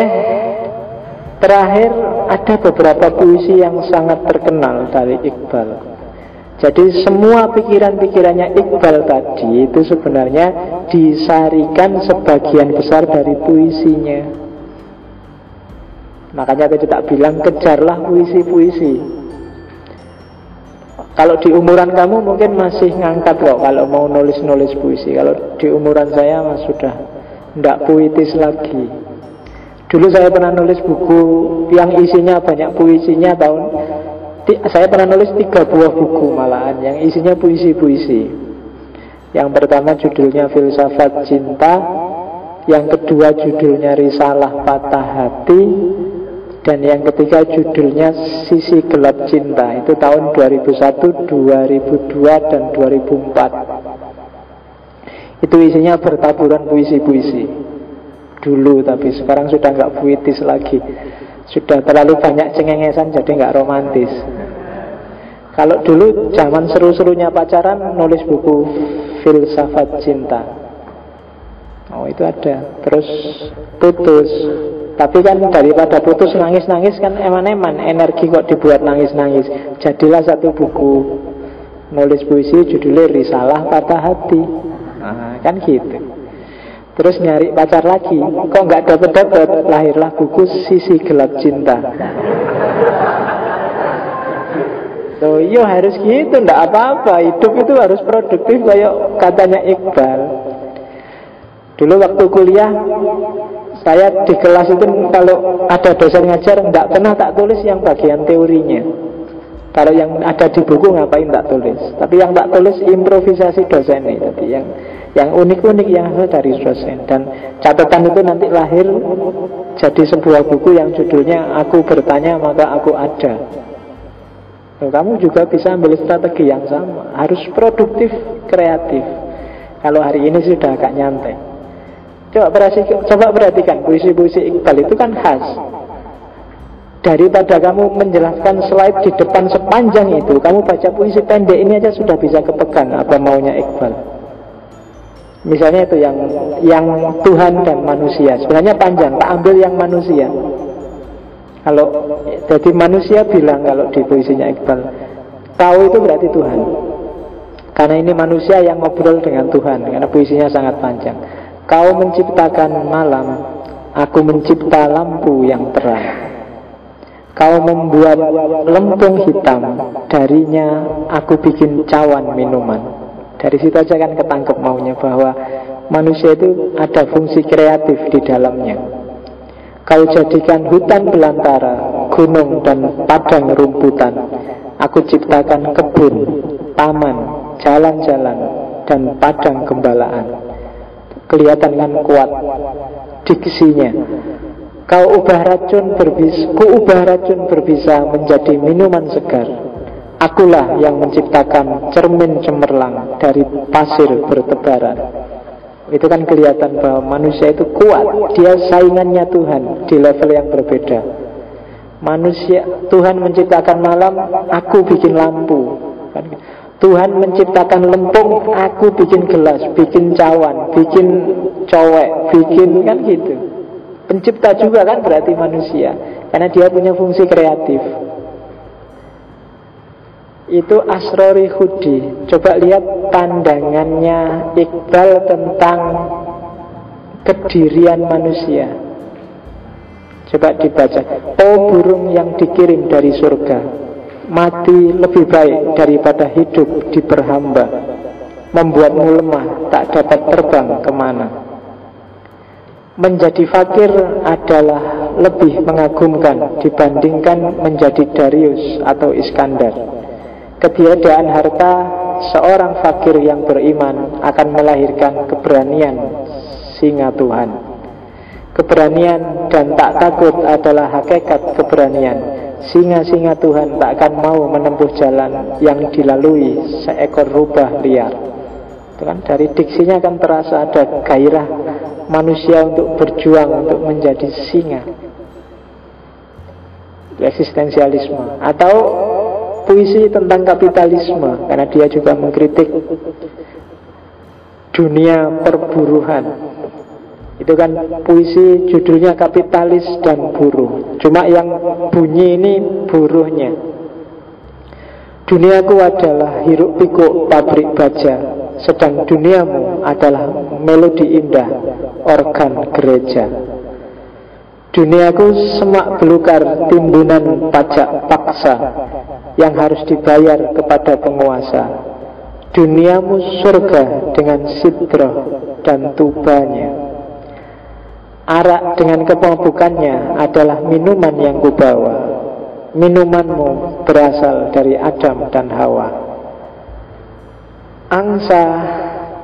S1: terakhir ada beberapa puisi yang sangat terkenal dari Iqbal. Jadi semua pikiran-pikirannya Iqbal tadi itu sebenarnya disarikan sebagian besar dari puisinya. Makanya tadi tak bilang kejarlah puisi-puisi kalau di umuran kamu mungkin masih ngangkat kok kalau mau nulis-nulis puisi. Kalau di umuran saya mas sudah tidak puitis lagi. Dulu saya pernah nulis buku yang isinya banyak puisinya tahun saya pernah nulis tiga buah buku malahan yang isinya puisi-puisi. Yang pertama judulnya Filsafat Cinta, yang kedua judulnya Risalah Patah Hati, dan yang ketiga judulnya Sisi Gelap Cinta. Itu tahun 2001, 2002, dan 2004 Itu isinya bertaburan puisi-puisi. Dulu tapi sekarang sudah nggak puitis lagi Sudah terlalu banyak cengengesan jadi nggak romantis. Kalau dulu zaman seru-serunya pacaran Nulis buku Filsafat Cinta. Oh itu ada. Terus putus. Tapi kan daripada putus nangis-nangis kan eman-eman. Energi kok dibuat nangis-nangis. Jadilah satu buku. Nulis puisi judulnya Risalah Patah Hati. Nah, Kan gitu Terus nyari pacar lagi. Kok nggak dapet-dapet? Lahirlah buku Sisi Gelap Cinta. Tuh, yo iya, harus gitu, ndak apa-apa. Hidup itu harus produktif kayak katanya Iqbal. Dulu waktu kuliah saya di kelas itu kalau ada dosen ngajar Tidak pernah tak tulis yang bagian teorinya. Kalau yang ada di buku ngapain tak tulis? Tapi yang tak tulis improvisasi dosen ini Jadi yang yang unik-unik yang hasil dari dosen Dan catatan itu nanti lahir Jadi sebuah buku yang judulnya Aku bertanya maka aku ada. Kamu juga bisa ambil strategi yang sama. Harus produktif, kreatif. Kalau hari ini sudah agak nyantai. Coba perhatikan, coba perhatikan puisi-puisi Iqbal itu kan khas. Daripada kamu menjelaskan slide di depan sepanjang itu, kamu baca puisi pendek ini aja sudah bisa kepegang apa maunya Iqbal. Misalnya itu yang yang Tuhan dan manusia. Sebenarnya panjang, tak ambil yang manusia. Kalau jadi manusia bilang kalau di puisinya Iqbal, tahu itu berarti Tuhan. Karena ini manusia yang ngobrol dengan Tuhan, karena puisinya sangat panjang. Kau menciptakan malam, aku mencipta lampu yang terang. Kau membuat lempung hitam, darinya aku bikin cawan minuman. Dari situ aja kan ketangkep maunya bahwa manusia itu ada fungsi kreatif di dalamnya. Kau jadikan hutan belantara, gunung dan padang rumputan. Aku ciptakan kebun, taman, jalan-jalan, dan padang gembalaan kelihatan kan kuat diksinya kau ubah racun berbisa ku ubah racun berbisa menjadi minuman segar akulah yang menciptakan cermin cemerlang dari pasir bertebaran. Itu kan kelihatan bahwa manusia itu kuat. Dia saingannya Tuhan di level yang berbeda. Manusia Tuhan menciptakan malam aku bikin lampu. Tuhan menciptakan lempung, aku bikin gelas, bikin cawan, bikin cowek, bikin kan gitu. Pencipta juga kan berarti manusia. Karena dia punya fungsi kreatif Itu Asrori Hudi. Coba lihat pandangannya Iqbal tentang Kedirian manusia. Coba dibaca. Oh burung yang dikirim dari surga. Mati lebih baik daripada hidup di berhamba. Membuatmu lemah Tak dapat terbang ke mana. Menjadi fakir adalah lebih mengagumkan dibandingkan menjadi Darius atau Iskandar. Ketiadaan harta seorang fakir yang beriman akan melahirkan keberanian singa Tuhan. Keberanian dan tak takut adalah hakikat keberanian. Singa-singa Tuhan tak akan mau menempuh jalan yang dilalui seekor rubah liar. Kan dari diksinya kan terasa ada gairah manusia untuk berjuang untuk menjadi singa eksistensialisme atau puisi tentang kapitalisme karena dia juga mengkritik dunia perburuhan. Itu kan puisi judulnya kapitalis dan buruh. Cuma yang bunyi ini buruhnya. Duniaku adalah hiruk pikuk pabrik baja sedang duniamu adalah melodi indah organ gereja Duniaku semak belukar timbunan pajak paksa Yang harus dibayar kepada penguasa. Duniamu surga dengan sidroh dan tubanya. Arak dengan kemampukannya adalah minuman yang kubawa. Minumanmu berasal dari Adam dan Hawa. Angsa,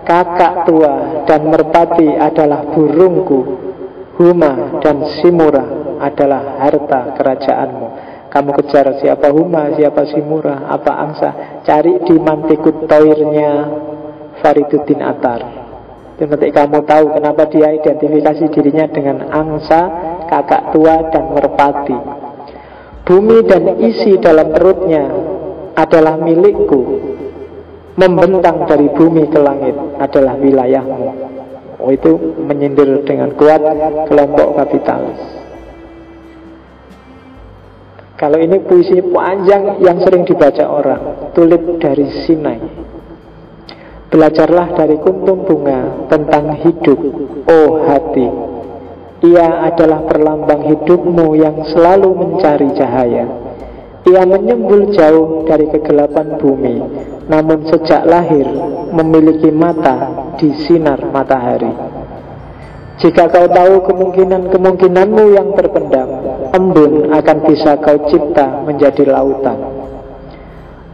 S1: kakak tua, dan merpati adalah burungku. Huma dan Simura adalah harta kerajaanmu. Kamu kejar siapa Huma, siapa Simura, apa angsa. Cari di mantikut toirnya Fariduddin Atar. Dan nanti kamu tahu kenapa dia identifikasi dirinya dengan angsa, kakak tua, dan merpati. Bumi dan isi dalam perutnya adalah milikku membentang dari bumi ke langit adalah wilayahmu. Oh itu menyindir dengan kuat kelompok kapitalis. Kalau ini puisi panjang yang sering dibaca orang, tulip dari Sinai. Belajarlah dari kuntum bunga tentang hidup, oh hati. Ia adalah perlambang hidupmu yang selalu mencari cahaya. Ia menyembul jauh dari kegelapan bumi namun sejak lahir memiliki mata di sinar matahari. Jika kau tahu kemungkinan-kemungkinanmu yang terpendam, embun akan bisa kau cipta menjadi lautan.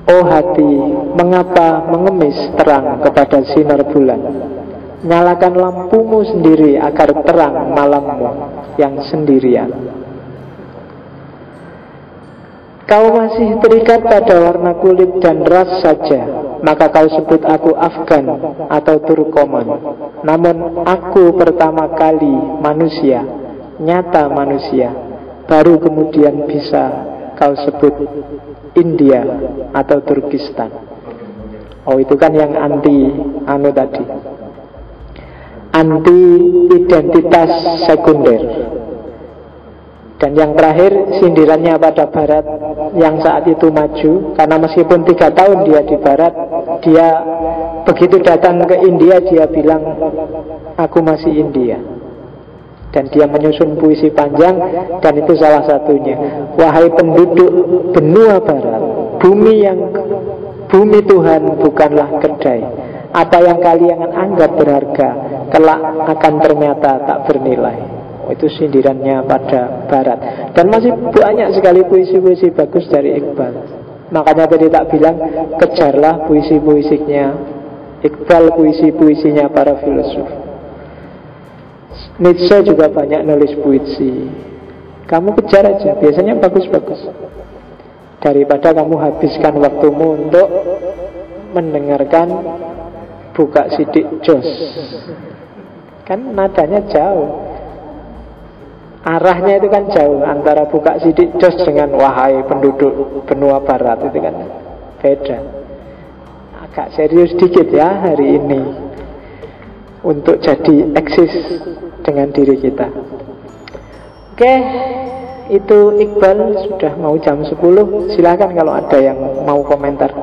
S1: Oh hati, mengapa mengemis terang kepada sinar bulan? Nyalakan lampumu sendiri agar terang malammu yang sendirian. Kau masih terikat pada warna kulit dan ras saja Maka kau sebut aku Afgan atau Turkoman. Namun aku pertama kali manusia Nyata manusia Baru kemudian bisa kau sebut India atau Turkistan. Oh itu kan yang anti anu tadi. Anti identitas sekunder dan yang terakhir sindirannya pada Barat yang saat itu maju Karena meskipun tiga tahun dia di Barat Dia begitu datang ke India dia bilang Aku masih India. Dan dia menyusun puisi panjang Dan itu salah satunya. Wahai penduduk benua Barat Bumi yang Bumi Tuhan bukanlah kedai. Apa yang kalian anggap berharga Kelak akan ternyata tak bernilai itu sindirannya pada barat. Dan masih banyak sekali puisi-puisi bagus dari Iqbal. Makanya tadi tak bilang Kejarlah puisi-puisinya Iqbal puisi-puisinya para filosof. Nietzsche juga banyak nulis puisi. Kamu kejar aja Biasanya bagus-bagus. Daripada kamu habiskan waktumu untuk Mendengarkan Buka sidik jos. Kan nadanya jauh Arahnya itu kan jauh antara buka sidik jos dengan wahai penduduk benua barat itu kan beda. Agak serius dikit ya hari ini untuk jadi eksis dengan diri kita. Oke, itu Iqbal sudah mau jam 10 Silahkan kalau ada yang mau komentar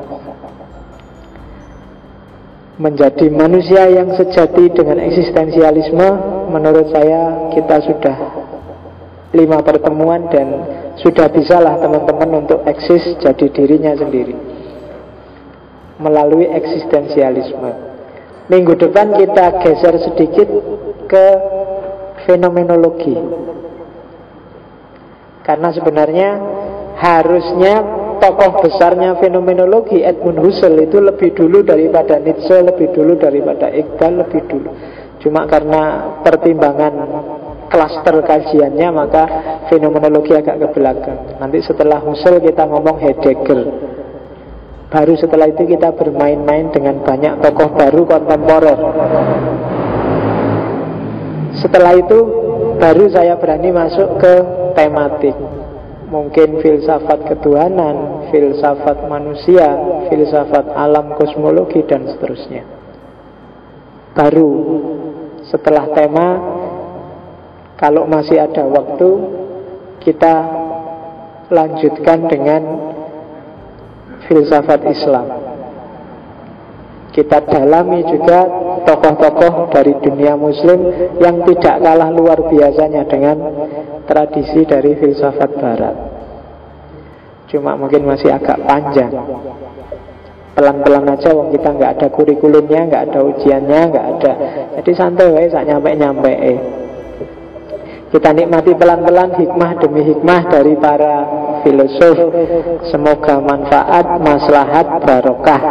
S1: Menjadi manusia yang sejati dengan eksistensialisme Menurut saya kita sudah lima pertemuan dan sudah bisalah teman-teman untuk eksis jadi dirinya sendiri melalui eksistensialisme. Minggu depan kita geser sedikit ke fenomenologi. Karena sebenarnya harusnya tokoh besarnya fenomenologi Edmund Husserl itu lebih dulu daripada Nietzsche, lebih dulu daripada Iqbal, lebih dulu. Cuma karena pertimbangan klaster kajiannya maka fenomenologi agak ke belakang. Nanti setelah Husserl kita ngomong Heidegger. Baru setelah itu kita bermain-main dengan banyak tokoh baru kontemporer. Setelah itu baru saya berani masuk ke tematik Mungkin filsafat ketuhanan, filsafat manusia, filsafat alam kosmologi dan seterusnya Baru setelah tema Kalau masih ada waktu Kita lanjutkan dengan filsafat Islam kita dalami juga tokoh-tokoh dari dunia muslim yang tidak kalah luar biasanya dengan tradisi dari filsafat barat. Cuma mungkin masih agak panjang. Pelan-pelan aja wong kita nggak ada kurikulumnya, nggak ada ujiannya, nggak ada. Jadi santai wae sak nyampe-nyampe. Kita nikmati pelan-pelan hikmah demi hikmah dari para filosof. Semoga manfaat, maslahat, barokah.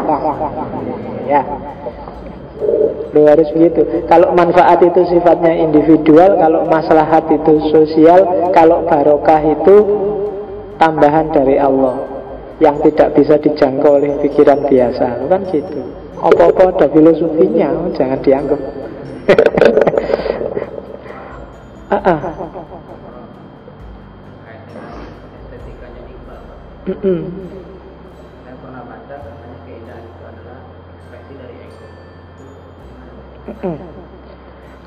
S1: Ya. Lu harus begitu. Kalau manfaat itu sifatnya individual Kalau maslahat itu sosial Kalau barokah itu Tambahan dari Allah Yang tidak bisa dijangkau oleh pikiran biasa. Kan gitu. Apa-apa ada filosofinya Jangan dianggap ah, ah. Mm -mm.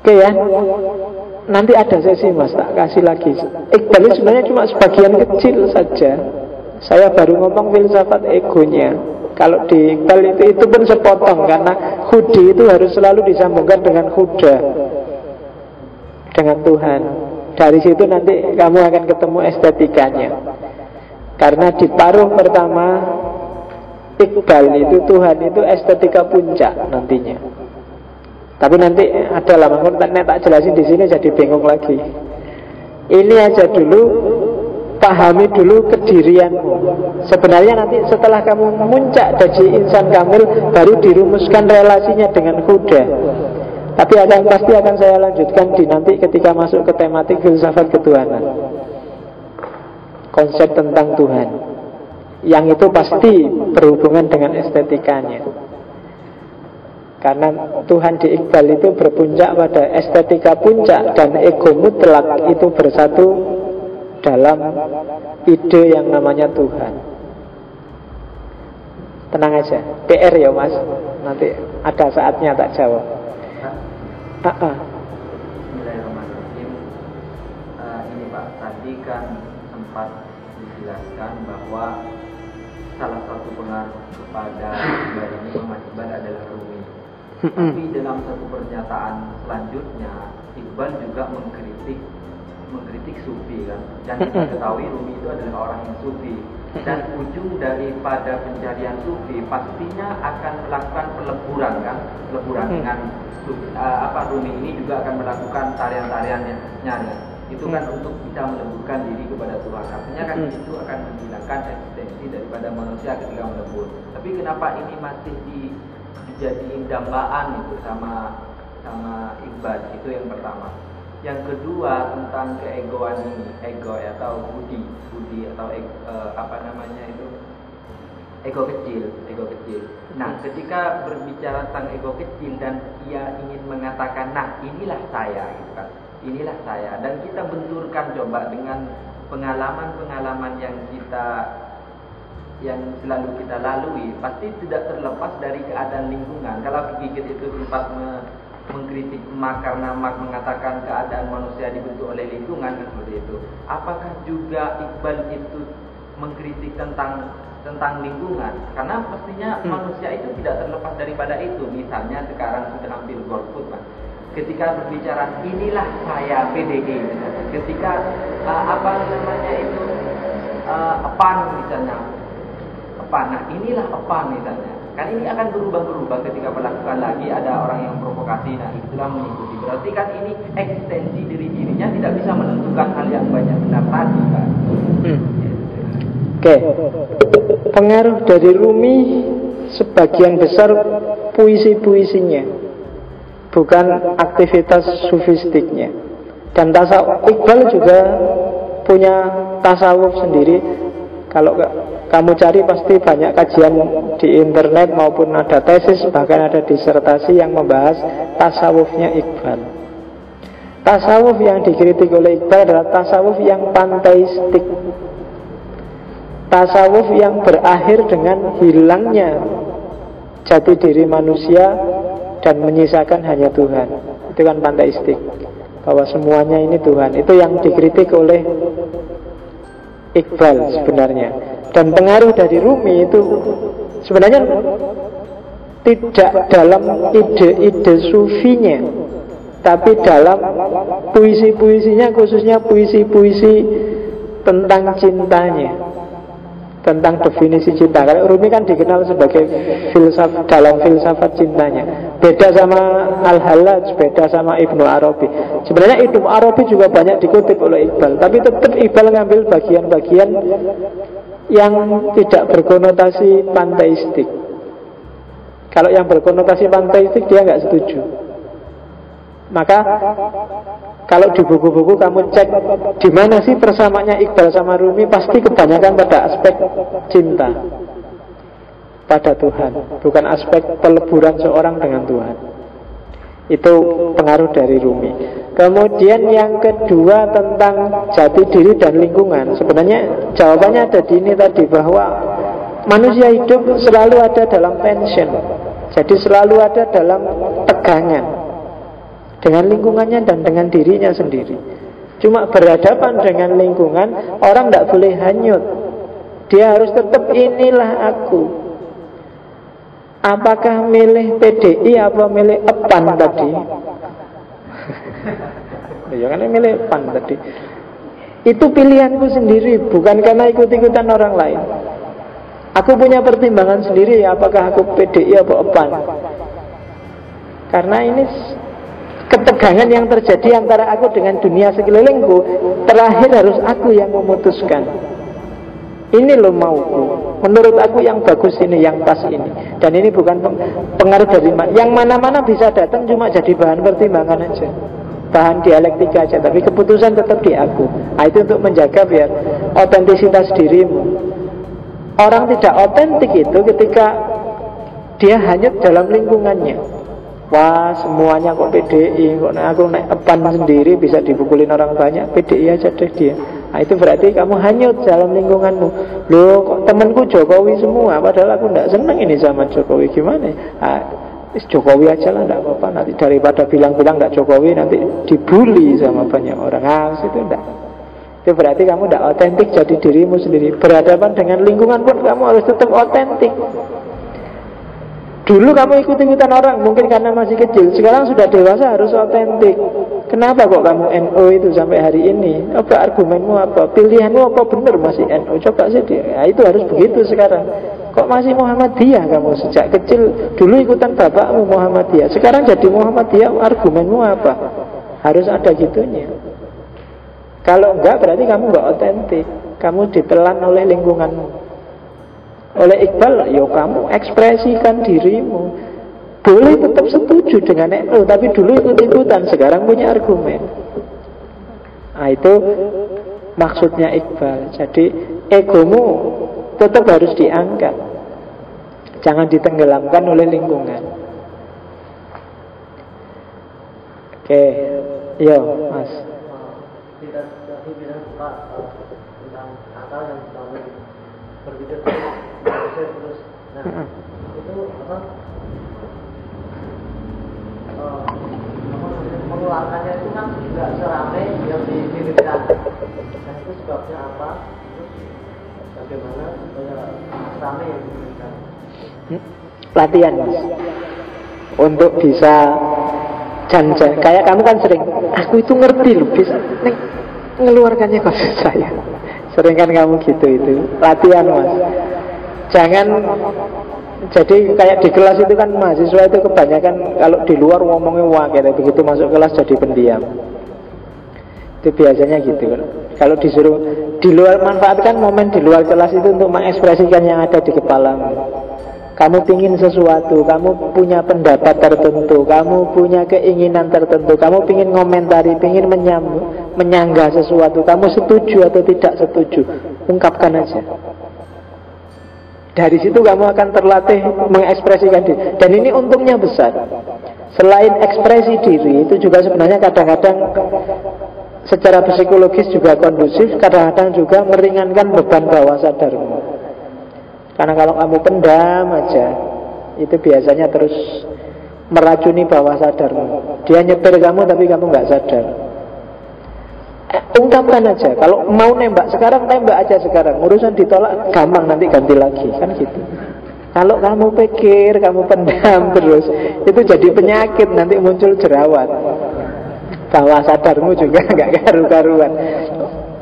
S1: Oke ya. Nanti ada sesi mas. Tak kasih lagi. Iqbal ini sebenarnya cuma sebagian kecil saja. Saya baru ngomong filsafat egonya. Kalau di Iqbal itu, itu pun sepotong Karena hudi itu harus selalu disambungkan dengan huda Dengan Tuhan Dari situ nanti kamu akan ketemu estetikanya Karena di paruh pertama Iqbal itu Tuhan itu estetika puncak nantinya tapi nanti ada lah, namun tak jelasin di sini jadi bingung lagi. Ini aja dulu, pahami dulu kedirianmu. Sebenarnya nanti setelah kamu memuncak dari insan kamil, baru dirumuskan relasinya dengan kuda. Tapi akan pasti akan saya lanjutkan di nanti ketika masuk ke tematik filsafat ketuhanan. Konsep tentang Tuhan. Yang itu pasti berhubungan dengan estetikanya. Karena Tuhan di Iqbal itu berpuncak pada estetika puncak dan ego mutlak itu bersatu dalam ide yang namanya Tuhan. Tenang aja, PR ya mas, nanti ada saatnya tak jawab. Ah, ah.
S2: Uh, ini Pak, tadi kan sempat dijelaskan bahwa salah satu pengaruh kepada ibadah ini Mas adalah rumi tapi dalam satu pernyataan selanjutnya Iqbal juga mengkritik mengkritik sufi kan. Dan kita ketahui Rumi itu adalah orang yang sufi dan ujung daripada pencarian sufi pastinya akan melakukan peleburan kan peleburan mm. dengan uh, apa Rumi ini juga akan melakukan tarian-tariannya itu kan mm. untuk bisa meleburkan diri kepada Tuhan artinya kan mm. itu akan menghilangkan eksistensi daripada manusia ketika melebur tapi kenapa ini masih di dijadiin dambaan itu sama sama Iqbal itu yang pertama yang kedua tentang keegoan ini ego ya, atau budi budi atau ego, uh, apa namanya itu? Ego kecil ego kecil. Nah ketika berbicara tentang ego kecil dan ia ingin mengatakan nah inilah saya gitu kan. Inilah saya. Dan kita benturkan coba dengan pengalaman-pengalaman yang kita yang selalu kita lalui pasti tidak terlepas dari keadaan lingkungan. Kalau gigit itu sempat me, mengkritik Mark karena Mark mengatakan keadaan manusia dibentuk oleh lingkungan kan seperti itu. Apakah juga Iqbal itu mengkritik tentang tentang lingkungan? Karena pastinya hmm. manusia itu tidak terlepas daripada itu. Misalnya sekarang sudah hampir golput, Mas. Ketika berbicara inilah saya PDG, ketika uh, apa namanya itu uh, pan misalnya, pan. Nah inilah pan misalnya Kan ini akan berubah-berubah ketika melakukan lagi ada orang yang provokasi. Nah itulah mengikuti. Berarti kan ini ekstensi diri dirinya tidak bisa menentukan hal yang banyak benar tadi kan. Hmm.
S1: Oke, okay. pengaruh dari Rumi sebagian besar puisi-puisinya, bukan aktivitas sufistiknya. Dan tasawuf Iqbal juga punya tasawuf sendiri. Kalau kamu cari pasti banyak kajian di internet maupun ada tesis bahkan ada disertasi yang membahas tasawufnya Iqbal. Tasawuf yang dikritik oleh Iqbal adalah tasawuf yang panteistik. Tasawuf yang berakhir dengan hilangnya jati diri manusia dan menyisakan hanya Tuhan. Itu kan panteistik. Bahwa semuanya ini Tuhan. Itu yang dikritik oleh Iqbal sebenarnya. Dan pengaruh dari Rumi itu sebenarnya tidak dalam ide-ide sufinya tapi dalam puisi-puisinya khususnya puisi-puisi tentang cintanya tentang definisi cinta. Karena Rumi kan dikenal sebagai filsaf dalam filsafat cintanya. Beda sama Al-Hallaj, beda sama Ibnu Arabi. Sebenarnya Ibnu Arabi juga banyak dikutip oleh Iqbal, tapi tetap Iqbal ngambil bagian-bagian yang tidak berkonotasi panteistik. Kalau yang berkonotasi panteistik dia nggak setuju. Maka kalau di buku-buku kamu cek di mana sih persamaannya Iqbal sama Rumi pasti kebanyakan pada aspek cinta pada Tuhan, bukan aspek peleburan seorang dengan Tuhan. Itu pengaruh dari Rumi. Kemudian yang kedua tentang jati diri dan lingkungan. Sebenarnya jawabannya ada di ini tadi bahwa manusia hidup selalu ada dalam tension. Jadi selalu ada dalam tegangan dengan lingkungannya dan dengan dirinya sendiri. Cuma berhadapan dengan lingkungan, orang tidak boleh hanyut. Dia harus tetap inilah aku. Apakah milih PDI apa milih EPAN tadi? ya kan milih EPAN tadi. Itu pilihanku sendiri, bukan karena ikut-ikutan orang lain. Aku punya pertimbangan sendiri, apakah aku PDI atau EPAN. Karena ini ketegangan yang terjadi antara aku dengan dunia sekelilingku terakhir harus aku yang memutuskan ini lo mauku menurut aku yang bagus ini yang pas ini. Dan ini bukan pengaruh dari mana yang mana-mana bisa datang cuma jadi bahan pertimbangan aja. Bahan dialektika aja tapi keputusan tetap di aku. Nah, itu untuk menjaga biar otentisitas dirimu. Orang tidak otentik itu ketika dia hanyut dalam lingkungannya. Wah semuanya kok PDI Kok aku naik epan sendiri bisa dipukulin orang banyak PDI aja deh dia Nah itu berarti kamu hanyut dalam lingkunganmu. Loh kok temanku Jokowi semua? Padahal aku tidak seneng ini sama Jokowi. Gimana? Nah, Jokowi aja lah tidak apa-apa. Nanti daripada bilang-bilang tidak Jokowi Nanti dibully sama banyak orang. Nah itu enggak itu berarti kamu tidak otentik jadi dirimu sendiri. Berhadapan dengan lingkungan pun kamu harus tetap otentik Dulu kamu ikut-ikutan orang mungkin karena masih kecil. Sekarang sudah dewasa harus otentik. Kenapa kok kamu NO itu sampai hari ini? Apa argumenmu apa? Pilihanmu apa benar masih NO Coba saja nah, Itu harus begitu sekarang. Kok masih Muhammadiyah kamu? Sejak kecil Dulu ikutan bapakmu Muhammadiyah. Sekarang jadi Muhammadiyah argumenmu apa? Harus ada gitunya. Kalau enggak berarti kamu enggak otentik. Kamu ditelan oleh lingkunganmu oleh Iqbal, yo ya kamu ekspresikan dirimu. Boleh tetap setuju dengan NU, tapi dulu ikut-ikutan, sekarang punya argumen. Nah itu maksudnya Iqbal. Jadi egomu tetap harus diangkat. Jangan ditenggelamkan oleh lingkungan. Oke, yo Mas. Tentang berpikir terus. Nah itu apa? Uh,
S3: menawarkannya itu kan juga seramai yang diinginkan nah itu sebabnya apa? Terus bagaimana supaya ramai yang diinginkan
S1: Hmm? latihan mas. Untuk bisa janjian kayak kamu kan sering aku itu ngerti loh bisa. Neng, ngeluarkannya kok saya sering kan kamu gitu itu. Latihan mas. Jangan jadi kayak di kelas itu kan mahasiswa itu kebanyakan kalau di luar ngomongnya wah gitu begitu masuk kelas jadi pendiam. Itu biasanya gitu. Kalau disuruh di luar manfaatkan momen di luar kelas itu untuk mengekspresikan yang ada di kepalamu kamu pingin sesuatu, kamu punya pendapat tertentu, kamu punya keinginan tertentu, kamu pingin ngomentari, pingin menyambut, menyangga sesuatu, kamu setuju atau tidak setuju, ungkapkan aja. Dari situ kamu akan terlatih mengekspresikan diri. Dan ini untungnya besar. Selain ekspresi diri, itu juga sebenarnya kadang-kadang secara psikologis juga kondusif, kadang-kadang juga meringankan beban bawah sadarmu. Karena kalau kamu pendam aja Itu biasanya terus meracuni bawah sadarmu Dia nyetir kamu tapi kamu nggak sadar. Eh, Ungkapkan aja. Kalau mau nembak sekarang, tembak aja sekarang. Urusan ditolak, gampang nanti ganti lagi. Kan gitu. Kalau kamu pikir, kamu pendam terus Itu jadi penyakit, nanti muncul jerawat. Bawah sadarmu juga nggak karu-karuan.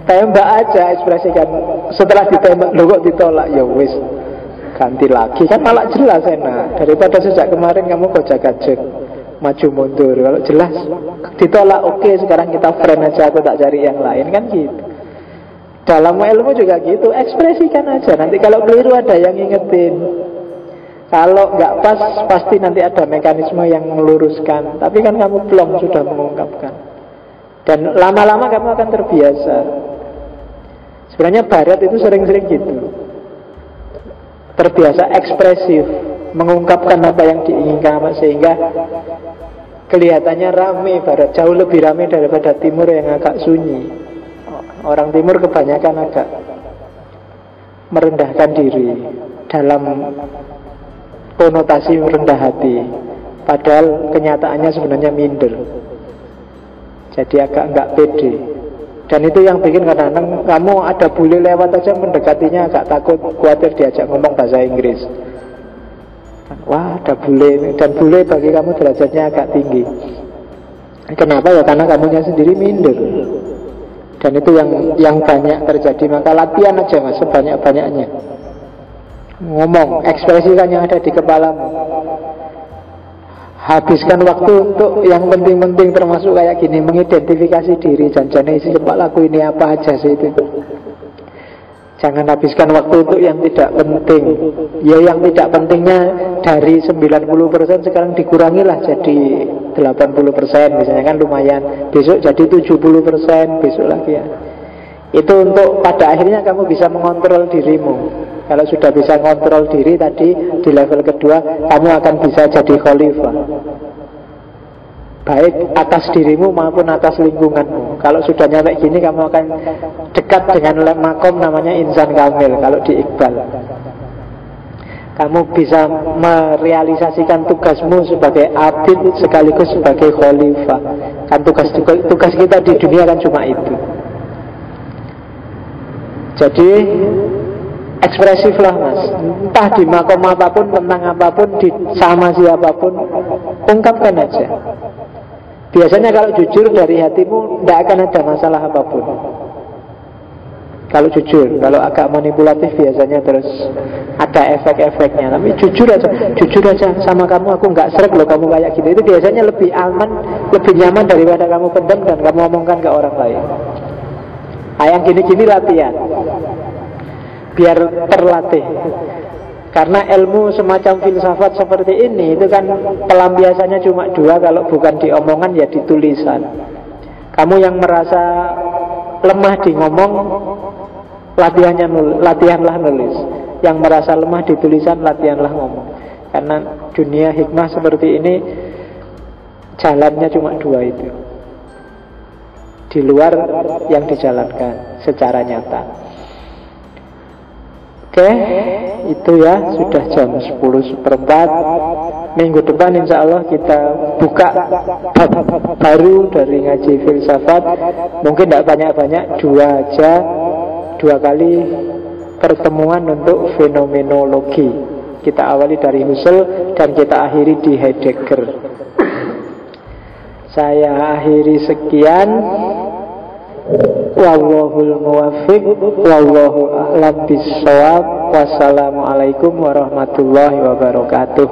S1: Tembak aja ekspresikan. Setelah ditembak, lo kok ditolak? Ya wis, ganti lagi. Kan malah jelas enak. Daripada sejak kemarin kamu kocak kajek maju mundur. Kalau jelas ditolak oke okay, sekarang kita friend aja aku tak cari yang lain. Kan gitu. Dalam ilmu juga gitu. Ekspresikan aja. Nanti kalau keliru ada yang ingetin kalau nggak pas pasti nanti ada mekanisme yang meluruskan. Tapi kan kamu belum sudah mengungkapkan. Dan lama-lama kamu akan terbiasa. Sebenarnya barat itu sering-sering gitu terbiasa ekspresif mengungkapkan apa yang diinginkan sehingga kelihatannya rame barat jauh lebih rame daripada timur yang agak sunyi. Orang timur kebanyakan agak merendahkan diri dalam konotasi rendah hati padahal kenyataannya sebenarnya minder. Jadi agak enggak pede dan itu yang bikin kadang-kadang kamu ada bule lewat aja mendekatinya agak takut khawatir diajak ngomong bahasa Inggris. Wah ada bule dan bule bagi kamu derajatnya agak tinggi. Kenapa ya karena kamunya sendiri minder. Dan itu yang yang banyak terjadi maka latihan aja mas sebanyak banyaknya ngomong ekspresikan yang ada di kepalamu habiskan waktu untuk yang penting-penting termasuk kayak gini mengidentifikasi diri jangan isi kepala aku ini apa aja sih itu. Jangan habiskan waktu untuk yang tidak penting. Ya yang tidak pentingnya dari 90% sekarang dikurangilah jadi 80% misalnya kan lumayan. Besok jadi 70% besok lagi ya. Itu untuk pada akhirnya kamu bisa mengontrol dirimu kalau sudah bisa kontrol diri tadi di level kedua, kamu akan bisa jadi khalifah. Baik atas dirimu maupun atas lingkunganmu. Kalau sudah nyampe gini, kamu akan dekat dengan makom namanya insan kamil. Kalau di Iqbal, kamu bisa merealisasikan tugasmu sebagai abid sekaligus sebagai khalifah. Kan tugas tugas kita di dunia kan cuma itu. Jadi ekspresif lah mas. Entah di makom apa pun tentang apa pun di sama siapa pun ungkapkan aja. Biasanya kalau jujur dari hatimu tidak akan ada masalah apa pun. Kalau jujur kalau agak manipulatif biasanya terus ada efek-efeknya. Tapi jujur aja jujur aja sama kamu aku nggak seret loh kamu kayak gitu itu biasanya lebih aman lebih nyaman daripada kamu pendam dan kamu omongkan ke orang lain. Ayang gini-gini latihan biar terlatih. Karena ilmu semacam filsafat seperti ini itu kan pelampiasannya cuma dua kalau bukan di omongan ya di tulisan kamu yang merasa lemah di ngomong latihannya nul, latihanlah nulis. Yang merasa lemah di tulisan latihanlah ngomong. Karena dunia hikmah seperti ini jalannya cuma dua itu. Di luar yang dijalankan secara nyata Oke, itu ya sudah jam 10 seperempat. Minggu depan insya Allah kita buka bab baru dari ngaji filsafat. Mungkin tidak banyak-banyak, dua aja. Dua kali pertemuan untuk fenomenologi. Kita awali dari Husserl dan kita akhiri di Heidegger Saya akhiri sekian Wallahul muwafiq Wallahu a'lam bisawab Wassalamualaikum warahmatullahi wabarakatuh